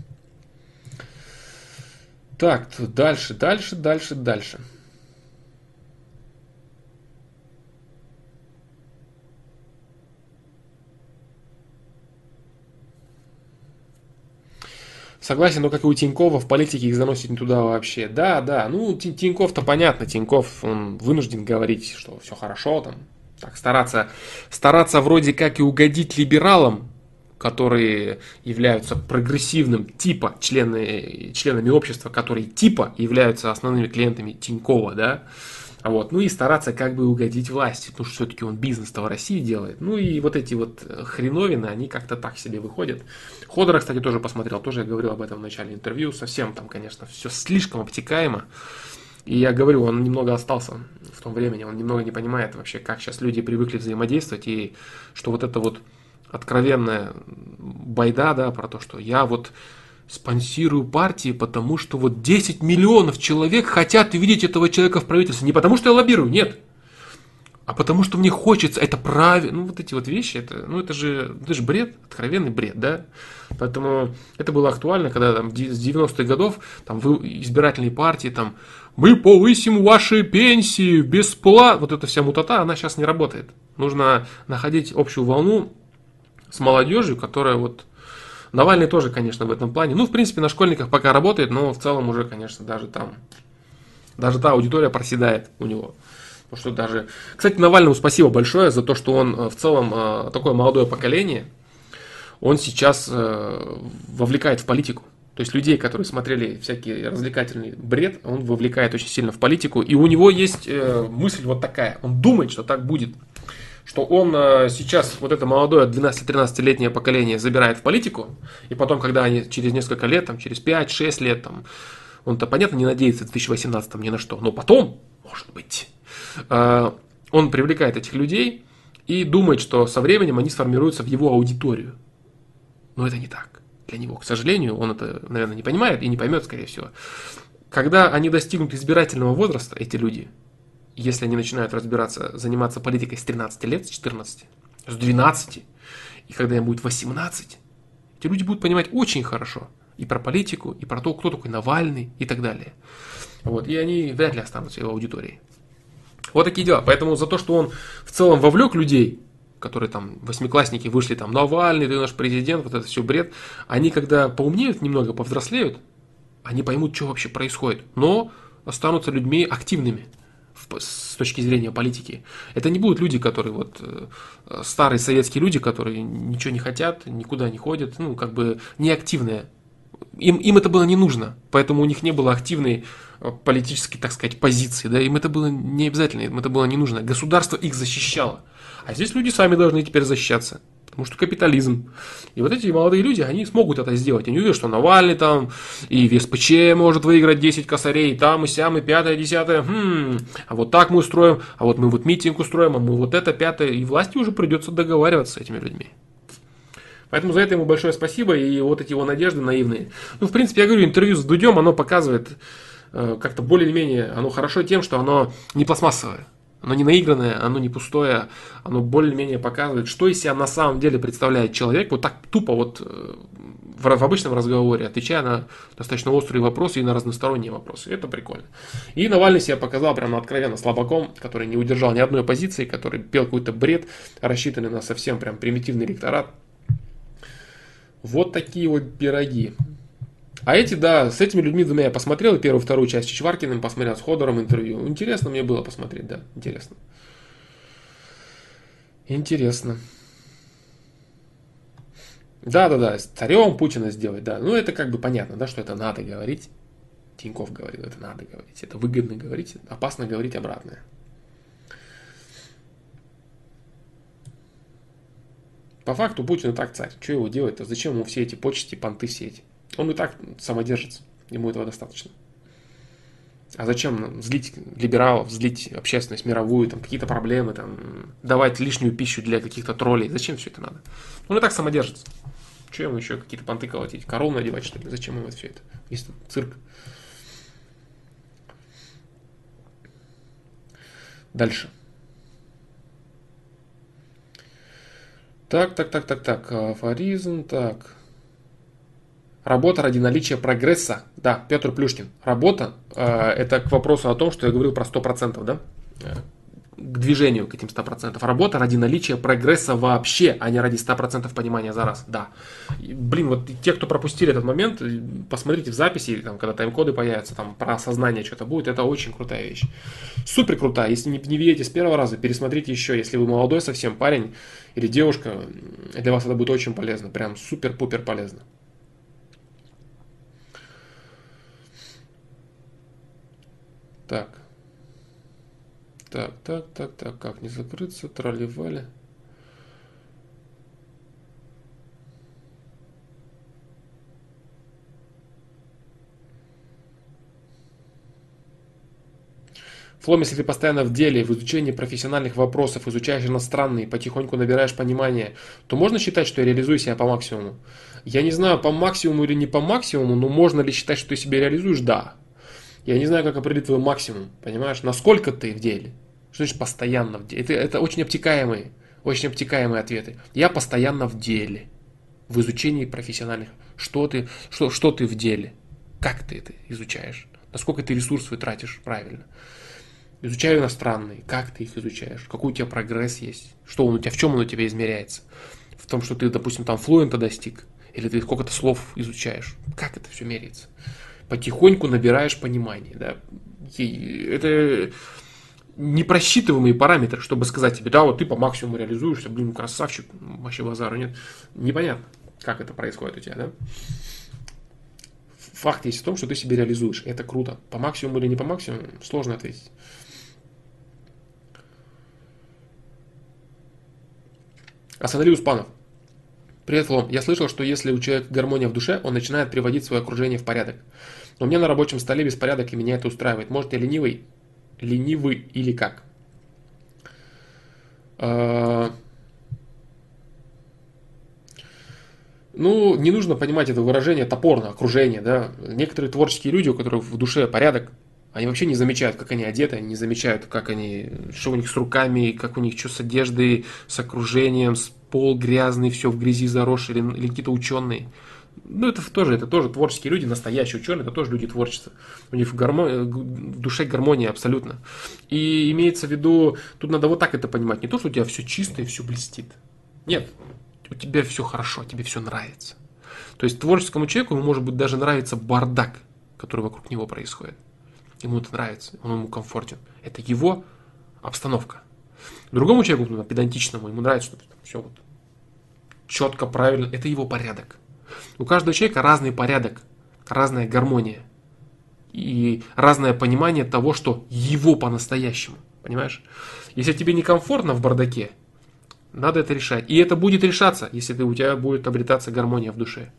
Так, дальше, дальше, дальше, дальше. Согласен, но как и у Тинькова, в политике их заносит не туда вообще. Да, да, ну Тиньков-то понятно, Тиньков, он вынужден говорить, что все хорошо там. Так, стараться, стараться вроде как и угодить либералам, которые являются прогрессивным типа члены, членами общества, которые типа являются основными клиентами Тинькова, да, вот, ну и стараться как бы угодить власти, потому что все-таки он бизнес-то в России делает. Ну и вот эти вот хреновины, они как-то так себе выходят. Ходора, кстати, тоже посмотрел, тоже я говорил об этом в начале интервью, совсем там, конечно, все слишком обтекаемо. И я говорю, он немного остался в том времени, он немного не понимает вообще, как сейчас люди привыкли взаимодействовать, и что вот это вот откровенная байда, да, про то, что я вот спонсирую партии, потому что вот 10 миллионов человек хотят видеть этого человека в правительстве. Не потому что я лоббирую, нет. А потому что мне хочется, это правильно. Ну, вот эти вот вещи, это, ну, это же, это же бред, откровенный бред, да. Поэтому это было актуально, когда там с 90-х годов там вы избирательные партии, там, мы повысим ваши пенсии бесплатно. Вот эта вся мутата, она сейчас не работает. Нужно находить общую волну, с молодежью, которая вот... Навальный тоже, конечно, в этом плане. Ну, в принципе, на школьниках пока работает, но в целом уже, конечно, даже там... Даже та аудитория проседает у него. Потому что даже... Кстати, Навальному спасибо большое за то, что он э, в целом э, такое молодое поколение, он сейчас э, вовлекает в политику. То есть людей, которые смотрели всякий развлекательный бред, он вовлекает очень сильно в политику. И у него есть мысль вот такая. Он думает, что так будет что он э, сейчас вот это молодое 12-13-летнее поколение забирает в политику, и потом, когда они через несколько лет, там, через 5-6 лет, там, он-то, понятно, не надеется в 2018 ни на что, но потом, может быть, э, он привлекает этих людей и думает, что со временем они сформируются в его аудиторию. Но это не так для него. К сожалению, он это, наверное, не понимает и не поймет, скорее всего. когда они достигнут избирательного возраста, эти люди, если они начинают разбираться, заниматься политикой с 13 лет, с 14, с 12, и когда им будет 18, эти люди будут понимать очень хорошо и про политику, и про то, кто такой Навальный и так далее. Вот, и они вряд ли останутся в аудитории. Вот такие дела. Поэтому за то, что он в целом вовлек людей, которые там, восьмиклассники вышли, там, Навальный, ты наш президент, вот это все бред, они когда поумнеют немного, повзрослеют, они поймут, что вообще происходит, но останутся людьми активными с точки зрения политики. Это не будут люди, которые вот э, старые советские люди, которые ничего не хотят, никуда не ходят, ну, как бы неактивные. Им, им это было не нужно, поэтому у них не было активной э, политической, так сказать, позиции, да, им это было не обязательно, им это было не нужно. Государство их защищало. А здесь люди сами должны теперь защищаться. Потому что капитализм. И вот эти молодые люди, они смогут это сделать. Они увидят, что Навальный там, и в СПЧ может выиграть 10 косарей, там и сям, и пятое, десятое. Хм, а вот так мы устроим, а вот мы вот митинг устроим, а мы вот это, пятое. И власти уже придется договариваться с этими людьми. Поэтому за это ему большое спасибо, и вот эти его надежды наивные. Ну, в принципе, я говорю, интервью с Дудем, оно показывает э, как-то более-менее, оно хорошо тем, что оно не пластмассовое. Оно не наигранное, оно не пустое, оно более-менее показывает, что из себя на самом деле представляет человек, вот так тупо вот э, в, в обычном разговоре, отвечая на достаточно острые вопросы и на разносторонние вопросы. Это прикольно. И Навальный себя показал прямо откровенно слабаком, который не удержал ни одной позиции, который пел какой-то бред, рассчитанный на совсем прям примитивный электорат. Вот такие вот пироги. А эти, да, с этими людьми двумя я посмотрел, первую, вторую часть Чичваркиным посмотрел, с Ходором интервью. Интересно мне было посмотреть, да, интересно. Интересно. Да, да, да, с царем Путина сделать, да. Ну, это как бы понятно, да, что это надо говорить. Тиньков говорил, это надо говорить, это выгодно говорить, опасно говорить обратное. По факту Путин и так царь. Что его делать-то? Зачем ему все эти почести, понты сеять? Он и так самодержится, ему этого достаточно. А зачем злить либералов, злить общественность мировую, там какие-то проблемы, там, давать лишнюю пищу для каких-то троллей? Зачем все это надо? Он и так самодержится. Что ему еще какие-то понты колотить? Корону надевать, что ли? Зачем ему все это? Есть цирк. Дальше. Так, так, так, так, так. Афоризм, так. Работа ради наличия прогресса. Да, Петр Плюшкин. Работа э, это к вопросу о том, что я говорил про 100%, да? Э, к движению, к этим 100%. Работа ради наличия прогресса вообще, а не ради 100% понимания за раз. Да. И, блин, вот те, кто пропустили этот момент, посмотрите в записи, там, когда тайм-коды появятся, там про осознание что-то будет, это очень крутая вещь. Супер крутая. Если не, не видите с первого раза, пересмотрите еще. Если вы молодой совсем парень или девушка, для вас это будет очень полезно. Прям супер-пупер полезно. Так. Так, так, так, так, как не закрыться, тролливали. Флом, если ты постоянно в деле, в изучении профессиональных вопросов, изучаешь иностранные, потихоньку набираешь понимание, то можно считать, что я реализую себя по максимуму. Я не знаю, по максимуму или не по максимуму, но можно ли считать, что ты себя реализуешь? Да. Я не знаю, как определить твой максимум, понимаешь? Насколько ты в деле? Что значит постоянно в деле? Это, это очень обтекаемые, очень обтекаемые ответы. Я постоянно в деле, в изучении профессиональных. Что ты, что, что ты в деле? Как ты это изучаешь? Насколько ты ресурсов тратишь правильно? Изучаю иностранные. Как ты их изучаешь? Какой у тебя прогресс есть? Что он у тебя, в чем он у тебя измеряется? В том, что ты, допустим, там флуента достиг? Или ты сколько-то слов изучаешь? Как это все меряется? Потихоньку набираешь понимание. Да? Это непросчитываемые параметры, чтобы сказать тебе, да, вот ты по максимуму реализуешься, блин, красавчик, вообще базару нет. Непонятно, как это происходит у тебя, да? Факт есть в том, что ты себе реализуешь. Это круто. По максимуму или не по максимуму, сложно ответить. Асанали Успанов. Привет, Флом. Я слышал, что если у человека гармония в душе, он начинает приводить свое окружение в порядок. Но у меня на рабочем столе беспорядок, и меня это устраивает. Может, я ленивый? Ленивый или как? А, Ну, не нужно понимать это выражение топорно, окружение, да. Некоторые творческие люди, у которых в душе порядок, они вообще не замечают, как они одеты, они не замечают, как они, что у них с руками, как у них что с одеждой, с окружением, с пол грязный, все в грязи заросший, или, или какие-то ученые. Ну, это тоже, это тоже творческие люди, настоящие ученые, это тоже люди творчества. У них в, гармо... в душе гармония абсолютно. И имеется в виду, тут надо вот так это понимать, не то, что у тебя все чисто и все блестит. Нет, у тебя все хорошо, тебе все нравится. То есть творческому человеку может быть даже нравится бардак, который вокруг него происходит. Ему это нравится, он ему комфортен. Это его обстановка. Другому человеку, ну, педантичному, ему нравится, что все вот четко, правильно. Это его порядок. У каждого человека разный порядок, разная гармония и разное понимание того, что его по-настоящему. Понимаешь? Если тебе некомфортно в бардаке, надо это решать. И это будет решаться, если ты, у тебя будет обретаться гармония в душе.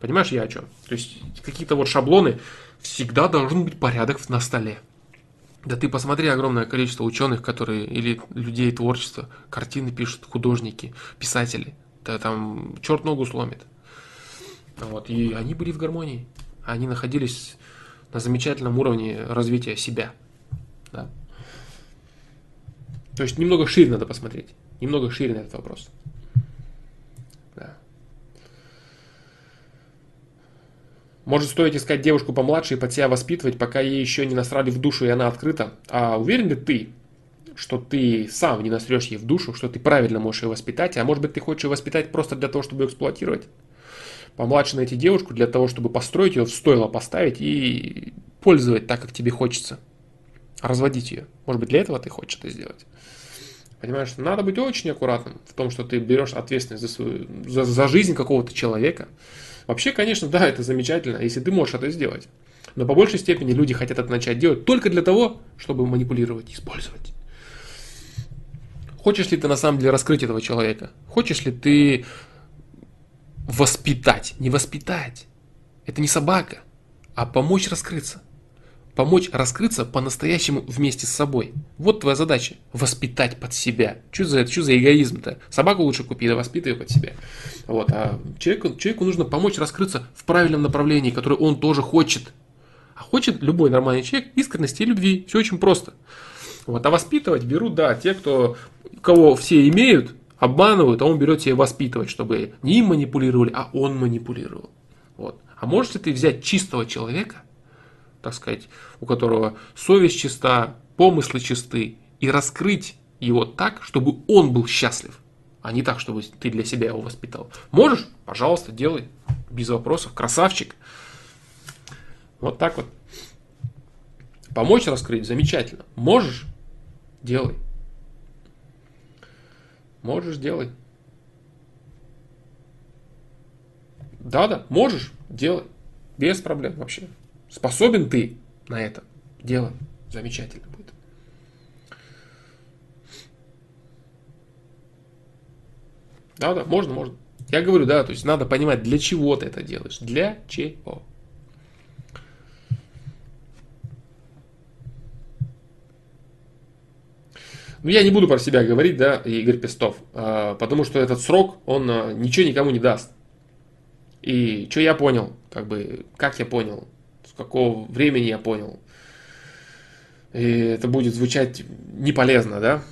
Понимаешь, я о чем? То есть какие-то вот шаблоны, всегда должен быть порядок на столе. Да ты посмотри огромное количество ученых, которые, или людей творчества, картины пишут, художники, писатели. Да там черт ногу сломит. Вот, и они были в гармонии. Они находились на замечательном уровне развития себя. Да. То есть немного шире надо посмотреть. Немного шире на этот вопрос. Может стоит искать девушку помладше и под себя воспитывать, пока ей еще не насрали в душу и она открыта. А уверен ли ты, что ты сам не насрешь ей в душу, что ты правильно можешь ее воспитать, а может быть ты хочешь ее воспитать просто для того, чтобы ее эксплуатировать? Помладше найти девушку для того, чтобы построить ее в стойло поставить и пользовать так, как тебе хочется. Разводить ее. Может быть для этого ты хочешь это сделать. Понимаешь, надо быть очень аккуратным в том, что ты берешь ответственность за, свою, за, за жизнь какого-то человека. Вообще, конечно, да, это замечательно, если ты можешь это сделать. Но по большей степени люди хотят это начать делать только для того, чтобы манипулировать, использовать. Хочешь ли ты на самом деле раскрыть этого человека? Хочешь ли ты воспитать? Не воспитать. Это не собака, а помочь раскрыться помочь раскрыться по-настоящему вместе с собой. Вот твоя задача – воспитать под себя. Что за, что за эгоизм-то? Собаку лучше купи, да воспитай под себя. Вот. А человеку, человеку нужно помочь раскрыться в правильном направлении, которое он тоже хочет. А хочет любой нормальный человек искренности и любви. Все очень просто. Вот. А воспитывать берут, да, те, кто, кого все имеют, обманывают, а он берет себе воспитывать, чтобы не им манипулировали, а он манипулировал. Вот. А можете ты взять чистого человека – так сказать, у которого совесть чиста, помыслы чисты, и раскрыть его так, чтобы он был счастлив, а не так, чтобы ты для себя его воспитал. Можешь? Пожалуйста, делай. Без вопросов. Красавчик. Вот так вот. Помочь раскрыть? Замечательно. Можешь? Делай. Можешь, делай. Да-да, можешь, делай. Без проблем вообще. Способен ты на это? Делай. Замечательно будет. Да, да, можно, можно. Я говорю, да, то есть надо понимать, для чего ты это делаешь. Для чего. Ну, я не буду про себя говорить, да, Игорь Пестов, а, потому что этот срок, он а, ничего никому не даст. И что я понял, как бы, как я понял, какого времени я понял. И это будет звучать не полезно, да?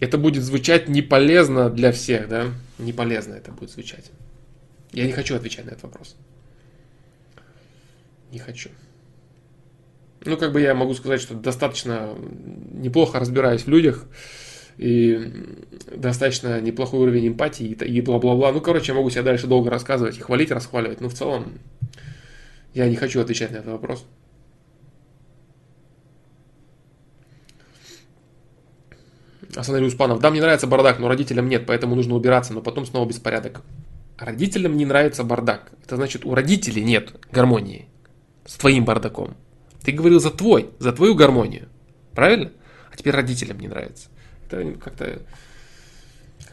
Это будет звучать не полезно для всех, да? Не полезно это будет звучать. Я не хочу отвечать на этот вопрос. Не хочу. Ну, как бы я могу сказать, что достаточно неплохо разбираюсь в людях, и достаточно неплохой уровень эмпатии и бла-бла-бла. Ну, короче, я могу себя дальше долго рассказывать и хвалить, расхваливать, но в целом я не хочу отвечать на этот вопрос. Остановил Успанов. Да, мне нравится бардак, но родителям нет, поэтому нужно убираться, но потом снова беспорядок. Родителям не нравится бардак. Это значит, у родителей нет гармонии с твоим бардаком. Ты говорил за твой, за твою гармонию. Правильно? А теперь родителям не нравится. Это как-то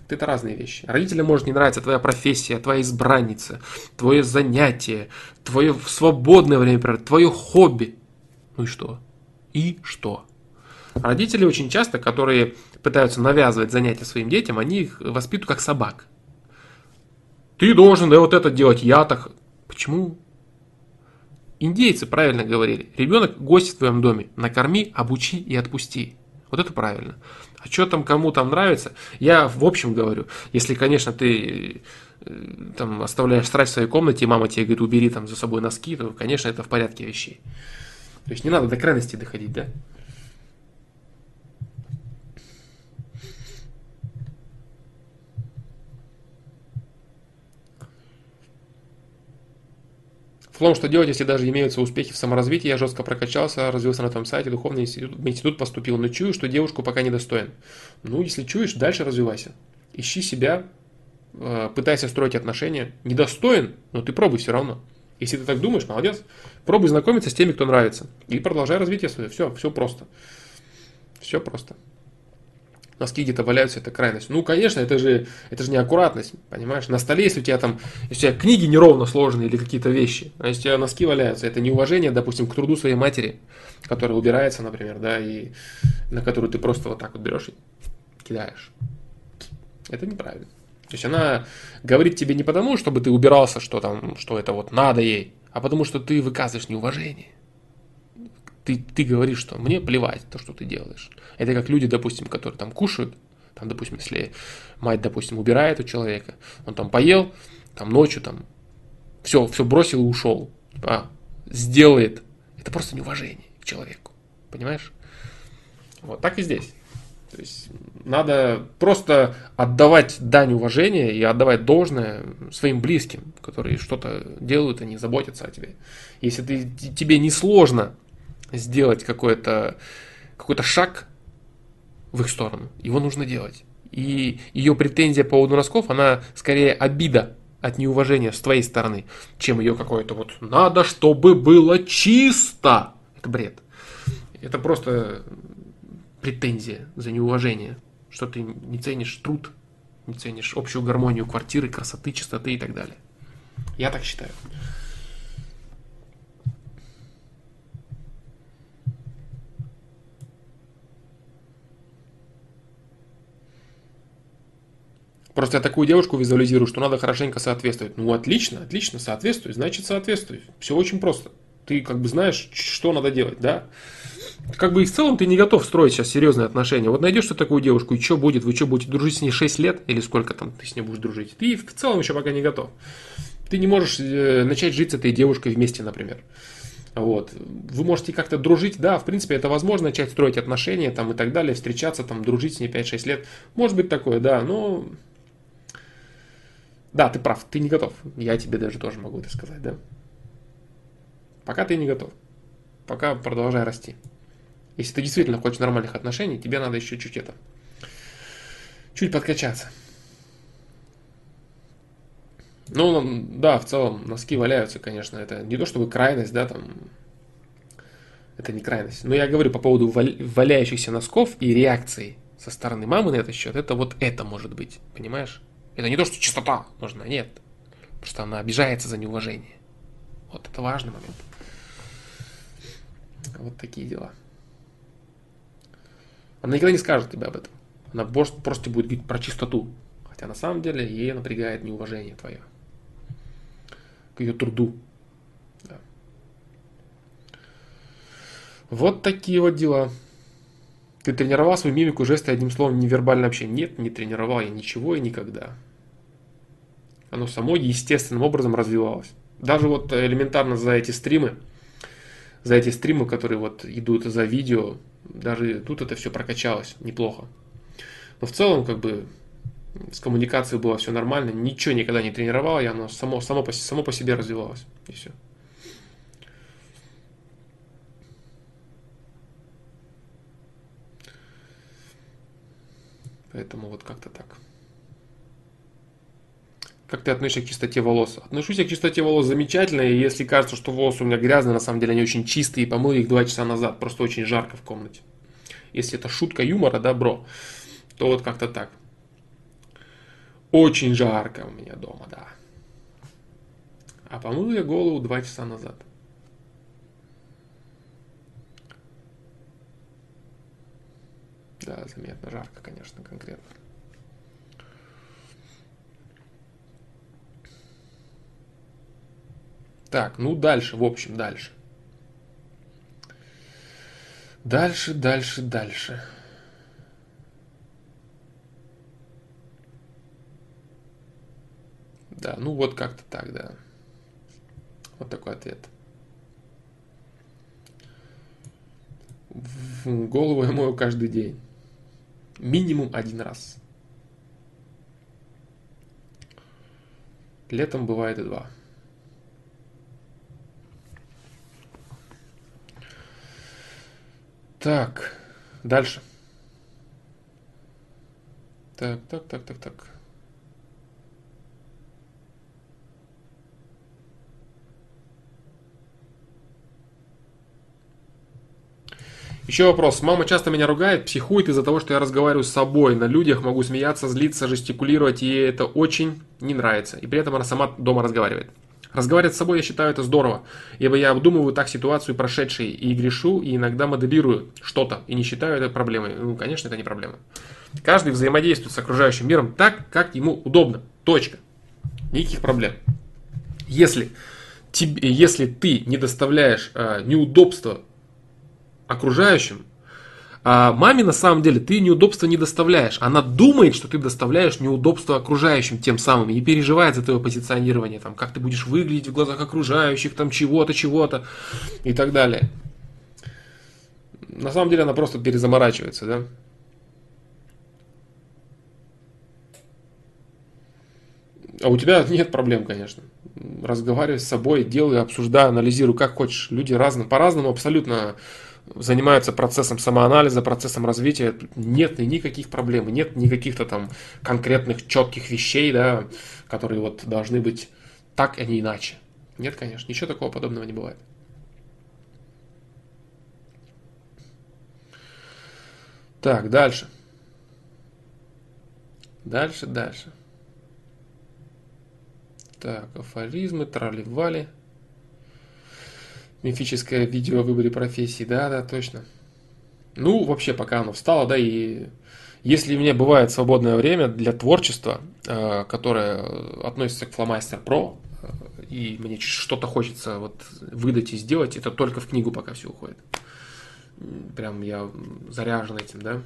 это разные вещи. Родителям может не нравиться твоя профессия, твоя избранница, твое занятие, твое свободное время, твое хобби. Ну и что? И что? Родители очень часто, которые пытаются навязывать занятия своим детям, они их воспитывают как собак. Ты должен да, вот это делать, я так. Почему? Индейцы правильно говорили. Ребенок гость в твоем доме. Накорми, обучи и отпусти. Вот это правильно. А что там кому там нравится? Я в общем говорю, если, конечно, ты э, там оставляешь страсть в своей комнате, и мама тебе говорит, убери там за собой носки, то, конечно, это в порядке вещей. То есть не надо до крайности доходить, да? В том, что делать, если даже имеются успехи в саморазвитии, я жестко прокачался, развился на том сайте, духовный институт, институт поступил, но чую, что девушку пока недостоин. Ну, если чуешь, дальше развивайся. Ищи себя, э, пытайся строить отношения. Недостоин, но ты пробуй все равно. Если ты так думаешь, молодец. Пробуй знакомиться с теми, кто нравится. И продолжай развитие свое. Все, все просто. Все просто носки где-то валяются, это крайность. Ну, конечно, это же, это же неаккуратность, понимаешь? На столе, если у тебя там, если у тебя книги неровно сложены или какие-то вещи, а если у тебя носки валяются, это неуважение, допустим, к труду своей матери, которая убирается, например, да, и на которую ты просто вот так вот берешь и кидаешь. Это неправильно. То есть она говорит тебе не потому, чтобы ты убирался, что там, что это вот надо ей, а потому что ты выказываешь неуважение ты, ты говоришь, что мне плевать то, что ты делаешь. Это как люди, допустим, которые там кушают, там, допустим, если мать, допустим, убирает у человека, он там поел, там ночью там все, все бросил и ушел. А, сделает. Это просто неуважение к человеку. Понимаешь? Вот так и здесь. То есть надо просто отдавать дань уважения и отдавать должное своим близким, которые что-то делают, они заботятся о тебе. Если ты, тебе не сложно сделать какой-то какой шаг в их сторону. Его нужно делать. И ее претензия по поводу носков, она скорее обида от неуважения с твоей стороны, чем ее какое-то вот «надо, чтобы было чисто». Это бред. Это просто претензия за неуважение, что ты не ценишь труд, не ценишь общую гармонию квартиры, красоты, чистоты и так далее. Я так считаю. Просто я такую девушку визуализирую, что надо хорошенько соответствовать. Ну, отлично, отлично, соответствуй, значит соответствуй. Все очень просто. Ты как бы знаешь, что надо делать, да? Как бы и в целом ты не готов строить сейчас серьезные отношения. Вот найдешь ты такую девушку, и что будет? Вы что, будете дружить с ней 6 лет? Или сколько там ты с ней будешь дружить? Ты в целом еще пока не готов. Ты не можешь э, начать жить с этой девушкой вместе, например. Вот. Вы можете как-то дружить, да, в принципе, это возможно, начать строить отношения там и так далее, встречаться, там, дружить с ней 5-6 лет. Может быть такое, да, но да, ты прав, ты не готов. Я тебе даже тоже могу это сказать, да. Пока ты не готов. Пока продолжай расти. Если ты действительно хочешь нормальных отношений, тебе надо еще чуть это, чуть подкачаться. Ну, да, в целом, носки валяются, конечно. Это не то чтобы крайность, да, там. Это не крайность. Но я говорю по поводу валяющихся носков и реакции со стороны мамы на этот счет. Это вот это может быть, понимаешь? Это не то, что чистота нужна, нет. Просто она обижается за неуважение. Вот это важный момент. Вот такие дела. Она никогда не скажет тебе об этом. Она просто будет говорить про чистоту. Хотя на самом деле ей напрягает неуважение твое. К ее труду. Да. Вот такие вот дела. Ты тренировал свою мимику, жесты, одним словом, невербальное общение? Нет, не тренировал я ничего и никогда. Оно само естественным образом развивалось. Даже вот элементарно за эти стримы, за эти стримы, которые вот идут за видео, даже тут это все прокачалось неплохо. Но в целом, как бы, с коммуникацией было все нормально, ничего никогда не тренировал, и оно само, само, по, само по себе развивалось. И все. Поэтому вот как-то так. Как ты относишься к чистоте волос? Отношусь я к чистоте волос замечательно, и если кажется, что волосы у меня грязные, на самом деле они очень чистые, и помыл их два часа назад, просто очень жарко в комнате. Если это шутка юмора, да, бро, то вот как-то так. Очень жарко у меня дома, да. А помыл я голову два часа назад. Да, заметно жарко, конечно, конкретно. Так, ну дальше, в общем, дальше. Дальше, дальше, дальше. Да, ну вот как-то так, да. Вот такой ответ. В голову я мою каждый день. Минимум один раз. Летом бывает и два. Так, дальше. Так, так, так, так, так. Еще вопрос. Мама часто меня ругает, психует из-за того, что я разговариваю с собой. На людях могу смеяться, злиться, жестикулировать, ей это очень не нравится. И при этом она сама дома разговаривает. Разговаривать с собой, я считаю, это здорово, ибо я обдумываю так ситуацию прошедшей и грешу, и иногда моделирую что-то, и не считаю это проблемой. Ну, конечно, это не проблема. Каждый взаимодействует с окружающим миром так, как ему удобно. Точка. Никаких проблем. Если, тебе, если ты не доставляешь э, неудобства окружающим, а маме на самом деле ты неудобства не доставляешь. Она думает, что ты доставляешь неудобства окружающим тем самым и переживает за твое позиционирование, там, как ты будешь выглядеть в глазах окружающих, там чего-то, чего-то и так далее. На самом деле она просто перезаморачивается, да? А у тебя нет проблем, конечно. Разговаривай с собой, делай, обсуждай, анализируй, как хочешь. Люди разные, по-разному абсолютно занимаются процессом самоанализа, процессом развития, нет никаких проблем, нет никаких-то там конкретных четких вещей, да, которые вот должны быть так, а не иначе. Нет, конечно, ничего такого подобного не бывает. Так, дальше. Дальше, дальше. Так, афоризмы, трали-вали. Мифическое видео о выборе профессии, да, да, точно. Ну, вообще, пока оно встало, да, и если у меня бывает свободное время для творчества, э, которое относится к Flowmaster Pro, э, и мне что-то хочется вот выдать и сделать, это только в книгу пока все уходит. Прям я заряжен этим, да.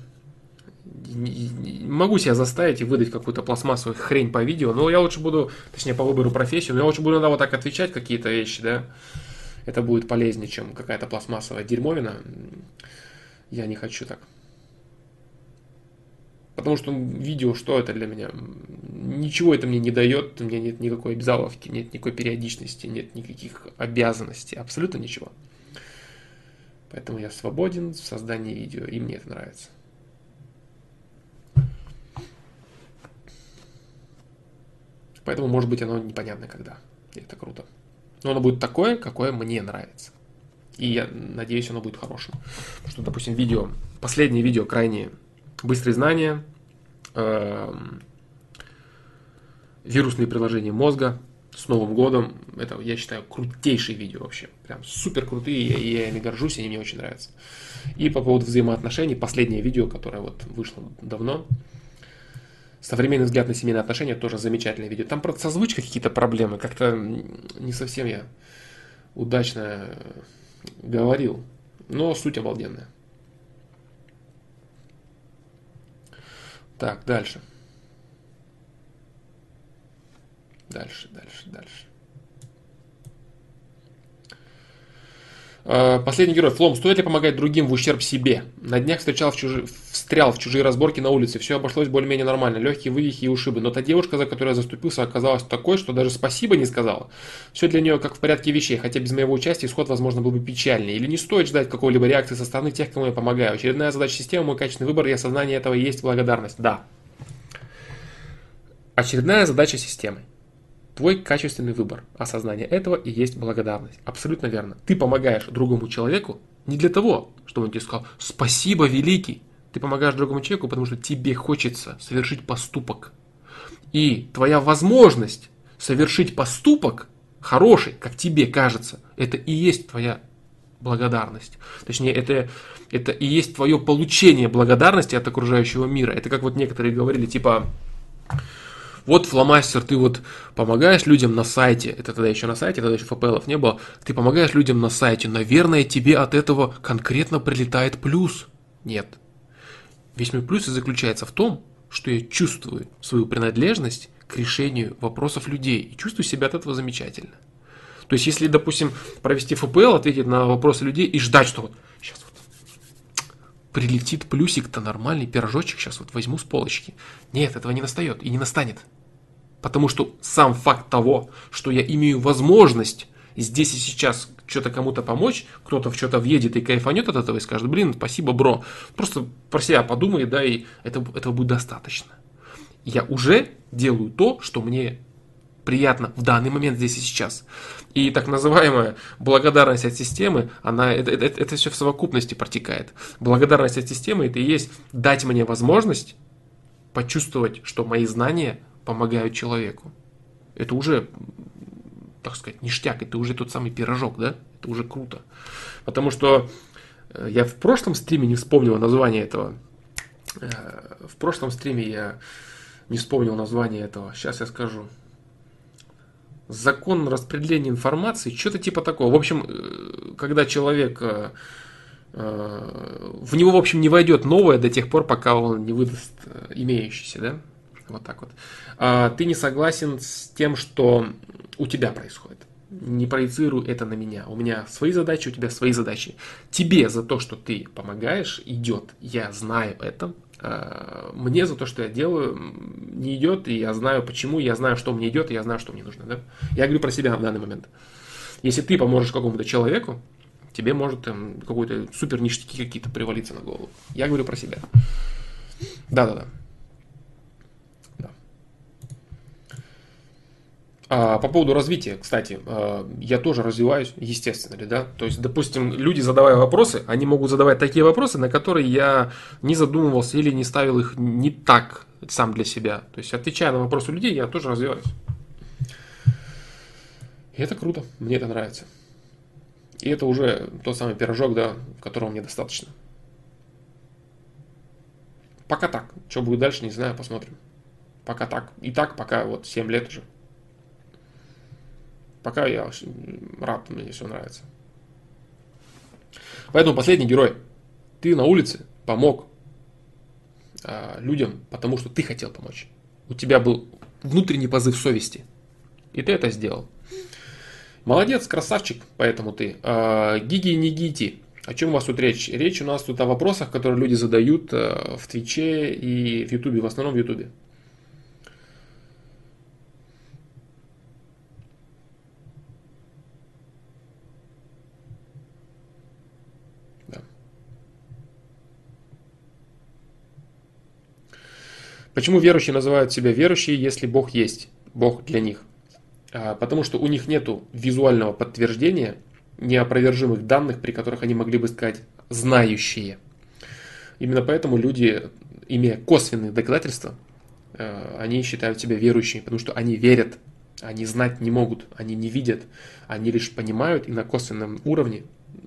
Могу себя заставить и выдать какую-то пластмассовую хрень по видео, но я лучше буду, точнее по выбору профессии, но я лучше буду иногда вот так отвечать какие-то вещи, да это будет полезнее, чем какая-то пластмассовая дерьмовина. Я не хочу так. Потому что видео, что это для меня? Ничего это мне не дает, у меня нет никакой обязаловки, нет никакой периодичности, нет никаких обязанностей, абсолютно ничего. Поэтому я свободен в создании видео, и мне это нравится. Поэтому, может быть, оно непонятно когда. И это круто. Но оно будет такое, какое мне нравится. И я надеюсь, оно будет хорошим. Потому что, допустим, видео, последнее видео крайне быстрые знания, э, вирусные приложения мозга с Новым годом. Это, я считаю, крутейшие видео вообще. Прям супер крутые, и я ими горжусь, они мне очень нравятся. И по поводу взаимоотношений, последнее видео, которое вот вышло давно, Современный взгляд на семейные отношения тоже замечательное видео. Там, правда, со озвучкой какие-то проблемы. Как-то не совсем я удачно говорил. Но суть обалденная. Так, дальше. Дальше, дальше, дальше. Последний герой. Флом, стоит ли помогать другим в ущерб себе? На днях встречал в чужи... встрял в чужие разборки на улице. Все обошлось более-менее нормально. Легкие вывихи и ушибы. Но та девушка, за которую я заступился, оказалась такой, что даже спасибо не сказала. Все для нее как в порядке вещей. Хотя без моего участия исход, возможно, был бы печальнее. Или не стоит ждать какой-либо реакции со стороны тех, кому я помогаю. Очередная задача системы, мой качественный выбор и осознание этого есть благодарность. Да. Очередная задача системы. Твой качественный выбор. Осознание этого и есть благодарность. Абсолютно верно. Ты помогаешь другому человеку не для того, чтобы он тебе сказал «Спасибо, великий». Ты помогаешь другому человеку, потому что тебе хочется совершить поступок. И твоя возможность совершить поступок хороший, как тебе кажется, это и есть твоя благодарность. Точнее, это, это и есть твое получение благодарности от окружающего мира. Это как вот некоторые говорили, типа, Вот фломастер, ты вот помогаешь людям на сайте, это тогда еще на сайте, тогда еще ФПЛов не было, ты помогаешь людям на сайте, наверное, тебе от этого конкретно прилетает плюс. Нет. Весь мой плюс и заключается в том, что я чувствую свою принадлежность к решению вопросов людей и чувствую себя от этого замечательно. То есть, если, допустим, провести ФПЛ, ответить на вопросы людей и ждать, что вот сейчас вот прилетит плюсик-то нормальный пирожочек, сейчас вот возьму с полочки. Нет, этого не настает и не настанет. Потому что сам факт того, что я имею возможность здесь и сейчас что-то кому-то помочь, кто-то в что-то въедет и кайфанет от этого и скажет, блин, спасибо, бро. Просто про себя подумай, да, и это, этого будет достаточно. Я уже делаю то, что мне приятно в данный момент здесь и сейчас. И так называемая благодарность от системы, она, это, это, это все в совокупности протекает. Благодарность от системы это и есть дать мне возможность почувствовать, что мои знания помогают человеку. Это уже, так сказать, ништяк, это уже тот самый пирожок, да? Это уже круто. Потому что э, я в прошлом стриме не вспомнил название этого. Э, в прошлом стриме я не вспомнил название этого. Сейчас я скажу закон распределения информации, что-то типа такого. В общем, э, когда человек в него, в общем, не войдет новое до тех пор, пока он не выдаст имеющийся, да? Вот так вот. А ты не согласен с тем, что у тебя происходит. Не проецируй это на меня. У меня свои задачи, у тебя свои задачи. Тебе за то, что ты помогаешь, идет. Я знаю это. Э, мне за то, что я делаю, не идет, и я знаю почему, я знаю, что мне идет, и я знаю, что мне нужно. Да? Я говорю про себя в данный момент. Если ты поможешь какому-то человеку, тебе может там какой-то супер ништяки какие-то привалиться на голову. Я говорю про себя. Да-да-да. А, по поводу развития, кстати, а, я тоже развиваюсь, естественно ли, да. То есть, допустим, люди, задавая вопросы, они могут задавать такие вопросы, на которые я не задумывался или не ставил их не так сам для себя. То есть, отвечая на вопросы людей, я тоже развиваюсь. И это круто, мне это нравится. И это уже тот самый пирожок, да, которого мне достаточно. Пока так. Что будет дальше, не знаю, посмотрим. Пока так. И так, пока вот 7 лет уже. Пока я рад, мне все нравится. Поэтому последний герой. Ты на улице помог а, людям, потому что ты хотел помочь. У тебя был внутренний позыв совести. И ты это сделал. Молодец, красавчик, поэтому ты. А, гиги не гити. О чем у вас тут речь? Речь у нас тут о вопросах, которые люди задают а, в Твиче и в Ютубе, в основном в Ютубе. Почему верующие называют себя верующие, если Бог есть, Бог для них? А, потому что у них нет визуального подтверждения, неопровержимых данных, при которых они могли бы сказать «знающие». Именно поэтому люди, имея косвенные доказательства, а, они считают себя верующими, потому что они верят, они знать не могут, они не видят, они лишь понимают и на косвенном уровне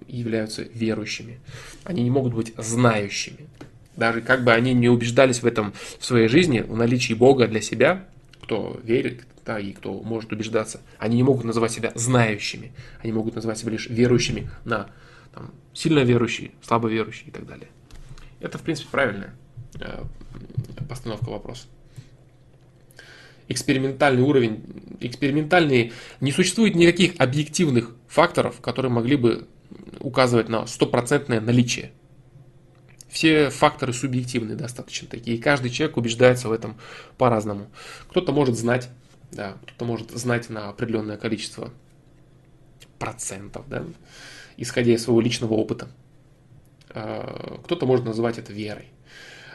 являются верующими. Они не могут быть знающими. Даже как бы они не убеждались в этом в своей жизни, в наличии Бога для себя, кто верит, да, и кто может убеждаться, они не могут называть себя знающими, они могут называть себя лишь верующими на там, сильно верующие, слабо верующие и так далее. Это, в принципе, правильная э, постановка вопроса. Экспериментальный уровень, экспериментальный, не существует никаких объективных факторов, которые могли бы указывать на стопроцентное наличие все факторы субъективные достаточно такие. И каждый человек убеждается в этом по-разному. Кто-то может знать, да, кто-то может знать на определенное количество процентов, да, исходя из своего личного опыта. А, кто-то может называть это верой.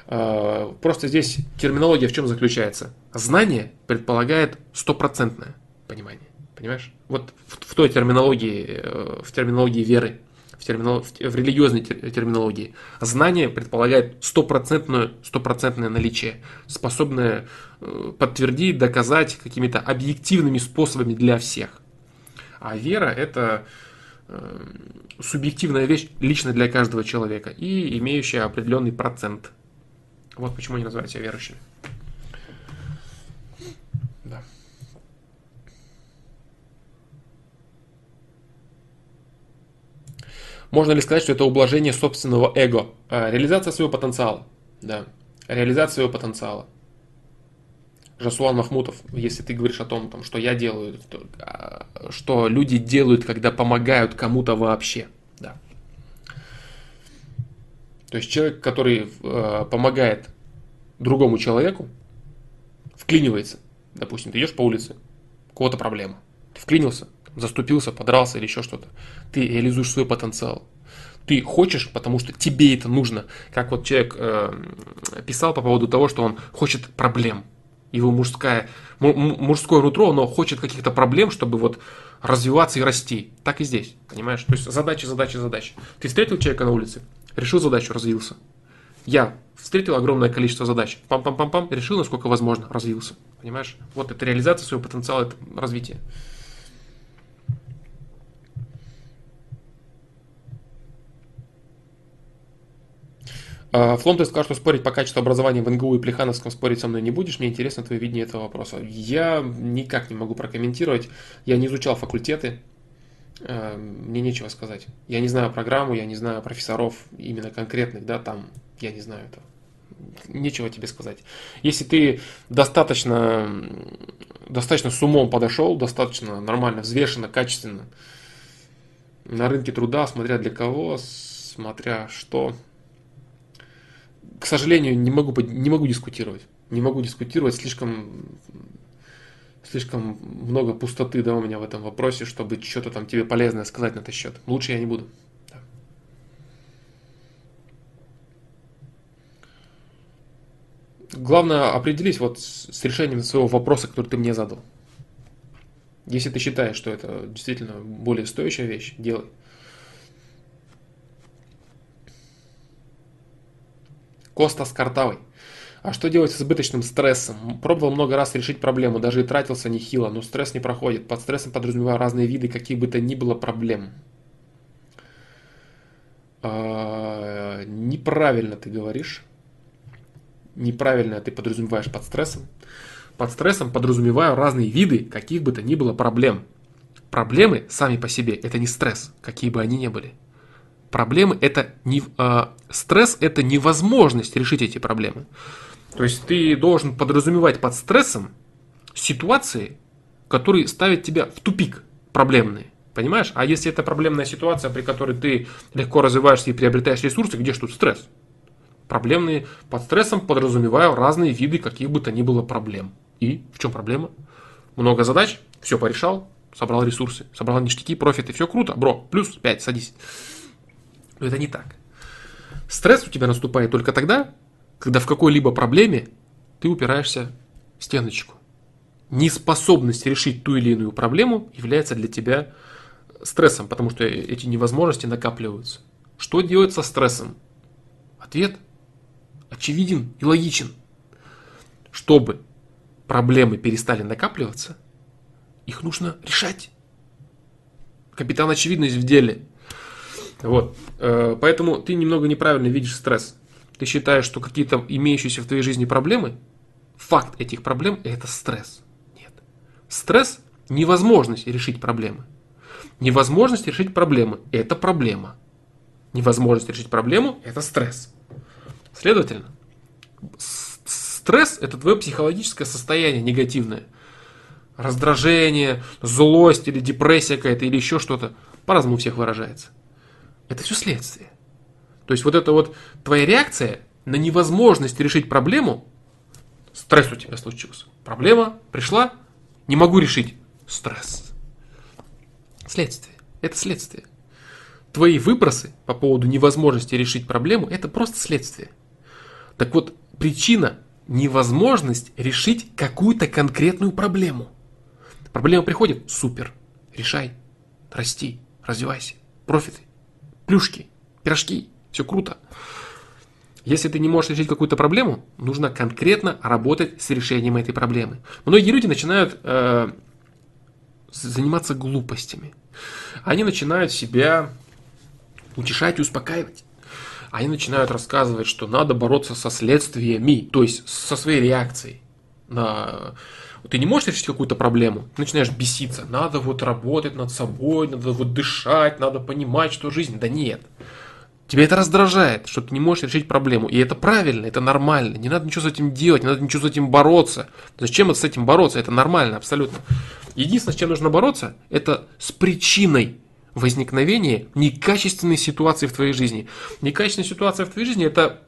А, просто здесь терминология в чем заключается? Знание предполагает стопроцентное понимание. Понимаешь? Вот в, в той терминологии, э, в терминологии веры в, терминол... в религиозной терминологии. Знание предполагает стопроцентное, стопроцентное наличие, способное э, подтвердить, доказать какими-то объективными способами для всех. А вера – это э, субъективная вещь лично для каждого человека и имеющая определенный процент. Вот почему они называют себя верующими. Можно ли сказать, что это ублажение собственного эго? А, реализация своего потенциала. Да. Реализация своего потенциала. Жасуан Махмутов, если ты говоришь о том, там, что я делаю, то, а, что люди делают, когда помогают кому-то вообще. Да. То есть человек, который э, помогает другому человеку, вклинивается. Допустим, ты идешь по улице, у кого-то проблема. Ты вклинился, заступился, подрался или еще что-то. Ты реализуешь свой потенциал. Ты хочешь, потому что тебе это нужно. Как вот человек э, писал по поводу того, что он хочет проблем. Его мужское, мужское нутро, оно хочет каких-то проблем, чтобы вот развиваться и расти. Так и здесь, понимаешь? То есть задача, задача, задача. Ты встретил человека на улице, решил задачу, развился. Я встретил огромное количество задач. Пам-пам-пам-пам, решил, насколько возможно, развился. Понимаешь? Вот это реализация своего потенциала, это развитие. Флом, ты сказал, что спорить по качеству образования в НГУ и Плехановском спорить со мной не будешь. Мне интересно твое видение этого вопроса. Я никак не могу прокомментировать. Я не изучал факультеты. А, мне нечего сказать. Я не знаю программу, я не знаю профессоров именно конкретных, да, там, я не знаю этого. Нечего тебе сказать. Если ты достаточно, достаточно с умом подошел, достаточно нормально, взвешенно, качественно, на рынке труда, смотря для кого, смотря что, к сожалению, не могу, не могу дискутировать. Не могу дискутировать, слишком, слишком много пустоты да, у меня в этом вопросе, чтобы что-то там тебе полезное сказать на этот счет. Лучше я не буду. Да. Главное определись вот с решением своего вопроса, который ты мне задал. Если ты считаешь, что это действительно более стоящая вещь, делай. Костас Картавый. А что делать с избыточным стрессом? Пробовал много раз решить проблему, даже и тратился нехило, но стресс не проходит. Под стрессом подразумеваю разные виды каких бы то ни было проблем. А, неправильно ты говоришь. Неправильно ты подразумеваешь под стрессом. Под стрессом подразумеваю разные виды каких бы то ни было проблем. Проблемы сами по себе это не стресс, какие бы они ни были. Проблемы это не, э, стресс это невозможность решить эти проблемы. То есть ты должен подразумевать под стрессом ситуации, которые ставят тебя в тупик проблемные. Понимаешь? А если это проблемная ситуация, при которой ты легко развиваешься и приобретаешь ресурсы, где же тут стресс? Проблемные под стрессом подразумеваю разные виды каких бы то ни было проблем. И в чем проблема? Много задач, все порешал, собрал ресурсы, собрал ништяки, профиты, все круто, бро, плюс 5, садись. Но это не так. Стресс у тебя наступает только тогда, когда в какой-либо проблеме ты упираешься в стеночку. Неспособность решить ту или иную проблему является для тебя стрессом, потому что эти невозможности накапливаются. Что делать со стрессом? Ответ очевиден и логичен. Чтобы проблемы перестали накапливаться, их нужно решать. Капитан очевидность в деле – вот. Э, поэтому ты немного неправильно видишь стресс. Ты считаешь, что какие-то имеющиеся в твоей жизни проблемы, факт этих проблем – это стресс. Нет. Стресс – невозможность решить проблемы. Невозможность решить проблемы – это проблема. Невозможность решить проблему – это стресс. Следовательно, стресс – это твое психологическое состояние негативное. Раздражение, злость или депрессия какая-то или еще что-то. По-разному у всех выражается. Это все следствие. То есть вот это вот твоя реакция на невозможность решить проблему, стресс у тебя случился. Проблема пришла, не могу решить. Стресс. Следствие. Это следствие. Твои выбросы по поводу невозможности решить проблему – это просто следствие. Так вот, причина – невозможность решить какую-то конкретную проблему. Проблема приходит – супер. Решай, расти, развивайся, профиты плюшки, пирожки, все круто. Если ты не можешь решить какую-то проблему, нужно конкретно работать с решением этой проблемы. Многие люди начинают э, заниматься глупостями. Они начинают себя утешать и успокаивать. Они начинают рассказывать, что надо бороться со следствиями, то есть со своей реакцией на ты не можешь решить какую-то проблему, начинаешь беситься. Надо вот работать над собой, надо вот дышать, надо понимать, что жизнь. Да нет. Тебя это раздражает, что ты не можешь решить проблему. И это правильно, это нормально. Не надо ничего с этим делать, не надо ничего с этим бороться. Зачем с этим бороться? Это нормально, абсолютно. Единственное, с чем нужно бороться, это с причиной возникновения некачественной ситуации в твоей жизни. Некачественная ситуация в твоей жизни – это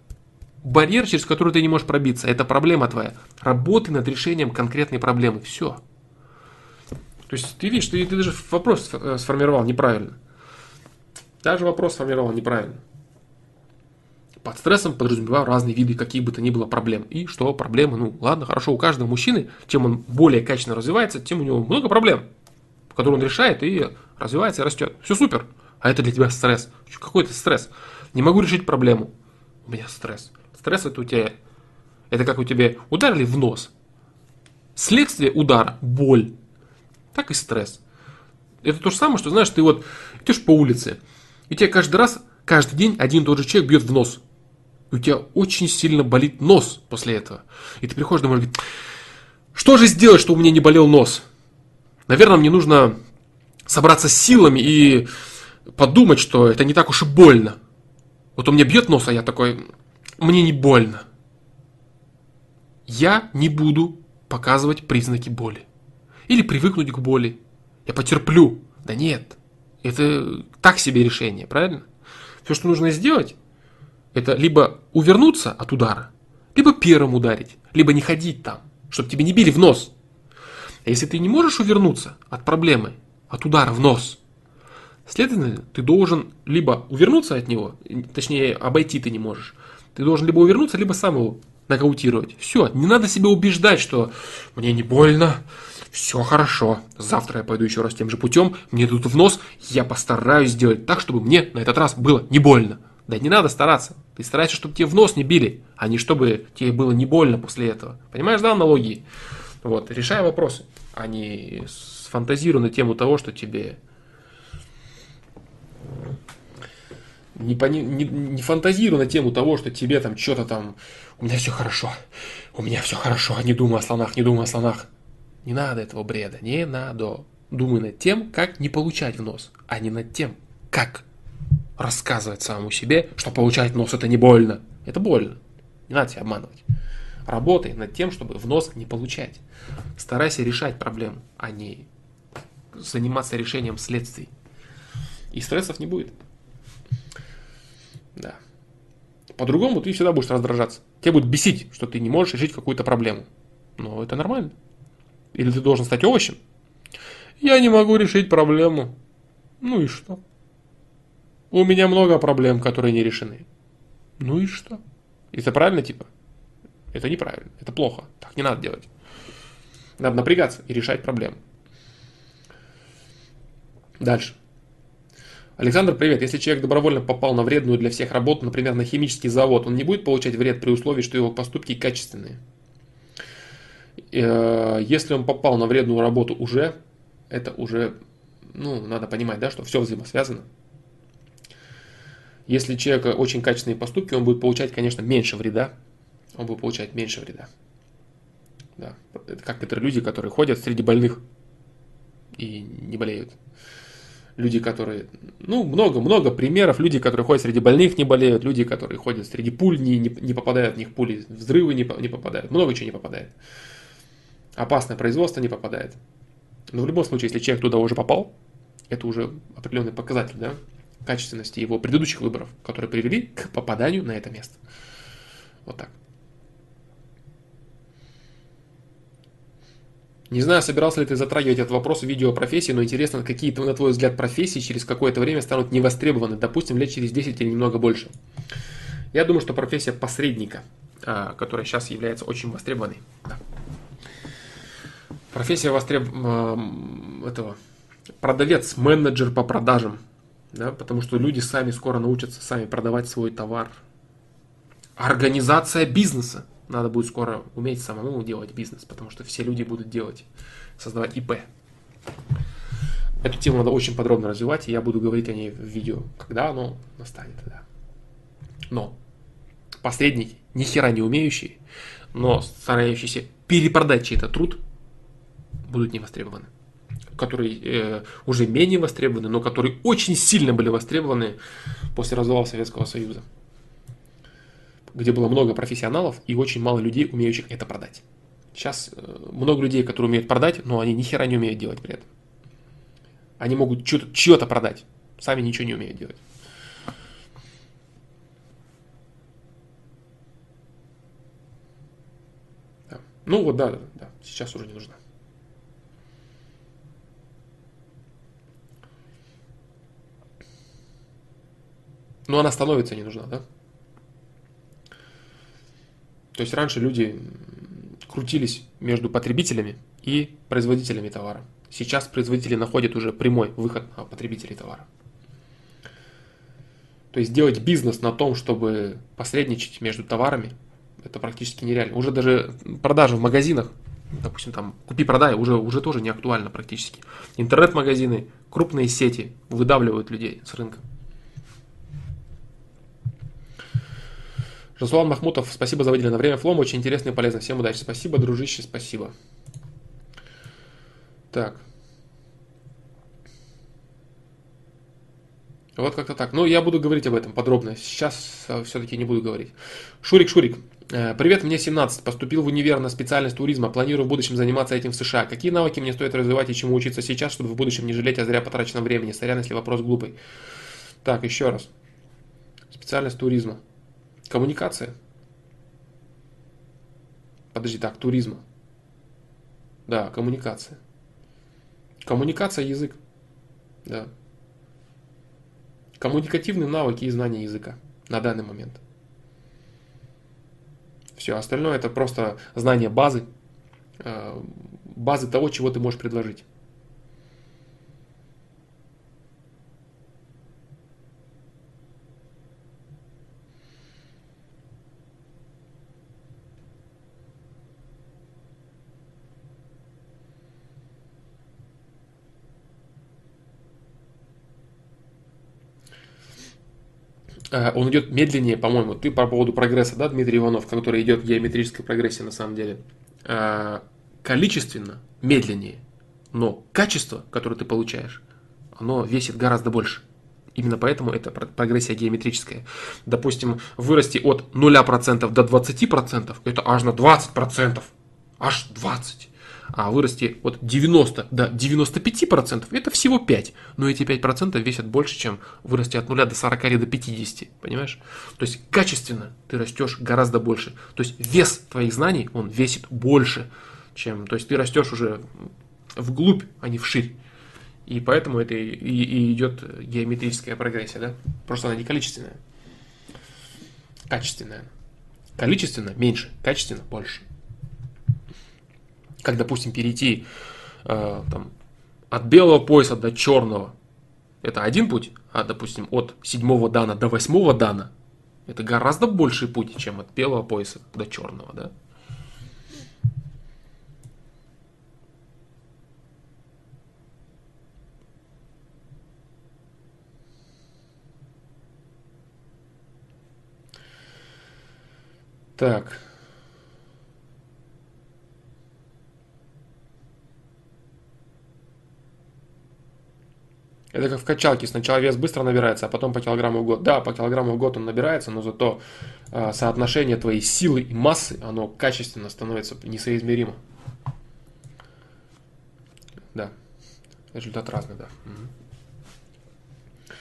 барьер, через который ты не можешь пробиться. Это проблема твоя. Работай над решением конкретной проблемы. Все. То есть ты видишь, ты, ты даже вопрос э, сформировал неправильно. Даже вопрос сформировал неправильно. Под стрессом подразумеваю разные виды каких бы то ни было проблем. И что проблемы? Ну ладно, хорошо, у каждого мужчины, чем он более качественно развивается, тем у него много проблем, которые он решает и развивается и растет. Все супер. А это для тебя стресс. Какой это стресс? Не могу решить проблему. У меня стресс. Стресс это у тебя, это как у тебя ударили в нос. Следствие удара – боль. Так и стресс. Это то же самое, что, знаешь, ты вот идешь по улице, и тебе каждый раз, каждый день один и тот же человек бьет в нос. И у тебя очень сильно болит нос после этого. И ты приходишь домой и говоришь, что же сделать, чтобы у меня не болел нос? Наверное, мне нужно собраться силами и подумать, что это не так уж и больно. Вот у меня бьет нос, а я такой, мне не больно. Я не буду показывать признаки боли. Или привыкнуть к боли. Я потерплю. Да нет. Это так себе решение, правильно? Все, что нужно сделать, это либо увернуться от удара, либо первым ударить, либо не ходить там, чтобы тебе не били в нос. А если ты не можешь увернуться от проблемы, от удара в нос, следовательно, ты должен либо увернуться от него, точнее, обойти ты не можешь, ты должен либо увернуться, либо сам его нокаутировать. Все, не надо себя убеждать, что мне не больно, все хорошо, завтра я пойду еще раз тем же путем, мне тут в нос, я постараюсь сделать так, чтобы мне на этот раз было не больно. Да не надо стараться. Ты старайся, чтобы тебе в нос не били, а не чтобы тебе было не больно после этого. Понимаешь, да, аналогии? Вот, решай вопросы, а не сфантазируй на тему того, что тебе не, пони, не, не фантазируй на тему того, что тебе там что-то там, у меня все хорошо, у меня все хорошо, не думай о слонах, не думай о слонах. Не надо этого бреда, не надо. Думай над тем, как не получать в нос, а не над тем, как рассказывать самому себе, что получать в нос это не больно. Это больно. Не надо себя обманывать. Работай над тем, чтобы в нос не получать. Старайся решать проблему, а не заниматься решением следствий. И стрессов не будет. Да. По-другому ты всегда будешь раздражаться. Тебя будет бесить, что ты не можешь решить какую-то проблему. Но это нормально. Или ты должен стать овощем? Я не могу решить проблему. Ну и что? У меня много проблем, которые не решены. Ну и что? Это правильно, типа? Это неправильно, это плохо. Так не надо делать. Надо напрягаться и решать проблемы. Дальше. Александр, привет. Если человек добровольно попал на вредную для всех работу, например, на химический завод, он не будет получать вред при условии, что его поступки качественные? Э, если он попал на вредную работу уже, это уже, ну, надо понимать, да, что все взаимосвязано. Если человека очень качественные поступки, он будет получать, конечно, меньше вреда. Он будет получать меньше вреда. Да. Это как некоторые люди, которые ходят среди больных и не болеют. Люди, которые, ну, много-много примеров. Люди, которые ходят среди больных, не болеют. Люди, которые ходят среди пуль, не, не, попадают в них пули, взрывы не, не попадают. Много чего не попадает опасное производство не попадает. Но в любом случае, если человек туда уже попал, это уже определенный показатель да, качественности его предыдущих выборов, которые привели к попаданию на это место. Вот так. Не знаю, собирался ли ты затрагивать этот вопрос в видео профессии, но интересно, какие, на твой взгляд, профессии через какое-то время станут невостребованы, допустим, лет через 10 или немного больше. Я думаю, что профессия посредника, а, которая сейчас является очень востребованной. Да. Профессия востреб... этого продавец, менеджер по продажам. Да, потому что люди сами скоро научатся сами продавать свой товар. Организация бизнеса. Надо будет скоро уметь самому делать бизнес, потому что все люди будут делать, создавать ИП. Эту тему надо очень подробно развивать, и я буду говорить о ней в видео, когда оно настанет. Да. Но посредники, ни хера не умеющие, но старающиеся перепродать чей-то труд – будут не востребованы. Которые э, уже менее востребованы, но которые очень сильно были востребованы после развала Советского Союза. Где было много профессионалов и очень мало людей, умеющих это продать. Сейчас э, много людей, которые умеют продать, но они ни хера не умеют делать при этом. Они могут чье-то продать, сами ничего не умеют делать. Ну вот, да, да, да, сейчас уже не нужна. Но она становится не нужна, да? То есть раньше люди крутились между потребителями и производителями товара. Сейчас производители находят уже прямой выход на потребителей товара. То есть делать бизнес на том, чтобы посредничать между товарами, это практически нереально. Уже даже продажи в магазинах, допустим, там купи-продай, уже, уже тоже не актуально практически. Интернет-магазины, крупные сети выдавливают людей с рынка. Жасулан Махмутов, спасибо за выделенное время. Флом очень интересно и полезно. Всем удачи. Спасибо, дружище, спасибо. Так. Вот как-то так. Ну, я буду говорить об этом подробно. Сейчас э, все-таки не буду говорить. Шурик, Шурик. Э, привет, мне 17. Поступил в универ на специальность туризма. Планирую в будущем заниматься этим в США. Какие навыки мне стоит развивать и чему учиться сейчас, чтобы в будущем не жалеть о зря потраченном времени? Сорян, если вопрос глупый. Так, еще раз. Специальность туризма. Коммуникация. Подожди, так, туризма. Да, коммуникация. Коммуникация, язык. Да. Коммуникативные навыки и знания языка на данный момент. Все, остальное это просто знание базы, э, базы того, чего ты можешь предложить. Он идет медленнее, по-моему. Ты по поводу прогресса, да, Дмитрий Иванов, который идет в геометрической прогрессии на самом деле. Э, количественно медленнее, но качество, которое ты получаешь, оно весит гораздо больше. Именно поэтому это прогрессия геометрическая. Допустим, вырасти от 0% до 20%, это аж на 20%. Аж 20% а вырасти от 90 до 95%, это всего 5. Но эти 5% весят больше, чем вырасти от 0 до 40 или до 50. Понимаешь? То есть качественно ты растешь гораздо больше. То есть вес твоих знаний, он весит больше, чем... То есть ты растешь уже вглубь, а не вширь. И поэтому это и, и идет геометрическая прогрессия, да? Просто она не количественная. Качественная. Количественно меньше, качественно больше как, допустим, перейти э, там, от белого пояса до черного, это один путь, а, допустим, от седьмого дана до восьмого дана, это гораздо больший путь, чем от белого пояса до черного, да? Так. Это как в качалке. Сначала вес быстро набирается, а потом по килограмму в год. Да, по килограмму в год он набирается, но зато э, соотношение твоей силы и массы, оно качественно становится несоизмеримо. Да. Результат разный, да. Угу.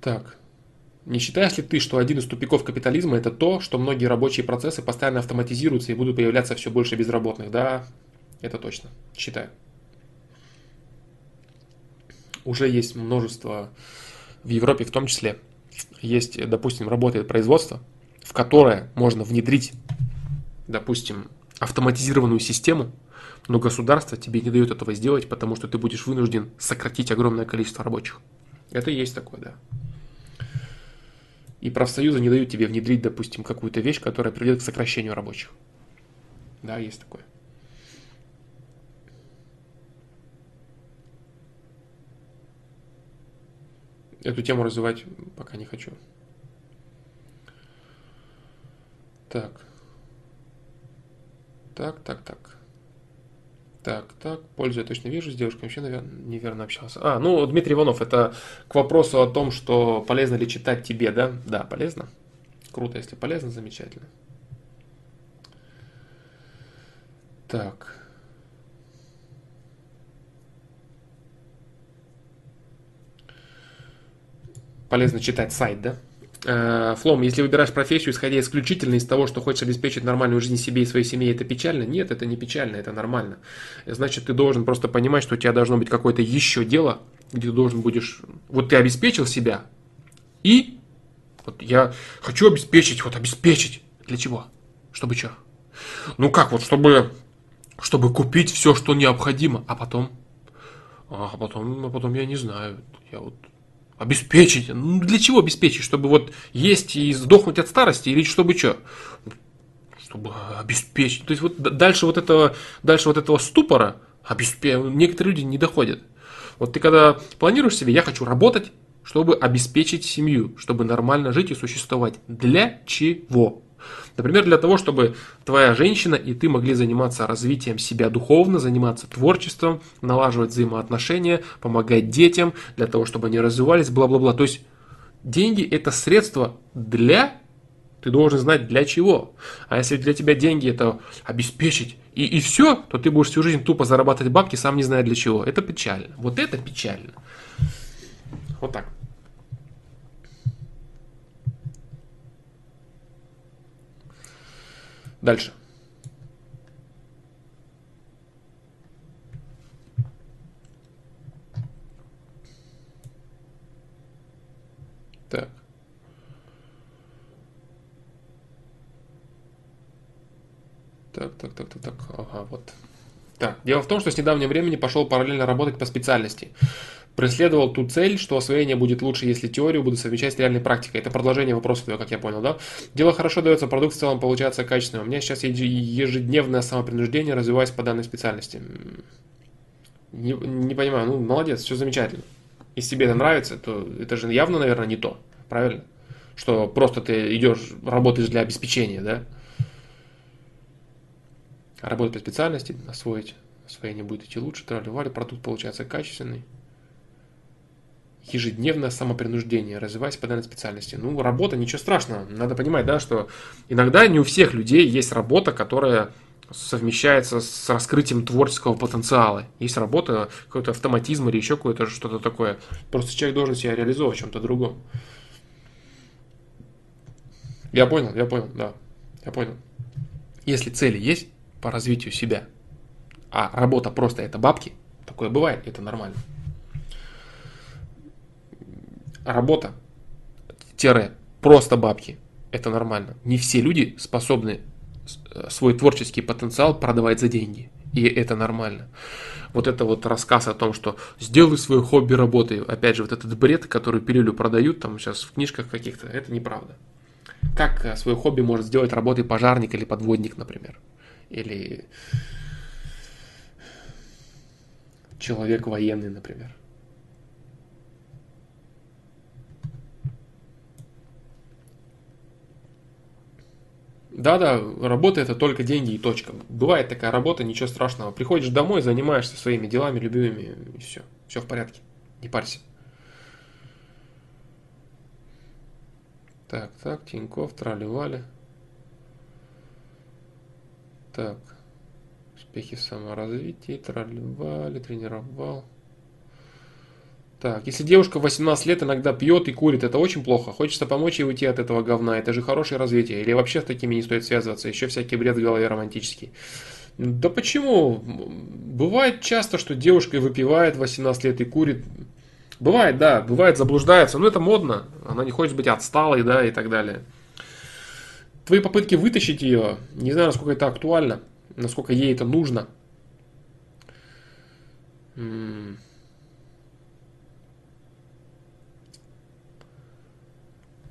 Так. Не считаешь ли ты, что один из тупиков капитализма это то, что многие рабочие процессы постоянно автоматизируются и будут появляться все больше безработных? Да, это точно. Считаю уже есть множество, в Европе в том числе, есть, допустим, работает производство, в которое можно внедрить, допустим, автоматизированную систему, но государство тебе не дает этого сделать, потому что ты будешь вынужден сократить огромное количество рабочих. Это и есть такое, да. И профсоюзы не дают тебе внедрить, допустим, какую-то вещь, которая приведет к сокращению рабочих. Да, есть такое. Эту тему развивать пока не хочу. Так. Так, так, так. Так, так, пользу я точно вижу, с девушкой вообще, наверное, неверно общался. А, ну, Дмитрий Иванов, это к вопросу о том, что полезно ли читать тебе, да? Да, полезно. Круто, если полезно, замечательно. Так. Полезно читать сайт, да? Э, Флом, если выбираешь профессию, исходя исключительно из того, что хочешь обеспечить нормальную жизнь себе и своей семье, это печально? Нет, это не печально, это нормально. Значит, ты должен просто понимать, что у тебя должно быть какое-то еще дело, где ты должен будешь... Вот ты обеспечил себя, и вот я хочу обеспечить, вот обеспечить. Для чего? Чтобы что? Ну как, вот чтобы, чтобы купить все, что необходимо, а потом... А потом, а потом я не знаю, я вот Обеспечить. Ну, для чего обеспечить? Чтобы вот есть и сдохнуть от старости или чтобы что? Чтобы обеспечить. То есть вот дальше вот этого, дальше вот этого ступора обеспе... некоторые люди не доходят. Вот ты когда планируешь себе, я хочу работать, чтобы обеспечить семью, чтобы нормально жить и существовать. Для чего? Например, для того, чтобы твоя женщина и ты могли заниматься развитием себя духовно, заниматься творчеством, налаживать взаимоотношения, помогать детям, для того, чтобы они развивались, бла-бла-бла. То есть деньги это средство для ты должен знать для чего. А если для тебя деньги это обеспечить и, и все, то ты будешь всю жизнь тупо зарабатывать бабки, сам не зная для чего. Это печально. Вот это печально. Вот так. Дальше. Так. Так, так, так, так, так. Ага, вот. Так, дело в том, что с недавнего времени пошел параллельно работать по специальности преследовал ту цель, что освоение будет лучше, если теорию буду совмещать с реальной практикой. Это продолжение вопроса как я понял, да? Дело хорошо дается, продукт в целом получается качественным. У меня сейчас ежедневное самопринуждение, развиваясь по данной специальности. Не, не понимаю, ну, молодец, все замечательно. Если тебе это нравится, то это же явно, наверное, не то, правильно? Что просто ты идешь, работаешь для обеспечения, да? Работать по специальности, освоить, освоение будет идти лучше, трали продукт получается качественный ежедневное самопринуждение, развиваясь по данной специальности. Ну, работа, ничего страшного. Надо понимать, да, что иногда не у всех людей есть работа, которая совмещается с раскрытием творческого потенциала. Есть работа, какой-то автоматизм или еще какое-то что-то такое. Просто человек должен себя реализовывать в чем-то другом. Я понял, я понял, да. Я понял. Если цели есть по развитию себя, а работа просто это бабки, такое бывает, это нормально работа, тире, просто бабки. Это нормально. Не все люди способны э, свой творческий потенциал продавать за деньги. И это нормально. Вот это вот рассказ о том, что сделай свое хобби работой. Опять же, вот этот бред, который пилюлю продают там сейчас в книжках каких-то, это неправда. Как э, свое хобби может сделать работой пожарник или подводник, например? Или человек военный, например. Да-да, работа это только деньги и точка. Бывает такая работа, ничего страшного. Приходишь домой, занимаешься своими делами любимыми, и все. Все в порядке. Не парься. Так, так, Тиньков, тролливали. Так. Успехи саморазвития, тролливали, тренировал. Так, если девушка в 18 лет иногда пьет и курит, это очень плохо. Хочется помочь ей уйти от этого говна. Это же хорошее развитие. Или вообще с такими не стоит связываться. Еще всякий бред в голове романтический. Да почему? Бывает часто, что девушка выпивает 18 лет и курит. Бывает, да, бывает, заблуждается. Но это модно. Она не хочет быть отсталой, да, и так далее. Твои попытки вытащить ее, не знаю, насколько это актуально, насколько ей это нужно.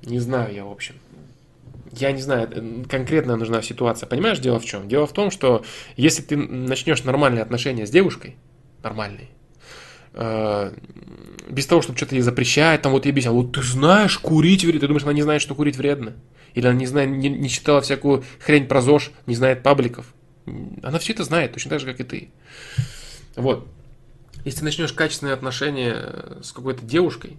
Не знаю я, в общем. Я не знаю, э, конкретно нужна ситуация. Понимаешь, дело в чем? Дело в том, что если ты начнешь нормальные отношения с девушкой, нормальные, э, без того, чтобы что-то ей запрещать, там вот ей объяснял, вот ты знаешь, курить вредно, ты думаешь, она не знает, что курить вредно? Или она не знает, не, не читала всякую хрень про ЗОЖ, не знает пабликов? Она все это знает, точно так же, как и ты. Вот. Если ты начнешь качественные отношения с какой-то девушкой,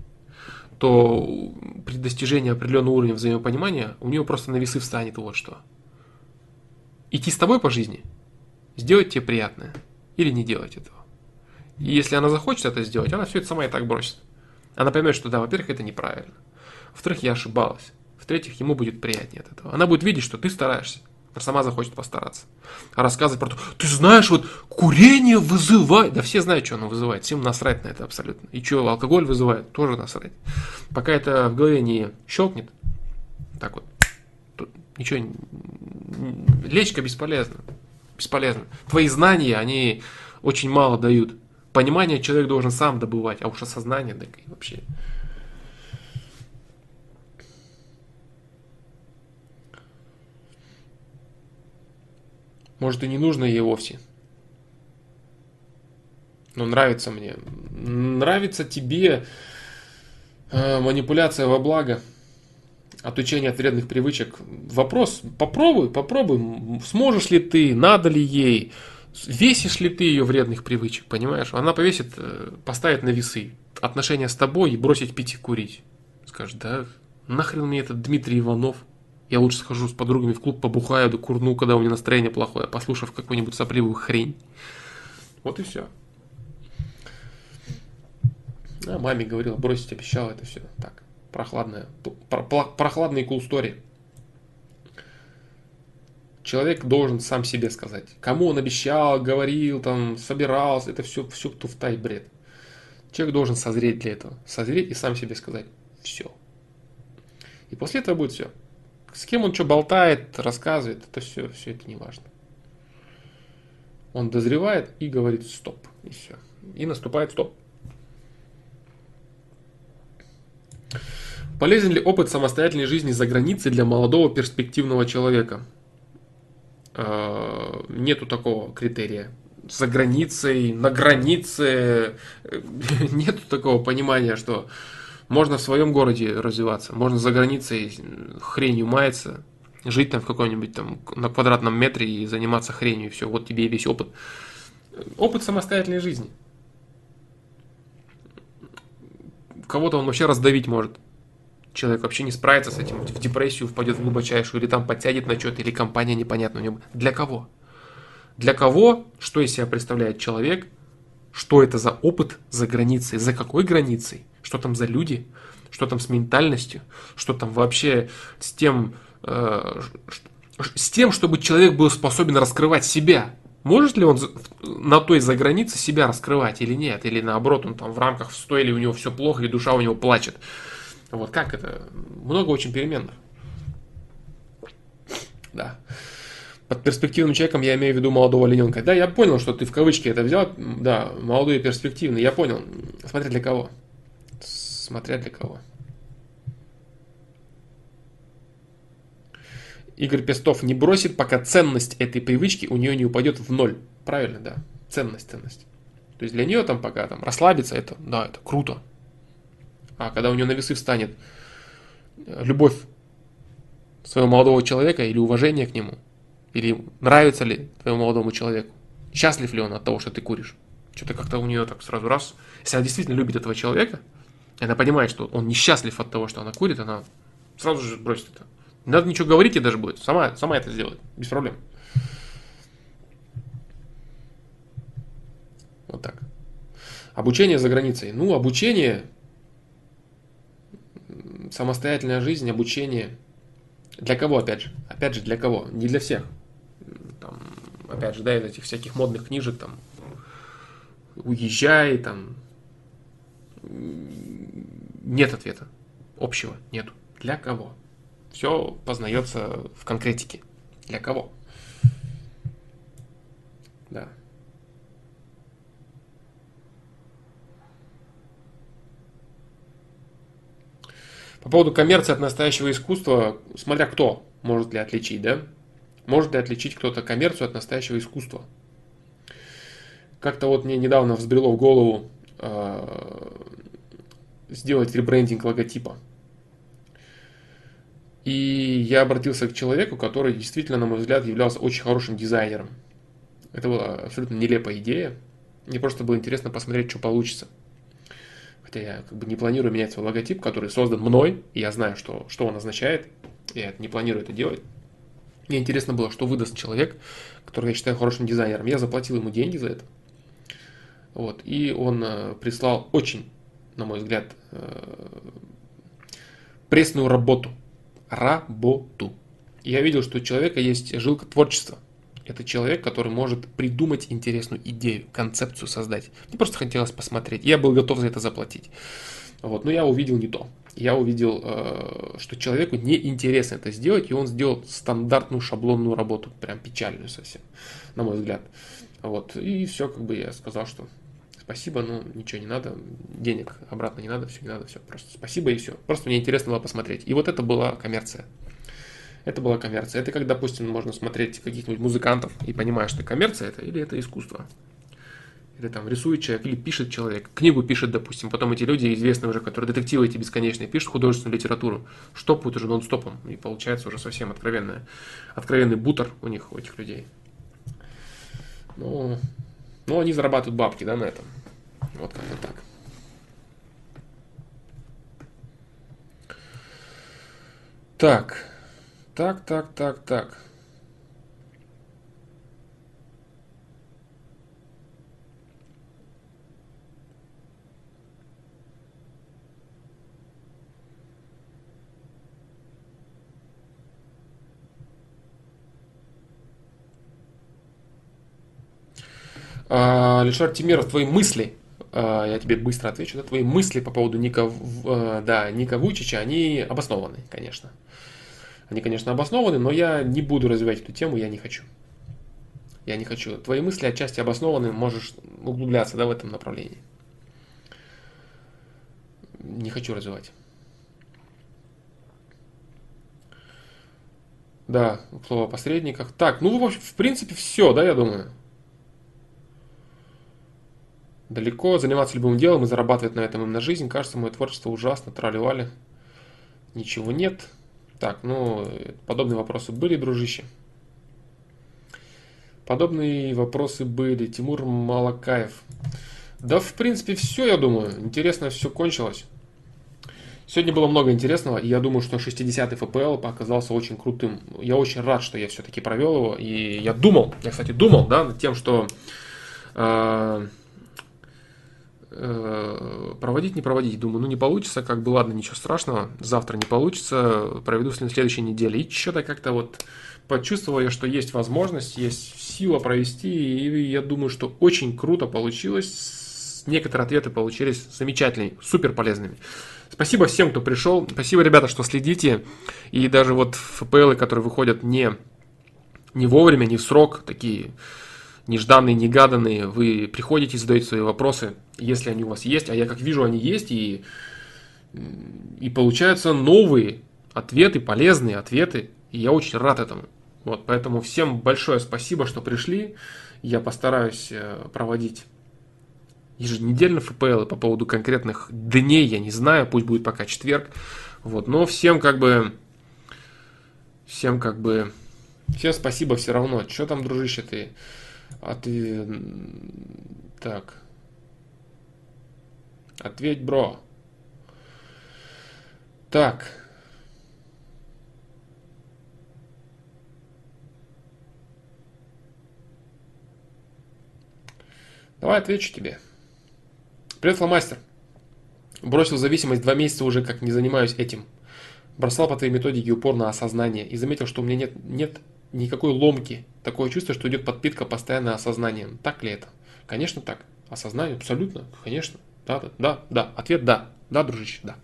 то при достижении определенного уровня взаимопонимания у нее просто на весы встанет вот что. Идти с тобой по жизни, сделать тебе приятное или не делать этого. И если она захочет это сделать, она все это сама и так бросит. Она поймет, что да, во-первых, это неправильно. Во-вторых, я ошибалась. В-третьих, ему будет приятнее от этого. Она будет видеть, что ты стараешься. Сама захочет постараться. А рассказывать про то, ты знаешь, вот курение вызывает. Да все знают, что оно вызывает. Всем насрать на это абсолютно. И что алкоголь вызывает, тоже насрать. Пока это в голове не щелкнет, так вот, ничего, лечка бесполезна. Бесполезно. Твои знания, они очень мало дают. Понимание человек должен сам добывать, а уж осознание, так и вообще. Может и не нужно ей вовсе. Но нравится мне. Нравится тебе э, манипуляция во благо, отучение от вредных привычек. Вопрос, попробуй, попробуй, сможешь ли ты, надо ли ей, весишь ли ты ее вредных привычек, понимаешь? Она повесит, э, поставит на весы отношения с тобой и бросить пить и курить. Скажет, да нахрен мне этот Дмитрий Иванов, я лучше схожу с подругами в клуб, побухаю, да курну, когда у меня настроение плохое, послушав какую-нибудь сопливую хрень. Вот и все. А маме говорила, бросить обещала, это все так. Прохладная, прохладный cool story. Человек должен сам себе сказать, кому он обещал, говорил, там, собирался, это все, все туфта и бред. Человек должен созреть для этого. Созреть и сам себе сказать, все. И после этого будет все. С кем он что болтает, рассказывает, это все, все это не важно. Он дозревает и говорит стоп. И все. И наступает стоп. Полезен ли опыт самостоятельной жизни за границей для молодого перспективного человека? Э, нету такого критерия. За границей, на границе. Нету такого понимания, что можно в своем городе развиваться, можно за границей хренью маяться, жить там в каком-нибудь там на квадратном метре и заниматься хренью, и все, вот тебе весь опыт. Опыт самостоятельной жизни. Кого-то он вообще раздавить может. Человек вообще не справится с этим, в депрессию впадет в глубочайшую, или там подтянет на что-то, или компания непонятна у него. Для кого? Для кого, что из себя представляет человек, что это за опыт за границей, за какой границей, что там за люди, что там с ментальностью, что там вообще с тем, э, с тем, чтобы человек был способен раскрывать себя. Может ли он на той за границе себя раскрывать или нет? Или наоборот, он там в рамках в стойле у него все плохо и душа у него плачет. Вот как это? Много очень переменных. Да. Под перспективным человеком я имею в виду молодого олененка. Да, я понял, что ты в кавычки это взял. Да, молодой и перспективный. Я понял. Смотря для кого смотря для кого. Игорь Пестов не бросит, пока ценность этой привычки у нее не упадет в ноль. Правильно, да. Ценность, ценность. То есть для нее там пока там расслабиться, это, да, это круто. А когда у нее на весы встанет любовь своего молодого человека или уважение к нему, или нравится ли твоему молодому человеку, счастлив ли он от того, что ты куришь, что-то как-то у нее так сразу раз, если она действительно любит этого человека, она понимает, что он несчастлив от того, что она курит, она сразу же бросит это. Не надо ничего говорить, и даже будет. Сама, сама это сделает, без проблем. Вот так. Обучение за границей. Ну, обучение, самостоятельная жизнь, обучение. Для кого, опять же? Опять же, для кого? Не для всех. Там, опять же, да, из этих всяких модных книжек, там, уезжай, там, нет ответа общего, нету. Для кого? Все познается в конкретике. Для кого? Да. По поводу коммерции от настоящего искусства, смотря кто может ли отличить, да? Может ли отличить кто-то коммерцию от настоящего искусства? Как-то вот мне недавно взбрело в голову э, сделать ребрендинг логотипа. И я обратился к человеку, который действительно, на мой взгляд, являлся очень хорошим дизайнером. Это была абсолютно нелепая идея. Мне просто было интересно посмотреть, что получится. Хотя я как бы не планирую менять свой логотип, который создан мной, и я знаю, что, что он означает. Я не планирую это делать. Мне интересно было, что выдаст человек, которого я считаю хорошим дизайнером. Я заплатил ему деньги за это. Вот, и он э, прислал очень, на мой взгляд, э, пресную работу. Работу. Я видел, что у человека есть жилка творчества. Это человек, который может придумать интересную идею, концепцию создать. Мне просто хотелось посмотреть. Я был готов за это заплатить. Вот, но я увидел не то. Я увидел, э, что человеку неинтересно это сделать, и он сделал стандартную шаблонную работу, прям печальную совсем, на мой взгляд. Вот, и все, как бы я сказал, что спасибо, но ничего не надо, денег обратно не надо, все не надо, все, просто спасибо и все. Просто мне интересно было посмотреть. И вот это была коммерция. Это была коммерция. Это как, допустим, можно смотреть каких-нибудь музыкантов и понимаешь, что коммерция это или это искусство. Или там рисует человек, или пишет человек. Книгу пишет, допустим. Потом эти люди, известные уже, которые детективы эти бесконечные, пишут художественную литературу. Штопают уже нон-стопом. И получается уже совсем откровенная, откровенный бутер у них, у этих людей. Ну, ну, они зарабатывают бабки, да, на этом. Вот как-то так. Так. Так, так, так, так. А, Алишер Тимиров, твои мысли, а, я тебе быстро отвечу, да, твои мысли по поводу Ника, а, да, Ника Вучича, они обоснованы, конечно. Они, конечно, обоснованы, но я не буду развивать эту тему, я не хочу. Я не хочу. Твои мысли отчасти обоснованы, можешь углубляться да, в этом направлении. Не хочу развивать. Да, слово о посредниках. Так, ну, в принципе, все, да, я думаю. Далеко заниматься любым делом и зарабатывать на этом им на жизнь. Кажется, мое творчество ужасно, трали Ничего нет. Так, ну, подобные вопросы были, дружище. Подобные вопросы были. Тимур Малакаев. Да, в принципе, все, я думаю. Интересно все кончилось. Сегодня было много интересного, и я думаю, что 60-й FPL оказался очень крутым. Я очень рад, что я все-таки провел его, и я думал, я, кстати, думал, да, над тем, что Э, проводить, не проводить. Думаю, ну не получится, как бы ладно, ничего страшного, завтра не получится, проведу в следующей неделе. И что-то как-то вот почувствовал я, что есть возможность, есть сила провести, и я думаю, что очень круто получилось. Некоторые ответы получились замечательные, супер полезными. Спасибо всем, кто пришел. Спасибо, ребята, что следите. И даже вот ФПЛы, которые выходят не, не вовремя, не в срок, такие нежданные, негаданные, вы приходите, задаете свои вопросы, если они у вас есть, а я как вижу, они есть, и, и получаются новые ответы, полезные ответы, и я очень рад этому. Вот, поэтому всем большое спасибо, что пришли. Я постараюсь э, проводить еженедельно ФПЛ по поводу конкретных дней, я не знаю, пусть будет пока четверг. Вот, но всем как бы, всем как бы, всем спасибо все равно. Что там, дружище, ты? Ответ... Так. Ответь, бро. Так. Давай отвечу тебе. Привет, фломастер. Бросил зависимость два месяца уже, как не занимаюсь этим. Бросал по твоей методике упор на осознание и заметил, что у меня нет, нет никакой ломки. Такое чувство, что идет подпитка постоянно осознанием. Так ли это? Конечно так. Осознание абсолютно, конечно. Да, да, да, да. Ответ да. Да, дружище, да.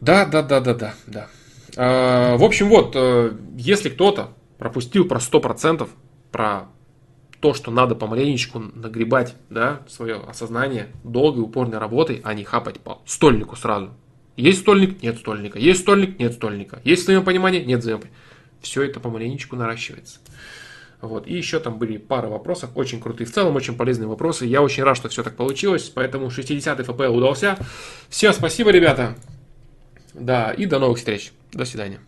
Да, да, да, да, да, да. А, в общем, вот, э, если кто-то пропустил про 100%, про то, что надо помаленечку нагребать, да, свое осознание долгой упорной работой, а не хапать по стольнику сразу. Есть стольник? Нет стольника. Есть стольник? Нет стольника. Есть взаимопонимание? Нет взаимопонимания все это помаленечку наращивается. Вот. И еще там были пара вопросов, очень крутые, в целом очень полезные вопросы. Я очень рад, что все так получилось, поэтому 60-й ФПЛ удался. Все, спасибо, ребята. Да, и до новых встреч. До свидания.